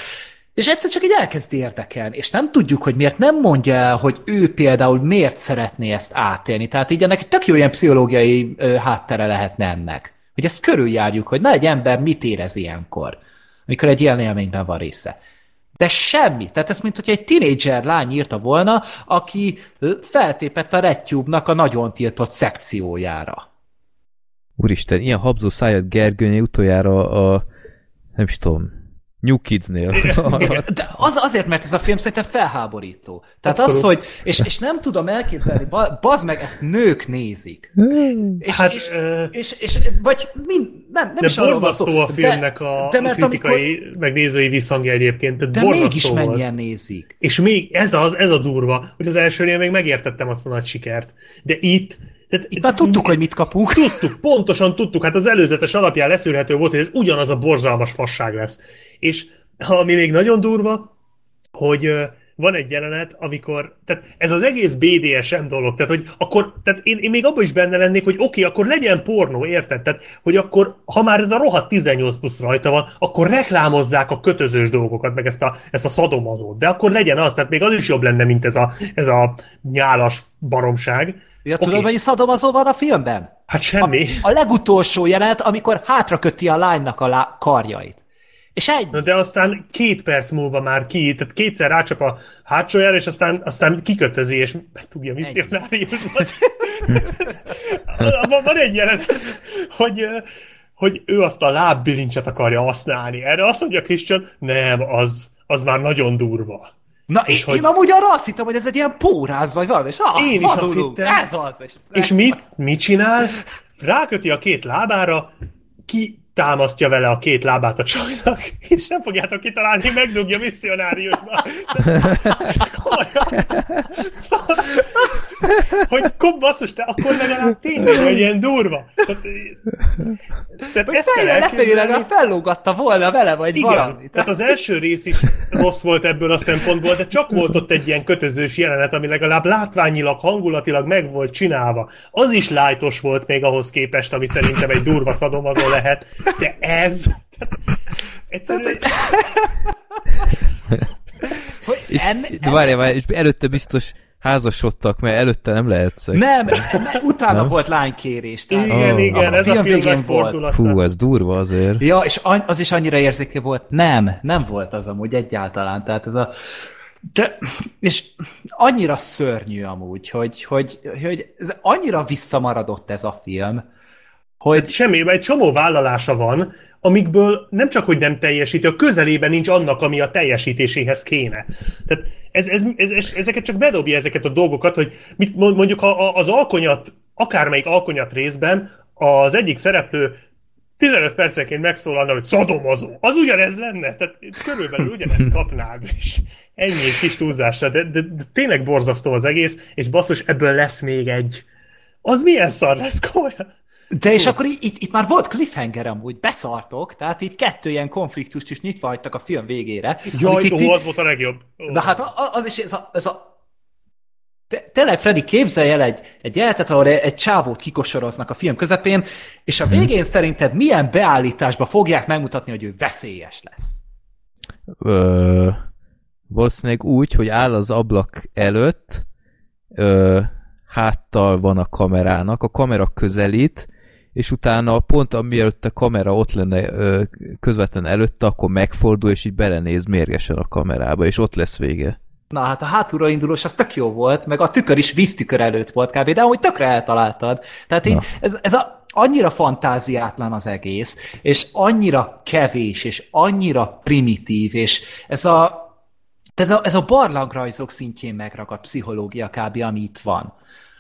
és egyszer csak így elkezd érdekelni, és nem tudjuk, hogy miért nem mondja el, hogy ő például miért szeretné ezt átélni. Tehát így ennek tök jó ilyen pszichológiai háttere lehetne ennek. Hogy ezt körüljárjuk, hogy na egy ember mit érez ilyenkor, amikor egy ilyen élményben van része. De semmi. Tehát ez, mint hogy egy tinédzser lány írta volna, aki feltépett a RedTube-nak a nagyon tiltott szekciójára. Úristen, ilyen habzó szájad Gergőnél utoljára a, nem is tudom, New Kids-nél. De az azért, mert ez a film szerintem felháborító. Tehát Abszolút. az, hogy, és, és nem tudom elképzelni, ba- bazd meg, ezt nők nézik. És, Hát, és, ö, és, és, vagy mind, nem, nem De is borzasztó a filmnek a, de a mert kritikai, amikor, meg nézői visszhangja egyébként. Tehát de mégis mennyien nézik. És még ez az, ez a durva, hogy az elsőnél még megértettem azt a nagy sikert. De itt... Tehát, Itt már tudtuk, hogy mit kapunk. Tudtuk, pontosan tudtuk, hát az előzetes alapján leszűrhető volt, hogy ez ugyanaz a borzalmas fasság lesz. És ami még nagyon durva, hogy van egy jelenet, amikor, tehát ez az egész BDSM dolog, tehát hogy akkor, tehát én, én még abban is benne lennék, hogy oké, okay, akkor legyen pornó, érted? Tehát, hogy akkor, ha már ez a rohadt 18 plusz rajta van, akkor reklámozzák a kötözős dolgokat, meg ezt a, ezt a szadomazót, de akkor legyen az, tehát még az is jobb lenne, mint ez a, ez a nyálas baromság. Ja, tudod, mennyi szadomazó van a filmben? Hát semmi. A, a legutolsó jelenet, amikor hátra köti a lánynak a lá- karjait. És egy. Na de aztán két perc múlva már ki, tehát kétszer rácsap a hátsójára, és aztán, aztán kikötözi, és megtudja misszionáriusban. van, van egy jelenet, hogy, hogy ő azt a lábbilincset akarja használni. Erre azt mondja Christian, nem, az, az már nagyon durva. Na, és én, hogy- én amúgy arra azt hittem, hogy ez egy ilyen póráz vagy valami, és ah, Én is azt vadulunk, hittem. Ez az. És, És mit, mit csinál? Ráköti a két lábára, ki támasztja vele a két lábát a csajnak, és nem fogjátok kitalálni, megdugja misszionáriusba. Szóval, hogy kom, basszus, te akkor legalább tényleg vagy ilyen durva. Tehát, tehát ezt kell lefelé legalább fellógatta volna vele, vagy Igen, valami. Tehát az első rész is rossz volt ebből a szempontból, de csak volt ott egy ilyen kötözős jelenet, ami legalább látványilag, hangulatilag meg volt csinálva. Az is lájtos volt még ahhoz képest, ami szerintem egy durva szadomazó lehet, de ez... Egyszerűen... És, de várjál, várjál, és előtte biztos házasodtak, mert előtte nem lehet szeg. Nem, nem utána nem? volt lánykérés. Tehát igen, oh, igen, ez a film, film volt. Fú, ez durva azért. Ja, és az is annyira érzékeny volt. Nem, nem volt az amúgy egyáltalán. Tehát ez a de, és annyira szörnyű amúgy, hogy, hogy, hogy ez annyira visszamaradott ez a film, hogy... Hát semmi, egy csomó vállalása van, amikből nem csak, hogy nem teljesíti, a közelében nincs annak, ami a teljesítéséhez kéne. Tehát ez, ez, ez, ez, ezeket csak bedobja ezeket a dolgokat, hogy mit, mondjuk ha az alkonyat, akármelyik alkonyat részben az egyik szereplő 15 percenként megszólalna, hogy szadomazó. Az ugyanez lenne? Tehát körülbelül ugyanezt kapnád, és ennyi kis túlzásra, de, de, de tényleg borzasztó az egész, és basszus, ebből lesz még egy. Az milyen szar lesz komolyan? De és akkor itt, itt már volt cliffhanger amúgy, beszartok, tehát itt kettő ilyen konfliktust is nyitva hagytak a film végére. Jaj, itt, ó, az volt a legjobb. Ó. De hát az is, ez a, ez a te, tényleg, Freddy, képzelj el egy, egy jelenetet, ahol egy, egy csávót kikosoroznak a film közepén, és a végén hmm. szerinted milyen beállításba fogják megmutatni, hogy ő veszélyes lesz? Ö, valószínűleg úgy, hogy áll az ablak előtt, ö, háttal van a kamerának, a kamera közelít, és utána pont amielőtt a kamera ott lenne közvetlen előtte, akkor megfordul, és így belenéz mérgesen a kamerába, és ott lesz vége. Na hát a hátulra indulós az tök jó volt, meg a tükör is víztükör előtt volt kb. De amúgy tökre eltaláltad. Tehát így, ez, ez a, annyira fantáziátlan az egész, és annyira kevés, és annyira primitív, és ez a ez a, ez a barlangrajzok szintjén megragadt pszichológia kb. ami itt van.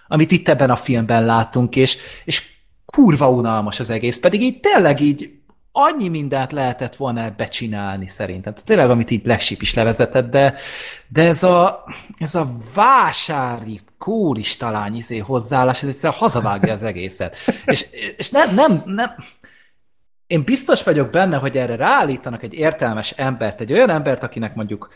Amit itt ebben a filmben látunk, és, és kurva unalmas az egész, pedig így tényleg így annyi mindent lehetett volna ebbe csinálni szerintem. Tényleg, amit így Black is levezetett, de, de ez, a, ez a vásári kóris talán izé hozzáállás, ez egyszerűen hazavágja az egészet. és, és nem, nem, nem, én biztos vagyok benne, hogy erre ráállítanak egy értelmes embert, egy olyan embert, akinek mondjuk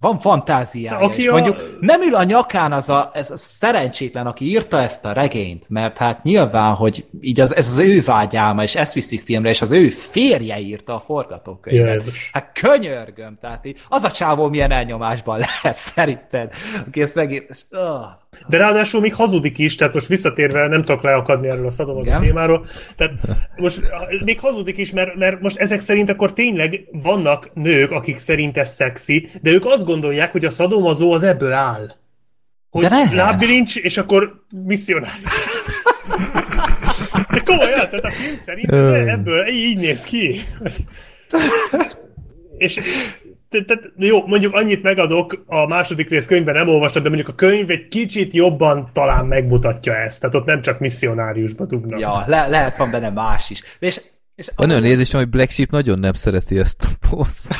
van fantáziája, aki és a... mondjuk nem ül a nyakán az a, ez a szerencsétlen, aki írta ezt a regényt, mert hát nyilván, hogy így az, ez az ő vágyálma, és ezt viszik filmre, és az ő férje írta a forgatókönyvet. Hát könyörgöm, tehát így, az a csávó milyen elnyomásban lesz szerinted, aki ezt megír... Oh. De ráadásul még hazudik is, tehát most visszatérve nem tudok leakadni erről a szadomazó témáról, tehát most még hazudik is, mert, mert most ezek szerint akkor tényleg vannak nők, akik szerint ez szexi, de ők azt gondolják, hogy a szadomazó az ebből áll. Hogy lábbilincs, és akkor misszionális. De komolyan, tehát a film szerint ez ebből így néz ki. és tehát, jó, mondjuk annyit megadok, a második rész könyvben nem olvastad, de mondjuk a könyv egy kicsit jobban talán megmutatja ezt. Tehát ott nem csak misszionáriusba dugnak. Ja, le- lehet van benne más is. És és Van olyan érzésem, hogy Black Sheep nagyon nem szereti ezt a poszt.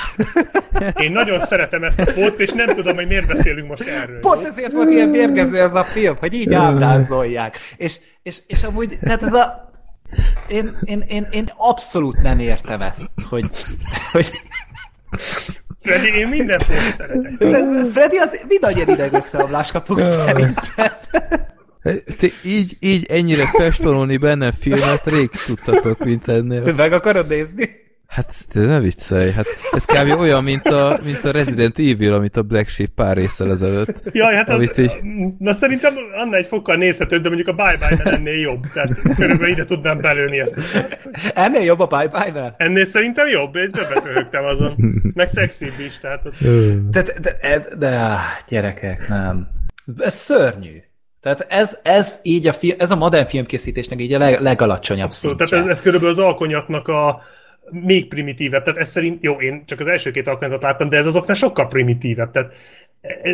Én nagyon szeretem ezt a poszt, és nem tudom, hogy miért beszélünk most erről. Pont ezért volt ilyen mérgező ez a film, hogy így ábrázolják. És, és, és amúgy, tehát ez a... Én, én, én, én abszolút nem értem ezt, hogy, hogy Freddy, én minden poszt szeretek. De Freddy, az mindannyian ideg összeomlás kapunk szerinted. Te így, így ennyire festolni benne filmet rég tudtatok, mint ennél. Meg akarod nézni? Hát, te ne viccelj, hát ez kb. olyan, mint a, mint a Resident Evil, amit a Black Sheep pár részsel ezelőtt. Jaj, hát az, így... na szerintem annál egy fokkal nézhetőbb, de mondjuk a Bye Bye ennél jobb. Tehát körülbelül ide tudnám belőni ezt. Ennél jobb a Bye Bye Ennél szerintem jobb, én többet röhögtem azon. Meg szexibb is, tehát... Az... De, de, de, de, gyerekek, nem. Ez szörnyű. Tehát ez, ez így a, film, ez a modern filmkészítésnek így a leg, legalacsonyabb szintje. Tehát ez, ez körülbelül az alkonyatnak a még primitívebb. Tehát ez szerint, jó, én csak az első két alkonyatot láttam, de ez azoknál sokkal primitívebb. Tehát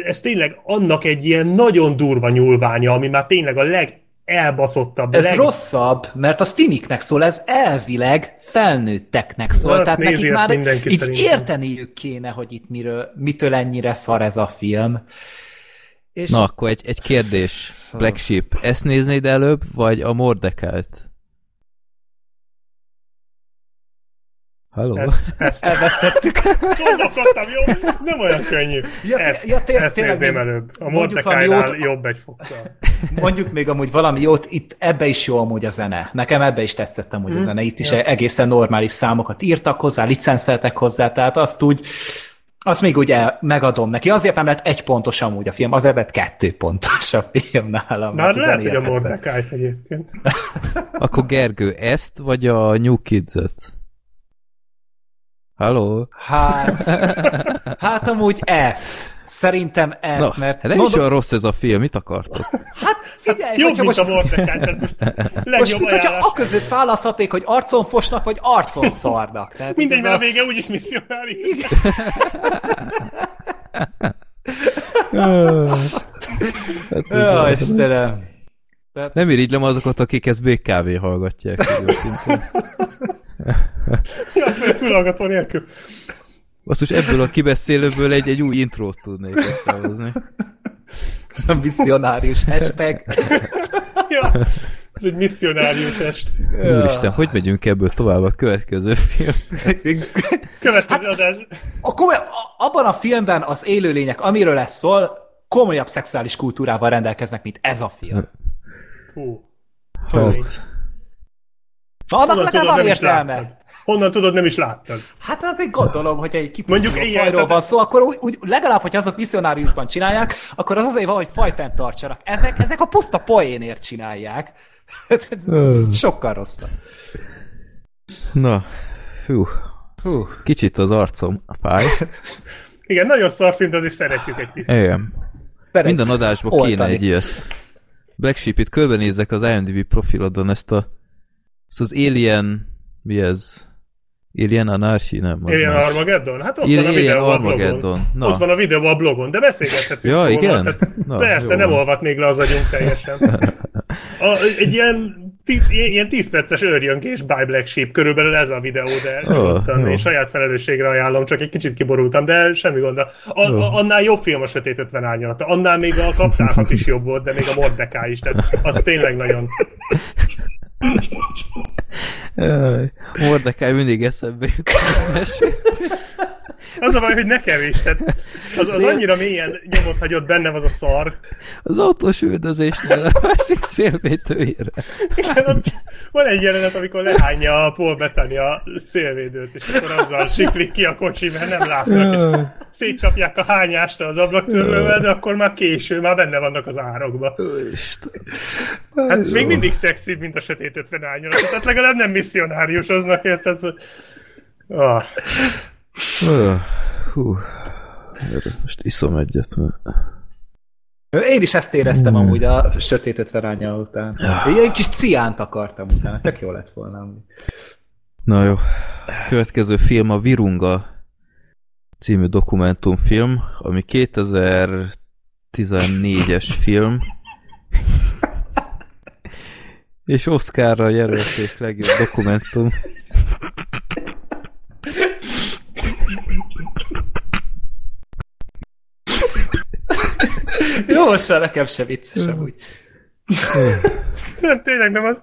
ez tényleg annak egy ilyen nagyon durva nyúlványa, ami már tényleg a leg elbaszottabb. Ez leg... rosszabb, mert a stiniknek szól, ez elvileg felnőtteknek szól, Na, tehát nekik már így szerintem. érteniük kéne, hogy itt miről, mitől ennyire szar ez a film. És... Na, akkor egy, egy kérdés. Black Sheep, ezt néznéd előbb, vagy a Mordekelt? Halló? Ezt, ezt. Elvesztettük. Gondolkodtam, jó? Nem olyan könnyű. Ja, ezt, ja, té- ezt tényleg nézném előbb. A Mordecai-nál jobb egy fokkal. Mondjuk még amúgy valami jót, itt ebbe is jó amúgy a zene. Nekem ebbe is tetszett amúgy mm. a mhm. zene. Itt is ja. egészen normális számokat írtak hozzá, licenszeltek hozzá, tehát azt úgy azt még ugye megadom neki. Azért nem lett egy pontos amúgy a film, azért lett kettő pontos a film nálam. Már lehet, hogy a Mordecai egyébként. Akkor Gergő, ezt vagy a New Kids-et? Halló? Hát, hát amúgy ezt. Szerintem ezt, Na, mert... Nem is olyan rossz ez a film, mit akartok? Hát figyelj, hát, Jobb, mint most... a Mordecai, most Most mint hogyha a között választhaték, hogy arcon fosnak, vagy arcon szarnak. Tehát Mindegy, mert a... a vége úgyis misszionári. hát Jó, Istenem. Tehát... Nem irigylem azokat, akik ezt BKV hallgatják. Ja, fülhallgató nélkül. Basszus, ebből a kibeszélőből egy, egy új intrót tudnék összehozni. A misszionárius hashtag. ja, ez egy misszionárius est. Úristen, hogy megyünk ebből tovább a következő film? következő hát, adás. A komoly, abban a filmben az élőlények, amiről lesz szól, komolyabb szexuális kultúrával rendelkeznek, mint ez a film. Fú. Hát. Annak legalább van értelme. Honnan tudod, nem is láttad? Hát azért gondolom, hogy egy kipusztuló fajról van szó, akkor úgy, úgy, legalább, hogy azok misszionáriusban csinálják, akkor az azért van, hogy fajfent tartsanak. Ezek, ezek a puszta poénért csinálják. Ez sokkal rosszabb. Na, hú. hú. Kicsit az arcom fáj. Igen, nagyon szar de azért szeretjük egy kicsit. Igen. Minden adásban kéne egy ilyet. Black Sheep, itt körbenézek az IMDb profilodon ezt a ezt az Alien mi ez? Alien Anarchy, nem? Alien más. Armageddon? Hát ott Alien, van a videó a blogon. Na. Ott van a videó a blogon, de beszélgethetünk. ja, igen? Tehát Na, persze, jó. nem olvat még le az agyunk teljesen. A, egy ilyen, tí, ilyen 10 perces őrjönkés by Black Sheep, körülbelül ez a videó, de oh, én saját felelősségre ajánlom, csak egy kicsit kiborultam, de semmi gond. A, a, annál jobb film a Sötét 50 árnyalat. Annál még a kaptárhat is jobb volt, de még a Mordecai is, tehát az tényleg nagyon Mordecai mindig eszembe jut. Az a baj, hogy nekem is. Tehát az, az annyira mélyen nyomot hagyott bennem az a szar. Az autós üldözésnél a másik szélvédőjére. Igen, van egy jelenet, amikor lehányja a Paul Bettany a szélvédőt, és akkor azzal siklik ki a kocsi, mert nem látnak. Szétcsapják a hányást az ablaktörlővel, de akkor már késő, már benne vannak az árokba. Hát még mindig szexibb, mint a sötét 50 árnyalat. Tehát legalább nem misszionáriusoznak, érted? Ah. Hú, most iszom egyet, mert... Én is ezt éreztem hmm. amúgy a sötétet veránya után. Én egy kis ciánt akartam utána, tök jó lett volna. Na jó. Következő film a Virunga című dokumentumfilm, ami 2014-es film. És Oscarra jelölték legjobb dokumentum. Jó, most már nekem se vicces amúgy. Nem, tényleg nem az.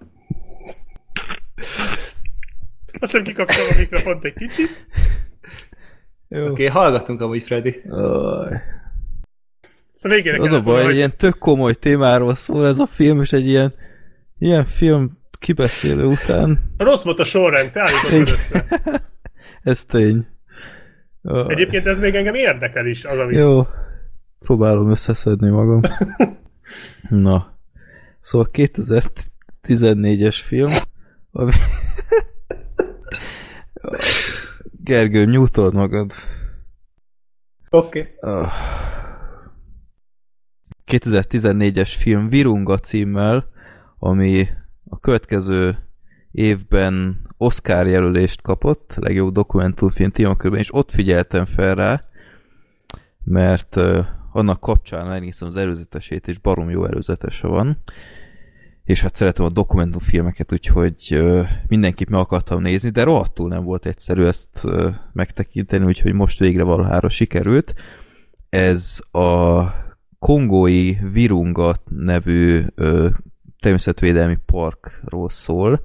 Azt hiszem kikapcsolom a mikrofont egy kicsit. Oké, okay, hallgatunk amúgy, Freddy. Szóval az a baj, hogy ilyen tök komoly témáról szól ez a film, és egy ilyen, ilyen film kibeszélő után... Rossz volt a sorrend, te állítottad össze. ez tény. Egyébként ez még engem érdekel is, az a vicc. Jó. Próbálom összeszedni magam. Na. Szóval 2014-es film, ami... Gergő, nyújtod magad. Oké. Okay. 2014-es film Virunga címmel, ami a következő évben Oscar jelölést kapott, legjobb dokumentumfilm témakörben, és ott figyeltem fel rá, mert annak kapcsán megnéztem az előzetesét, és barom jó előzetese van. és hát szeretem a dokumentumfilmeket, úgyhogy ö, mindenképp meg akartam nézni, de rohadtul nem volt egyszerű ezt ö, megtekinteni, úgyhogy most végre valahára sikerült. Ez a kongói Virunga nevű természetvédelmi parkról szól,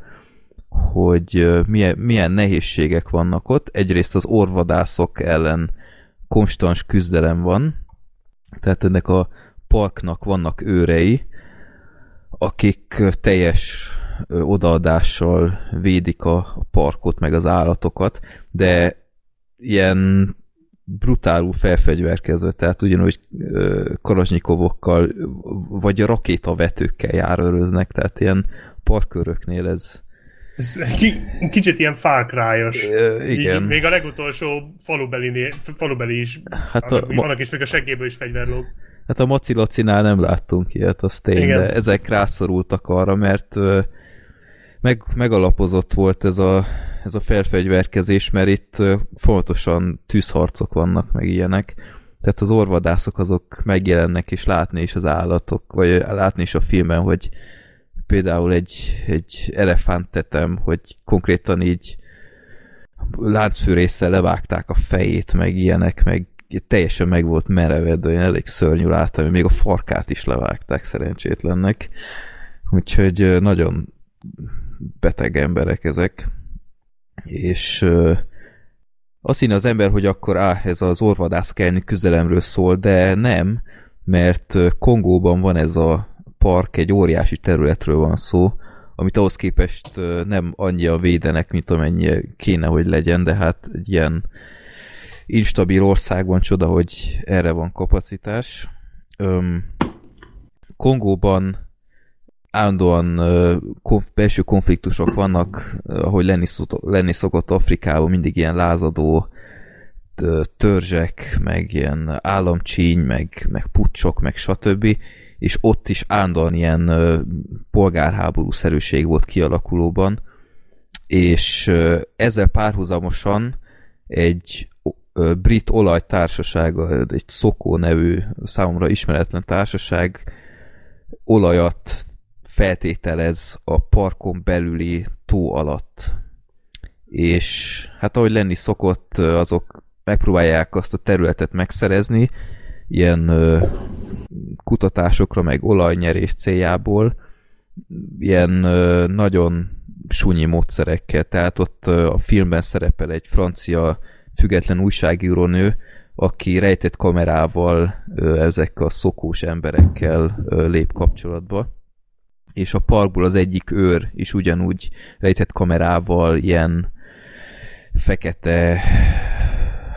hogy milyen, milyen nehézségek vannak ott. Egyrészt az orvadászok ellen konstans küzdelem van, tehát ennek a parknak vannak őrei, akik teljes odaadással védik a parkot, meg az állatokat, de ilyen brutálul felfegyverkezve, tehát ugyanúgy karasnyikovokkal, vagy rakétavetőkkel járőröznek, tehát ilyen parköröknél ez... Ez kicsit ilyen Far Cry-os. igen. Így, még a legutolsó falubeli, falubeli is, hát annak, a, annak is még a seggéből is fegyver lóg. Hát a Macilacinál nem láttunk ilyet, az tény, Igen. de ezek rászorultak arra, mert meg, megalapozott volt ez a, ez a felfegyverkezés, mert itt fontosan tűzharcok vannak, meg ilyenek. Tehát az orvadászok azok megjelennek, és látni is az állatok, vagy látni is a filmen, hogy például egy, egy elefántetem, hogy konkrétan így láncfűrészsel levágták a fejét, meg ilyenek, meg teljesen meg volt merevedve, én elég szörnyű láttam, hogy még a farkát is levágták szerencsétlennek. Úgyhogy nagyon beteg emberek ezek. És azt hinne az ember, hogy akkor á, ez az orvadászok elleni küzdelemről szól, de nem, mert Kongóban van ez a park, egy óriási területről van szó, amit ahhoz képest nem annyian védenek, mint amennyi kéne, hogy legyen, de hát egy ilyen instabil országban csoda, hogy erre van kapacitás. Öm, Kongóban állandóan konf- belső konfliktusok vannak, ahogy lenni, lenni szokott Afrikában, mindig ilyen lázadó törzsek, meg ilyen államcsíny, meg, meg pucsok, meg stb. És ott is állandóan ilyen polgárháború szerűség volt kialakulóban, és ezzel párhuzamosan egy brit olajtársaság, egy Szokó nevű számomra ismeretlen társaság olajat feltételez a parkon belüli tó alatt. És hát ahogy lenni szokott, azok megpróbálják azt a területet megszerezni, ilyen kutatásokra, meg olajnyerés céljából, ilyen nagyon sunyi módszerekkel. Tehát ott a filmben szerepel egy francia független újságírónő, aki rejtett kamerával ezekkel a szokós emberekkel lép kapcsolatba. És a parkból az egyik őr is ugyanúgy rejtett kamerával ilyen fekete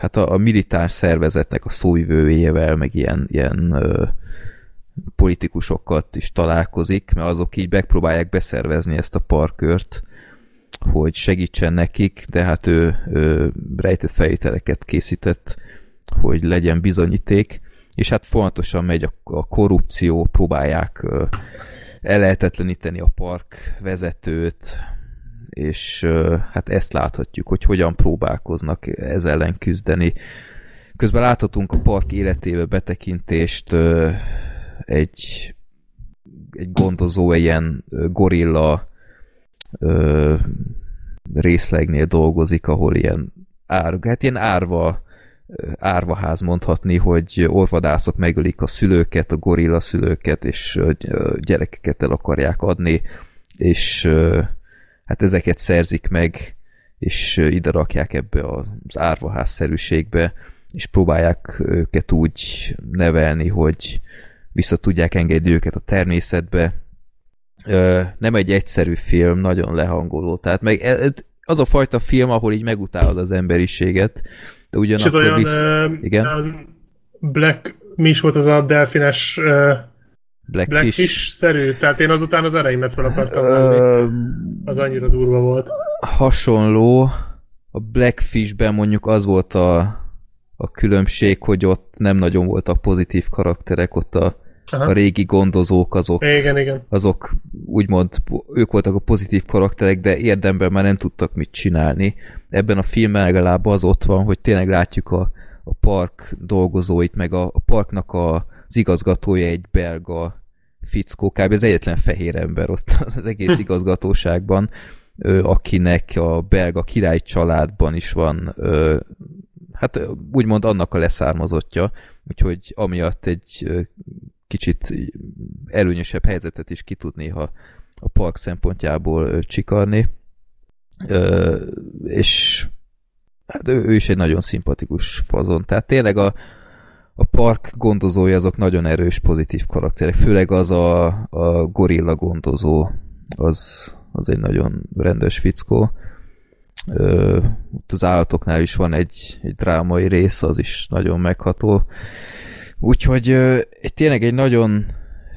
hát a, a militáns szervezetnek a szóvivőjével, meg ilyen, ilyen ö, politikusokat is találkozik, mert azok így megpróbálják beszervezni ezt a parkört, hogy segítsen nekik, de hát ő, ő rejtett felvételeket készített, hogy legyen bizonyíték, és hát fontosan megy a, a korrupció, próbálják ellehetetleníteni a park vezetőt, és hát ezt láthatjuk, hogy hogyan próbálkoznak ez ellen küzdeni. Közben láthatunk a park életébe betekintést egy, egy gondozó, ilyen gorilla részlegnél dolgozik, ahol ilyen ár, hát ilyen árva árvaház mondhatni, hogy orvadászok megölik a szülőket, a gorilla szülőket, és gyerekeket el akarják adni, és hát ezeket szerzik meg, és ide rakják ebbe az árvaház-szerűségbe, és próbálják őket úgy nevelni, hogy vissza tudják engedni őket a természetbe, nem egy egyszerű film, nagyon lehangoló. Tehát meg e, az a fajta film, ahol így megutálod az emberiséget, de ugyanakkor olyan, visz... Igen? Black, mi is volt az a delfines Blackfish. Blackfish-szerű? Tehát én azután az ereimet fel akartam uh, Az annyira durva volt. Hasonló. A Blackfish-ben mondjuk az volt a, a különbség, hogy ott nem nagyon voltak pozitív karakterek, ott a Aha. a régi gondozók azok, igen, igen. azok úgymond ők voltak a pozitív karakterek, de érdemben már nem tudtak mit csinálni. Ebben a filmben legalább az ott van, hogy tényleg látjuk a, a park dolgozóit, meg a, a parknak a, az igazgatója egy belga fickó, kb. az egyetlen fehér ember ott az egész igazgatóságban, akinek a belga király családban is van, hát úgymond annak a leszármazottja, úgyhogy amiatt egy kicsit előnyösebb helyzetet is ki tud néha a park szempontjából csikarni. És hát ő, ő is egy nagyon szimpatikus fazon. Tehát tényleg a, a park gondozója azok nagyon erős, pozitív karakterek. Főleg az a, a gorilla gondozó, az, az egy nagyon rendes fickó. Ö, az állatoknál is van egy, egy drámai rész, az is nagyon megható. Úgyhogy ö, tényleg egy nagyon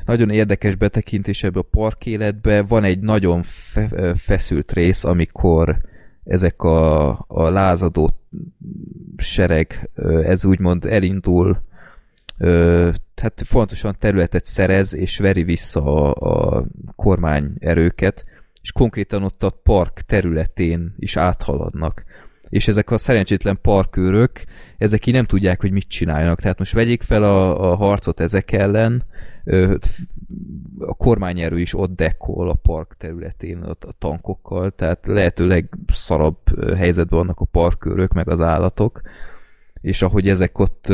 nagyon érdekes betekintés ebbe a park életbe. Van egy nagyon fe, feszült rész, amikor ezek a, a lázadó sereg, ez úgymond elindul, hát fontosan területet szerez, és veri vissza a, a kormányerőket, és konkrétan ott a park területén is áthaladnak. És ezek a szerencsétlen parkőrök, ezek így nem tudják, hogy mit csináljanak. Tehát most vegyék fel a, a harcot ezek ellen, a kormányerő is ott dekol a park területén a, a tankokkal, tehát lehetőleg szarabb helyzetben vannak a parkőrök, meg az állatok, és ahogy ezek ott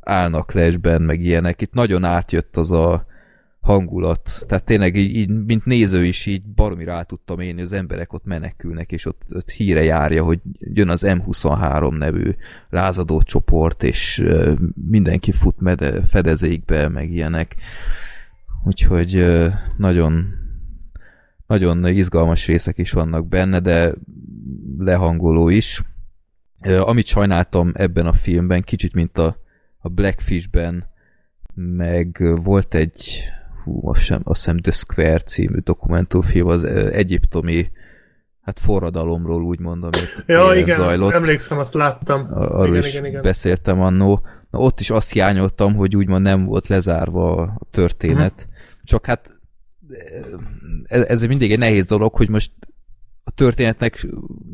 állnak lesben, meg ilyenek, itt nagyon átjött az a hangulat. Tehát tényleg így, így mint néző is így baromi rá tudtam én, az emberek ott menekülnek, és ott, ott híre járja, hogy jön az M23 nevű lázadó csoport, és mindenki fut mede, fedezékbe, meg ilyenek. Úgyhogy nagyon nagyon izgalmas részek is vannak benne, de lehangoló is. Amit sajnáltam ebben a filmben, kicsit mint a, a Blackfishben, meg volt egy hú, most sem, azt hiszem The Square című dokumentumfilm, az egyiptomi hát forradalomról úgy mondom, ja, igen, zajlott. emlékszem, azt láttam. Arról igen, is igen, igen. beszéltem annó. Na, ott is azt hiányoltam, hogy úgymond nem volt lezárva a történet. Uh-huh. Csak hát ez, ez mindig egy nehéz dolog, hogy most a történetnek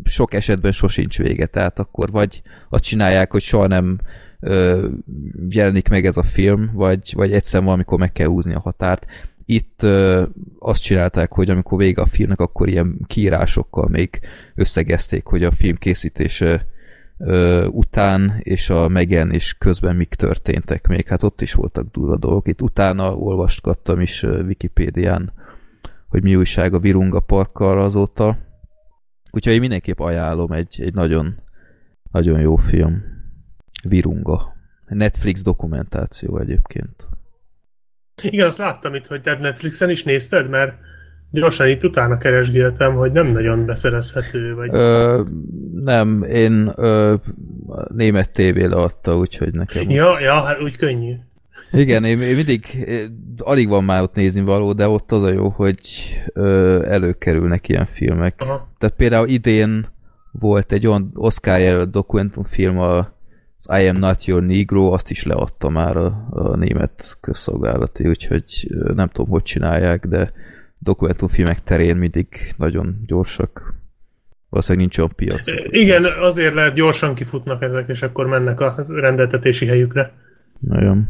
sok esetben sosincs vége, tehát akkor vagy azt csinálják, hogy soha nem ö, jelenik meg ez a film, vagy, vagy egyszer valamikor meg kell húzni a határt. Itt ö, azt csinálták, hogy amikor vége a filmnek, akkor ilyen kiírásokkal még összegezték, hogy a film készítése ö, után és a megjelenés közben mik történtek még. Hát ott is voltak durva dolgok. Itt utána olvasgattam is Wikipédián, hogy mi újság a Virunga parkkal azóta. Úgyhogy én mindenképp ajánlom egy, egy nagyon, nagyon jó film. Virunga. Netflix dokumentáció egyébként. Igen, azt láttam itt, hogy te Netflixen is nézted, mert gyorsan itt utána keresgéltem, hogy nem nagyon beszerezhető, vagy... Ö, nem, én ö, német tévére adta, úgyhogy nekem... Ja, ott... ja, hát úgy könnyű. Igen, én, én mindig, alig van már ott nézni való, de ott az a jó, hogy ö, előkerülnek ilyen filmek. Aha. Tehát például idén volt egy olyan Oscar jelölt dokumentumfilm a az I Am Not Your Negro, azt is leadta már a, a német közszolgálati, úgyhogy nem tudom, hogy csinálják, de dokumentumfilmek terén mindig nagyon gyorsak. Valószínűleg nincs olyan piac. Igen, azért lehet gyorsan kifutnak ezek, és akkor mennek a rendeltetési helyükre. Nagyon.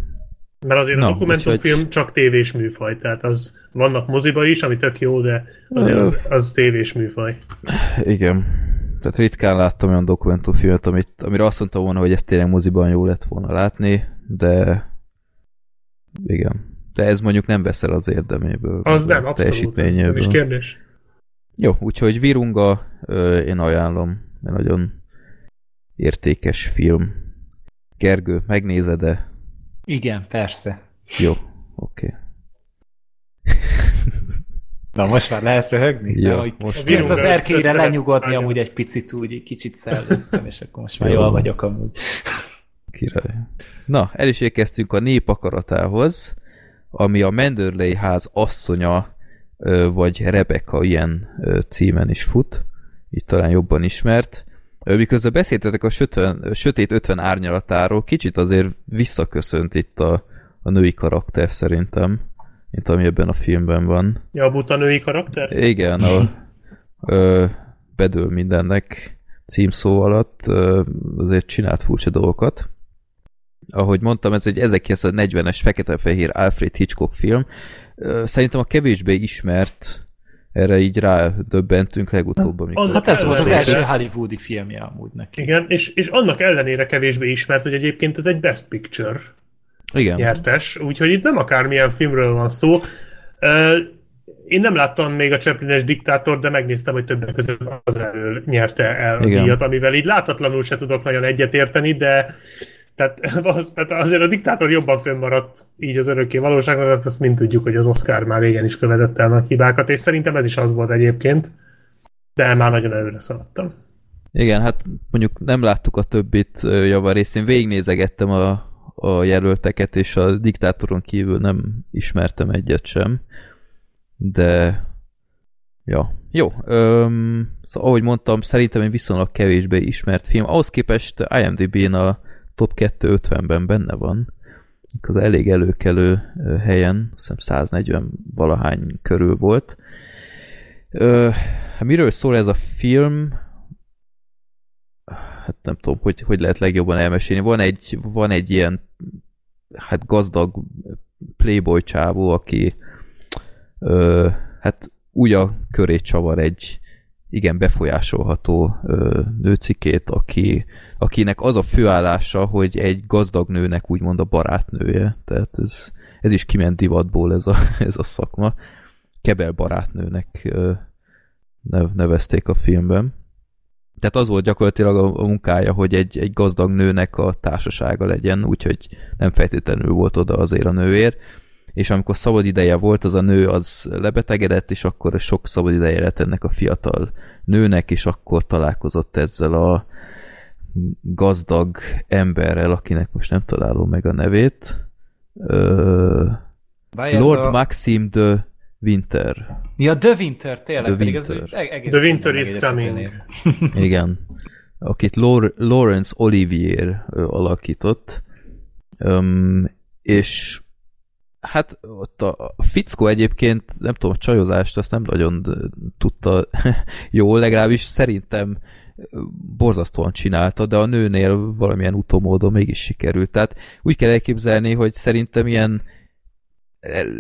Mert azért Na, a dokumentumfilm úgyhogy... csak tévés műfaj, tehát az vannak moziba is, ami tök jó, de azért az, az tévés műfaj. Igen. Tehát ritkán láttam olyan dokumentumfilmet, amit, amire azt mondtam volna, hogy ezt tényleg moziban jó lett volna látni, de igen. De ez mondjuk nem veszel az érdeméből. Az nem, abszolút. Nem is kérdés. Jó, úgyhogy Virunga én ajánlom. Egy nagyon értékes film. Gergő, megnézed-e? Igen, persze. Jó, oké. Okay. Na most már lehet röhögni? Ja, Na, most Kint az erkélyre lenyugodni amúgy egy picit úgy, kicsit szerveztem, és akkor most már jól vagyok amúgy. Király. Na, el is érkeztünk a népakaratához, ami a Menderley ház asszonya, vagy Rebecca ilyen címen is fut, itt talán jobban ismert. Miközben beszéltetek a sötön, sötét 50 árnyalatáról, kicsit azért visszaköszönt itt a, a női karakter szerintem mint ami ebben a filmben van. Ja, a buta női karakter? Igen, a, ö, bedől mindennek címszó alatt ö, azért csinált furcsa dolgokat. ahogy mondtam, ez egy 1940-es fekete-fehér Alfred Hitchcock film. Szerintem a kevésbé ismert erre így rádöbbentünk legutóbb, amikor... Hát ez volt az első hollywoodi filmje amúgy neki. Igen, és, és annak ellenére kevésbé ismert, hogy egyébként ez egy Best Picture Igen. nyertes, úgyhogy itt nem akármilyen filmről van szó. Én nem láttam még a Chaplin-es diktátor, de megnéztem, hogy többek között az elől nyerte el a díjat, amivel így látatlanul se tudok nagyon egyetérteni, de tehát, az, tehát azért a diktátor jobban fönnmaradt így az örökké valóságban, tehát azt mind tudjuk, hogy az Oscar már régen is követett el nagy hibákat, és szerintem ez is az volt egyébként, de már nagyon előre szaladtam. Igen, hát mondjuk nem láttuk a többit javarészt, én végignézegettem a, a jelölteket, és a diktátoron kívül nem ismertem egyet sem, de ja, jó. Öm, szóval ahogy mondtam, szerintem egy viszonylag kevésbé ismert film. Ahhoz képest IMDb-n a top 250-ben benne van, az elég előkelő helyen, azt hiszem 140 valahány körül volt. Ö, hát miről szól ez a film? Hát nem tudom, hogy, hogy lehet legjobban elmesélni. Van egy, van egy ilyen hát gazdag playboy csávó, aki ö, hát úgy a köré csavar egy igen befolyásolható ö, nőcikét, aki, akinek az a főállása, hogy egy gazdag nőnek úgymond a barátnője. Tehát ez, ez is kiment divatból ez a, ez a szakma. Kebel barátnőnek ö, nevezték a filmben. Tehát az volt gyakorlatilag a, a munkája, hogy egy, egy gazdag nőnek a társasága legyen, úgyhogy nem feltétlenül volt oda azért a nőért és amikor szabad ideje volt, az a nő az lebetegedett, és akkor sok szabad ideje lett ennek a fiatal nőnek, és akkor találkozott ezzel a gazdag emberrel, akinek most nem találom meg a nevét. Ö, Lord a... Maxim de Winter. Ja, The Winter, tényleg. The Winter. Egész The Winter is coming. Igen. Akit Lawrence Olivier alakított. Um, és Hát ott a fickó egyébként, nem tudom, a csajozást azt nem nagyon tudta jó, legalábbis szerintem borzasztóan csinálta, de a nőnél valamilyen utómódon mégis sikerült. Tehát úgy kell elképzelni, hogy szerintem ilyen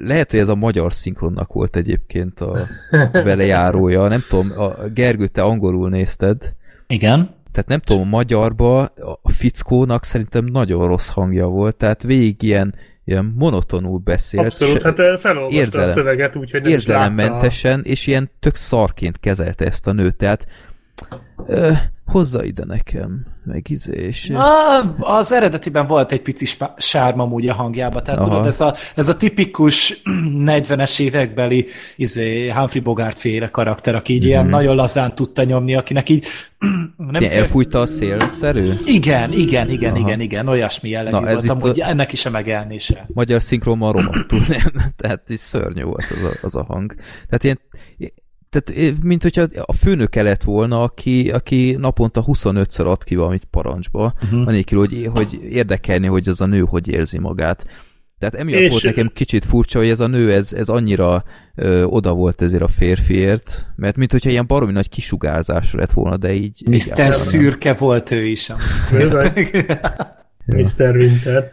lehet, hogy ez a magyar szinkronnak volt egyébként a velejárója. Nem tudom, a Gergő, te angolul nézted. Igen. Tehát nem tudom, a magyarba a fickónak szerintem nagyon rossz hangja volt, tehát végig ilyen ilyen monotonul beszélt. Abszolút, hát felolvasta érzelem, a szöveget, úgyhogy nem Érzelemmentesen, és ilyen tök szarként kezelte ezt a nőt, tehát ö, hozza ide nekem, meg izé, és... Az eredetiben volt egy pici sárma úgy a hangjában, tehát Aha. tudod, ez a, ez a tipikus 40-es évekbeli izé, Humphrey Bogart féle karakter, aki így mm-hmm. ilyen mhm. nagyon lazán tudta nyomni, akinek így... nem Te elfújta a szélszerű? Igen, igen, igen, Aha. igen, igen, olyasmi jellegű Na, ez volt, a... ennek is a megelnése. Magyar szinkronban romadtul, nem? Tehát is szörnyű volt az a, az a hang. Tehát ilyen tehát mint hogyha a főnöke lett volna, aki, aki naponta 25-ször ad ki valamit parancsba, uh-huh. anélkül, hogy, hogy érdekelni, hogy az a nő hogy érzi magát. Tehát emiatt és... volt nekem kicsit furcsa, hogy ez a nő, ez, ez annyira ö, oda volt ezért a férfiért, mert mint hogyha ilyen baromi nagy kisugárzás lett volna, de így... Mr. Szürke nem. volt ő is. Mr. Winter.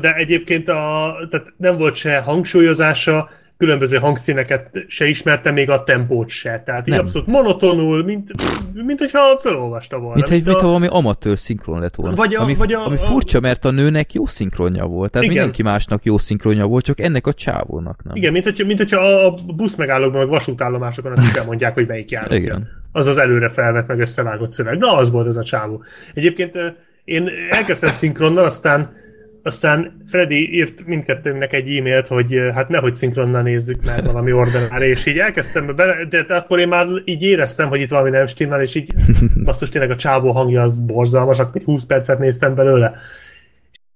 De egyébként a, tehát nem volt se hangsúlyozása, különböző hangszíneket se ismerte, még a tempót se. Tehát így abszolút monotonul, mint, mint hogyha felolvasta volna. Mint, mint, mint a... valami amatőr szinkron lett volna. Vagy a, ami, vagy a, ami furcsa, mert a nőnek jó szinkronja volt. Tehát igen. mindenki másnak jó szinkronja volt, csak ennek a csávónak nem. Igen, mint hogyha, mint hogyha a busz megállókban, meg vasútállomásokon akik elmondják, hogy melyik jár. Igen. Az az előre felvett, meg összevágott szöveg. Na, az volt ez a csávó. Egyébként én elkezdtem szinkronnal, aztán aztán Freddy írt mindkettőnknek egy e-mailt, hogy hát nehogy szinkronnal nézzük meg valami ordinári, és így elkezdtem bele, de akkor én már így éreztem, hogy itt valami nem stimmel, és így basszus tényleg a csávó hangja az borzalmas, akkor 20 percet néztem belőle.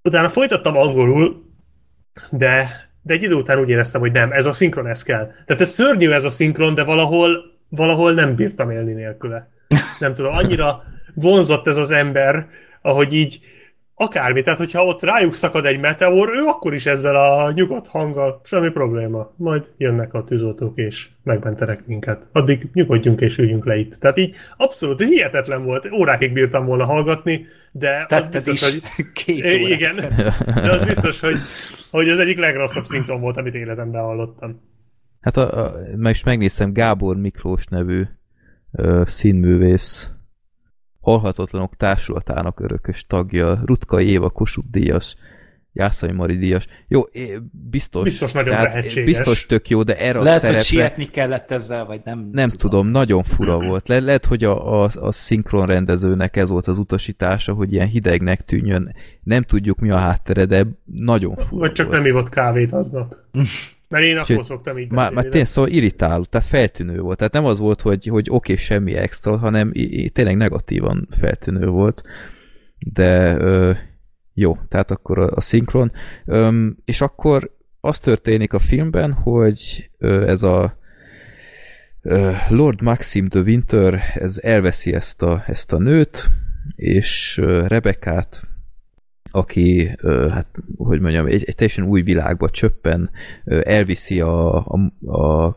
Utána folytattam angolul, de, de egy idő után úgy éreztem, hogy nem, ez a szinkron, ez kell. Tehát ez szörnyű ez a szinkron, de valahol, valahol nem bírtam élni nélküle. Nem tudom, annyira vonzott ez az ember, ahogy így akármi, tehát hogyha ott rájuk szakad egy meteor, ő akkor is ezzel a nyugodt hanggal, semmi probléma. Majd jönnek a tűzoltók és megmentenek minket. Addig nyugodjunk és üljünk le itt. Tehát így abszolút hihetetlen volt. Órákig bírtam volna hallgatni, de Tetted az biztos, is hogy... két órát. Igen, de az biztos, hogy, hogy az egyik legrosszabb szinkron volt, amit életemben hallottam. Hát a, a, meg is megnéztem Gábor Miklós nevű ö, színművész Halhatatlanok Társulatának örökös tagja, Rutka Éva Kossuth díjas, Jászai Mari díjas. Jó, biztos. Biztos nagyon tehát lehetséges. Biztos tök jó, de erre Lehet, a szerepre... hogy sietni kellett ezzel, vagy nem. Nem tudom, nagyon fura volt. Le- lehet, hogy a, a, a szinkron rendezőnek ez volt az utasítása, hogy ilyen hidegnek tűnjön. Nem tudjuk mi a háttere, de nagyon fura Vagy csak volt. nem ivott kávét aznap. Mert én akkor szoktam így Már, már beszélni. tényleg szóval irritáló, tehát feltűnő volt. Tehát nem az volt, hogy, hogy oké, okay, semmi extra, hanem tényleg negatívan feltűnő volt. De ö, jó, tehát akkor a, a szinkron. Öm, és akkor az történik a filmben, hogy ö, ez a ö, Lord Maxim de Winter, ez elveszi ezt a, ezt a nőt, és ö, Rebekát, aki, hát, hogy mondjam, egy, egy teljesen új világba csöppen, elviszi a, a, a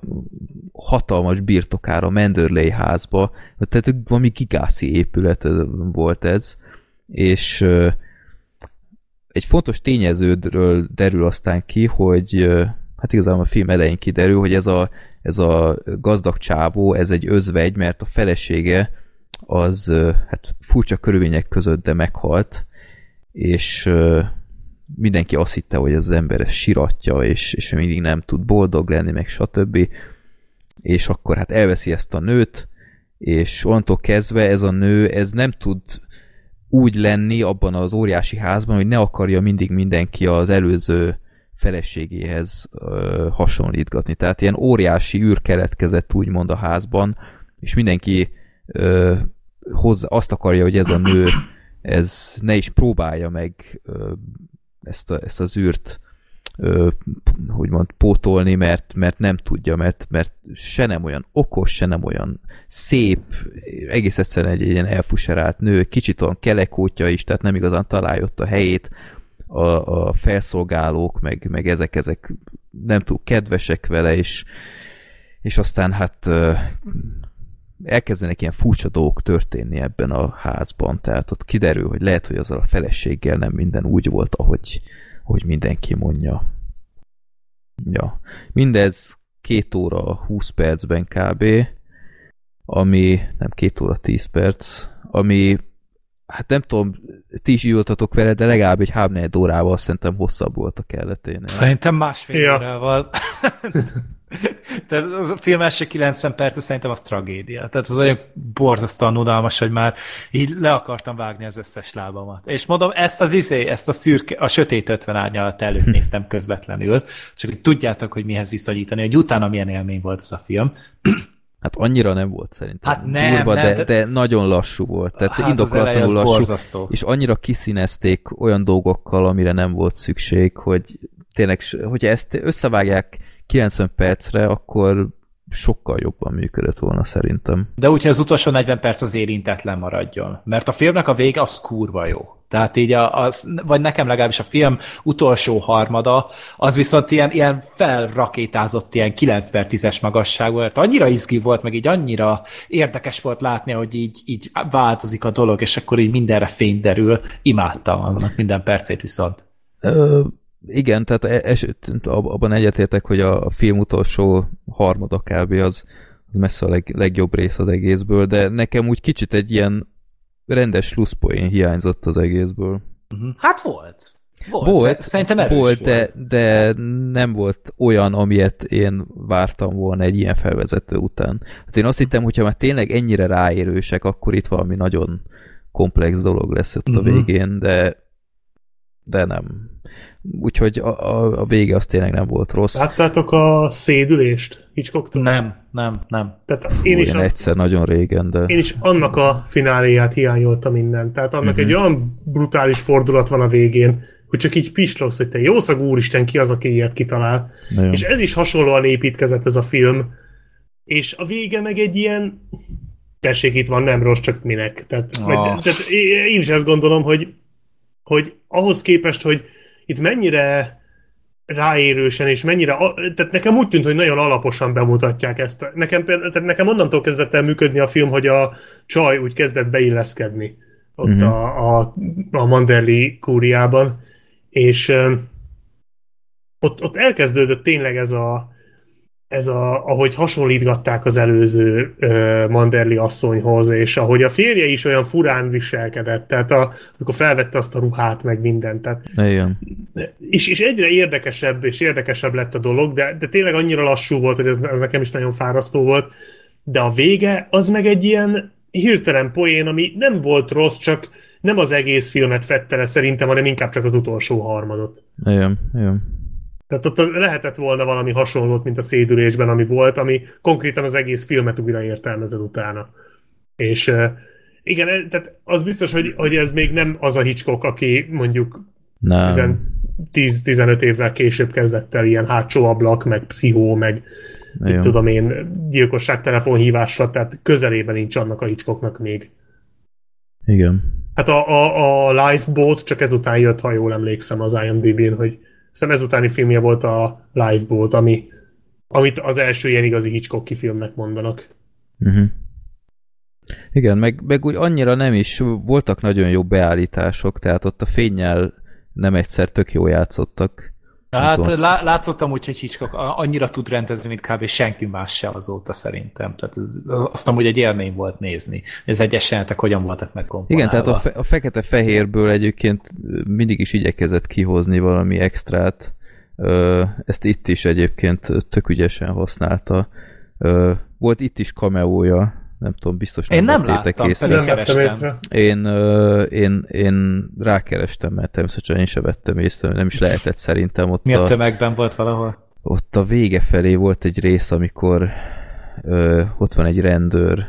hatalmas birtokára, a Manderley házba, tehát valami gigászi épület volt ez, és egy fontos tényeződről derül aztán ki, hogy hát igazából a film elején kiderül, hogy ez a, ez a gazdag csávó, ez egy özvegy, mert a felesége az hát furcsa körülmények között, de meghalt, és mindenki azt hitte, hogy az ember ezt siratja, és, és mindig nem tud boldog lenni, meg stb. És akkor hát elveszi ezt a nőt, és onnantól kezdve ez a nő, ez nem tud úgy lenni abban az óriási házban, hogy ne akarja mindig mindenki az előző feleségéhez ö, hasonlítgatni. Tehát ilyen óriási űr keletkezett úgymond a házban, és mindenki ö, hozzá, azt akarja, hogy ez a nő ez ne is próbálja meg ezt, a, ezt az űrt ö, úgymond pótolni, mert, mert nem tudja, mert, mert se nem olyan okos, se nem olyan szép, egész egyszerűen egy, egy ilyen elfuserált nő, kicsit olyan kelekótja is, tehát nem igazán találja a helyét, a, a felszolgálók, meg, meg ezek, ezek nem túl kedvesek vele, és, és aztán hát elkezdenek ilyen furcsa dolgok történni ebben a házban, tehát ott kiderül, hogy lehet, hogy azzal a feleséggel nem minden úgy volt, ahogy, ahogy mindenki mondja. Ja. Mindez két óra 20 percben kb. Ami, nem két óra 10 perc, ami hát nem tudom, ti is írtatok vele, de legalább egy 3 órával szerintem hosszabb volt a kelleténél. Szerintem másfél Ja. órával. Tehát az a film első 90 perc, szerintem az tragédia. Tehát az olyan borzasztóan unalmas, hogy már így le akartam vágni az összes lábamat. És mondom, ezt az izé, ezt a szürke, a sötét 50 árnyalat előtt néztem közvetlenül, csak hogy tudjátok, hogy mihez viszonyítani, hogy utána milyen élmény volt az a film. Hát annyira nem volt szerintem. Hát nem, Durva, nem, de, te- de nagyon lassú volt. Tehát Hát indoklatlanul lassú. borzasztó. És annyira kiszínezték olyan dolgokkal, amire nem volt szükség, hogy tényleg, hogyha ezt összevágják 90 percre, akkor sokkal jobban működött volna szerintem. De úgy, hogy az utolsó 40 perc az érintetlen maradjon. Mert a filmnek a vége az kurva jó. Tehát így, a, az, vagy nekem legalábbis a film utolsó harmada, az viszont ilyen, ilyen felrakétázott ilyen 9 per 10-es magasságú, volt. annyira izgi volt, meg így annyira érdekes volt látni, hogy így, így változik a dolog, és akkor így mindenre fény derül. Imádtam annak minden percét viszont. Ö, igen, tehát e- es, ab- abban egyetértek, hogy a, film utolsó harmada kb. az, az messze a leg, legjobb rész az egészből, de nekem úgy kicsit egy ilyen rendes slusszpoén hiányzott az egészből. Hát volt. Volt. Volt, Szerintem erős volt, volt. de, de nem volt olyan, amilyet én vártam volna egy ilyen felvezető után. Hát én azt hittem, hogyha már tényleg ennyire ráérősek, akkor itt valami nagyon komplex dolog lesz ott a Mhm. végén, de de nem. Úgyhogy a, a, a vége az tényleg nem volt rossz. Láttátok a szédülést Hitchcocktól? Nem, nem, nem. Tehát én is, azt, egyszer nagyon régen, de... én is annak a fináléját hiányoltam innen. Tehát annak Mhm. egy olyan brutális fordulat van a végén, hogy csak így pislogsz, hogy te jószag úristen, ki az, aki ilyet kitalál. Nagyon. És ez is hasonlóan építkezett ez a film, és a vége meg egy ilyen tessék, itt van, nem rossz, csak minek. Tehát, Ah. vagy, tehát én én is ezt gondolom, hogy hogy ahhoz képest, hogy itt mennyire ráérősen, és mennyire, tehát nekem úgy tűnt, hogy nagyon alaposan bemutatják ezt. Nekem, tehát nekem onnantól kezdett el működni a film, hogy a csaj úgy kezdett beilleszkedni ott mm-hmm. a, a, a Manderli kúriában, és ott, ott elkezdődött tényleg ez a, ez a, ahogy hasonlítgatták az előző uh, Manderli asszonyhoz, és ahogy a férje is olyan furán viselkedett, tehát a, amikor felvette azt a ruhát, meg mindent. Tehát, Igen. És, és egyre érdekesebb és érdekesebb lett a dolog, de, de tényleg annyira lassú volt, hogy ez, ez nekem is nagyon fárasztó volt, de a vége az meg egy ilyen hirtelen poén, ami nem volt rossz, csak nem az egész filmet fette le szerintem, hanem inkább csak az utolsó harmadot. Igen, igen. Tehát ott lehetett volna valami hasonlót, mint a szédülésben, ami volt, ami konkrétan az egész filmet újra értelmezed utána. És igen, tehát az biztos, hogy, hogy ez még nem az a Hitchcock, aki mondjuk 10-15 évvel később kezdett el ilyen hátsó ablak, meg pszichó, meg mit tudom én, gyilkosság telefonhívásra, tehát közelében nincs annak a Hitchcocknak még. Igen. Hát a, a, a Lifeboat csak ezután jött, ha jól emlékszem az IMDb-n, hogy hiszem ezutáni filmje volt a Lifeboat, ami, amit az első ilyen igazi Hitchcock filmnek mondanak. Uh-huh. Igen, meg, meg úgy annyira nem is, voltak nagyon jó beállítások, tehát ott a fényjel nem egyszer tök jó játszottak. Hát lá, látszottam úgy, hogy Hitchcock annyira tud rendezni, mint kb. senki más se azóta szerintem. Tehát ez, azt amúgy egy élmény volt nézni. Ez egyes jelenetek hogyan voltak megkomponálva. Igen, tehát a, fe, a fekete-fehérből egyébként mindig is igyekezett kihozni valami extrát. Ezt itt is egyébként tök ügyesen használta. Volt itt is kameója nem tudom, biztos nem Én nem láttam, észre. pedig kerestem. Én, én, én rákerestem, mert természetesen én sem vettem észre, nem is lehetett szerintem ott Mi a, a tömegben volt valahol? Ott a vége felé volt egy rész, amikor ö, ott van egy rendőr,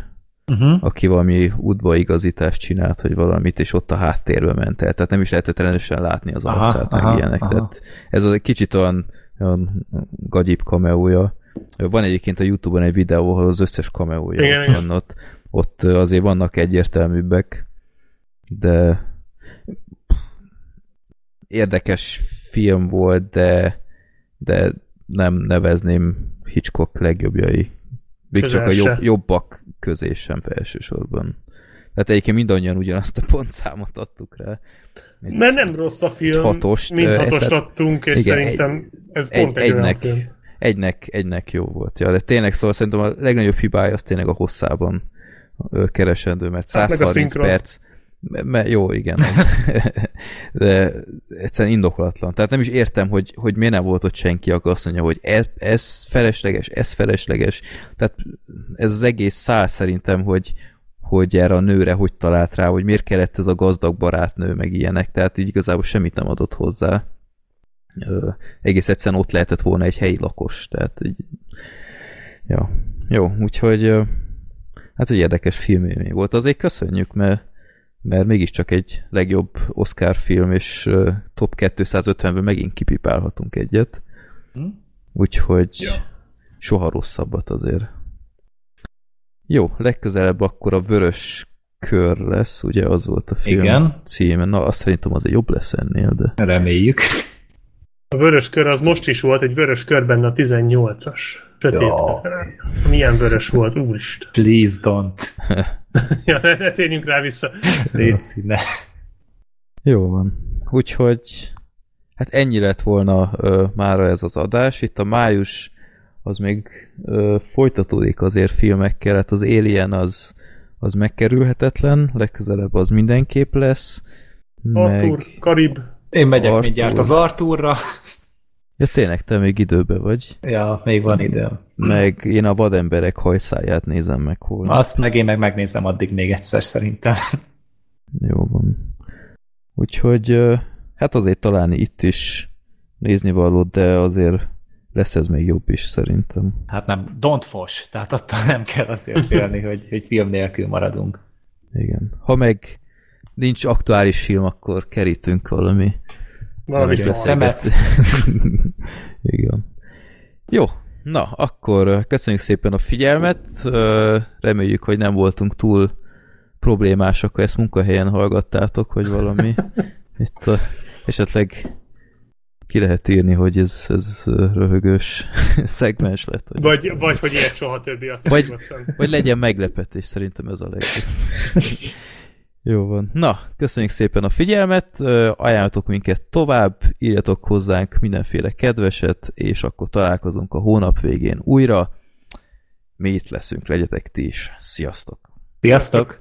uh-huh. aki valami útbaigazítást csinált, hogy valamit, és ott a háttérbe ment el. Tehát nem is lehetett rendesen látni az aha, arcát, aha, meg ilyenek. Aha. Tehát ez egy kicsit olyan, olyan gagyib kameója. Van egyébként a Youtube-on egy videó, ahol az összes kameója igen, ott igen. van ott. Ott azért vannak egyértelműbbek, de érdekes film volt, de, de nem nevezném Hitchcock legjobbjai. Még csak a jobb, jobbak közé sem elsősorban. Tehát egyébként mindannyian ugyanazt a pontszámot adtuk rá. Egy, Mert nem rossz a film, hatost, mind hatost adtunk, és igen, szerintem egy, ez pont egy, egy egynek, olyan film egynek, egynek jó volt. Ja, de tényleg szóval szerintem a legnagyobb hibája az tényleg a hosszában keresendő, mert 130 hát perc, mert jó, igen. De egyszerűen indokolatlan. Tehát nem is értem, hogy, hogy miért nem volt ott senki, aki azt mondja, hogy ez, ez felesleges, ez felesleges. Tehát ez az egész száz szerintem, hogy, hogy erre a nőre hogy talált rá, hogy miért kellett ez a gazdag barátnő, meg ilyenek. Tehát így igazából semmit nem adott hozzá ö, egész egyszerűen ott lehetett volna egy helyi lakos, tehát így, ja, jó, úgyhogy ö, hát egy érdekes filmélmény volt. Azért köszönjük, mert mert mégiscsak egy legjobb Oscar film, és uh, top 250-ből megint kipipálhatunk egyet. Hm? Úgyhogy ja. soha rosszabbat azért. Jó, legközelebb akkor a vörös kör lesz, ugye az volt a film Igen. címe. Na, azt szerintem azért jobb lesz ennél, de... Reméljük. A vörös kör az most is volt, egy vörös kör benne a 18-as. Sötét ja. Milyen vörös volt, úristen. Please don't. ja, ne, ne térjünk rá vissza. Légy színe. Jó van. Úgyhogy hát ennyi lett volna ö, mára ez az adás. Itt a május az még ö, folytatódik azért filmekkel, hát az Alien az, az megkerülhetetlen, legközelebb az mindenképp lesz. Arthur, meg... Karib. Én megyek Arthur. mindjárt az Artúrra. Ja, tényleg, te még időbe vagy. Ja, még van időm. Meg én a vademberek hajszáját nézem meg hol. Azt meg én meg megnézem addig még egyszer szerintem. Jó van. Úgyhogy hát azért találni itt is nézni valót, de azért lesz ez még jobb is szerintem. Hát nem, don't fos, tehát attól nem kell azért félni, hogy, hogy film nélkül maradunk. Igen. Ha meg nincs aktuális film, akkor kerítünk valami. Valami szemet. Igen. Jó, na, akkor köszönjük szépen a figyelmet. Reméljük, hogy nem voltunk túl problémásak, ha ezt munkahelyen hallgattátok, hogy valami Itt a, esetleg ki lehet írni, hogy ez, ez röhögös szegmens lett. Hogy Vagy, vagy hogy ilyet soha többi, azt Vagy-. Vagy legyen meglepetés, szerintem ez a legjobb. Jó van. Na, köszönjük szépen a figyelmet, ajánlatok minket tovább, írjatok hozzánk mindenféle kedveset, és akkor találkozunk a hónap végén újra. Mi itt leszünk, legyetek ti is. Sziasztok! Sziasztok!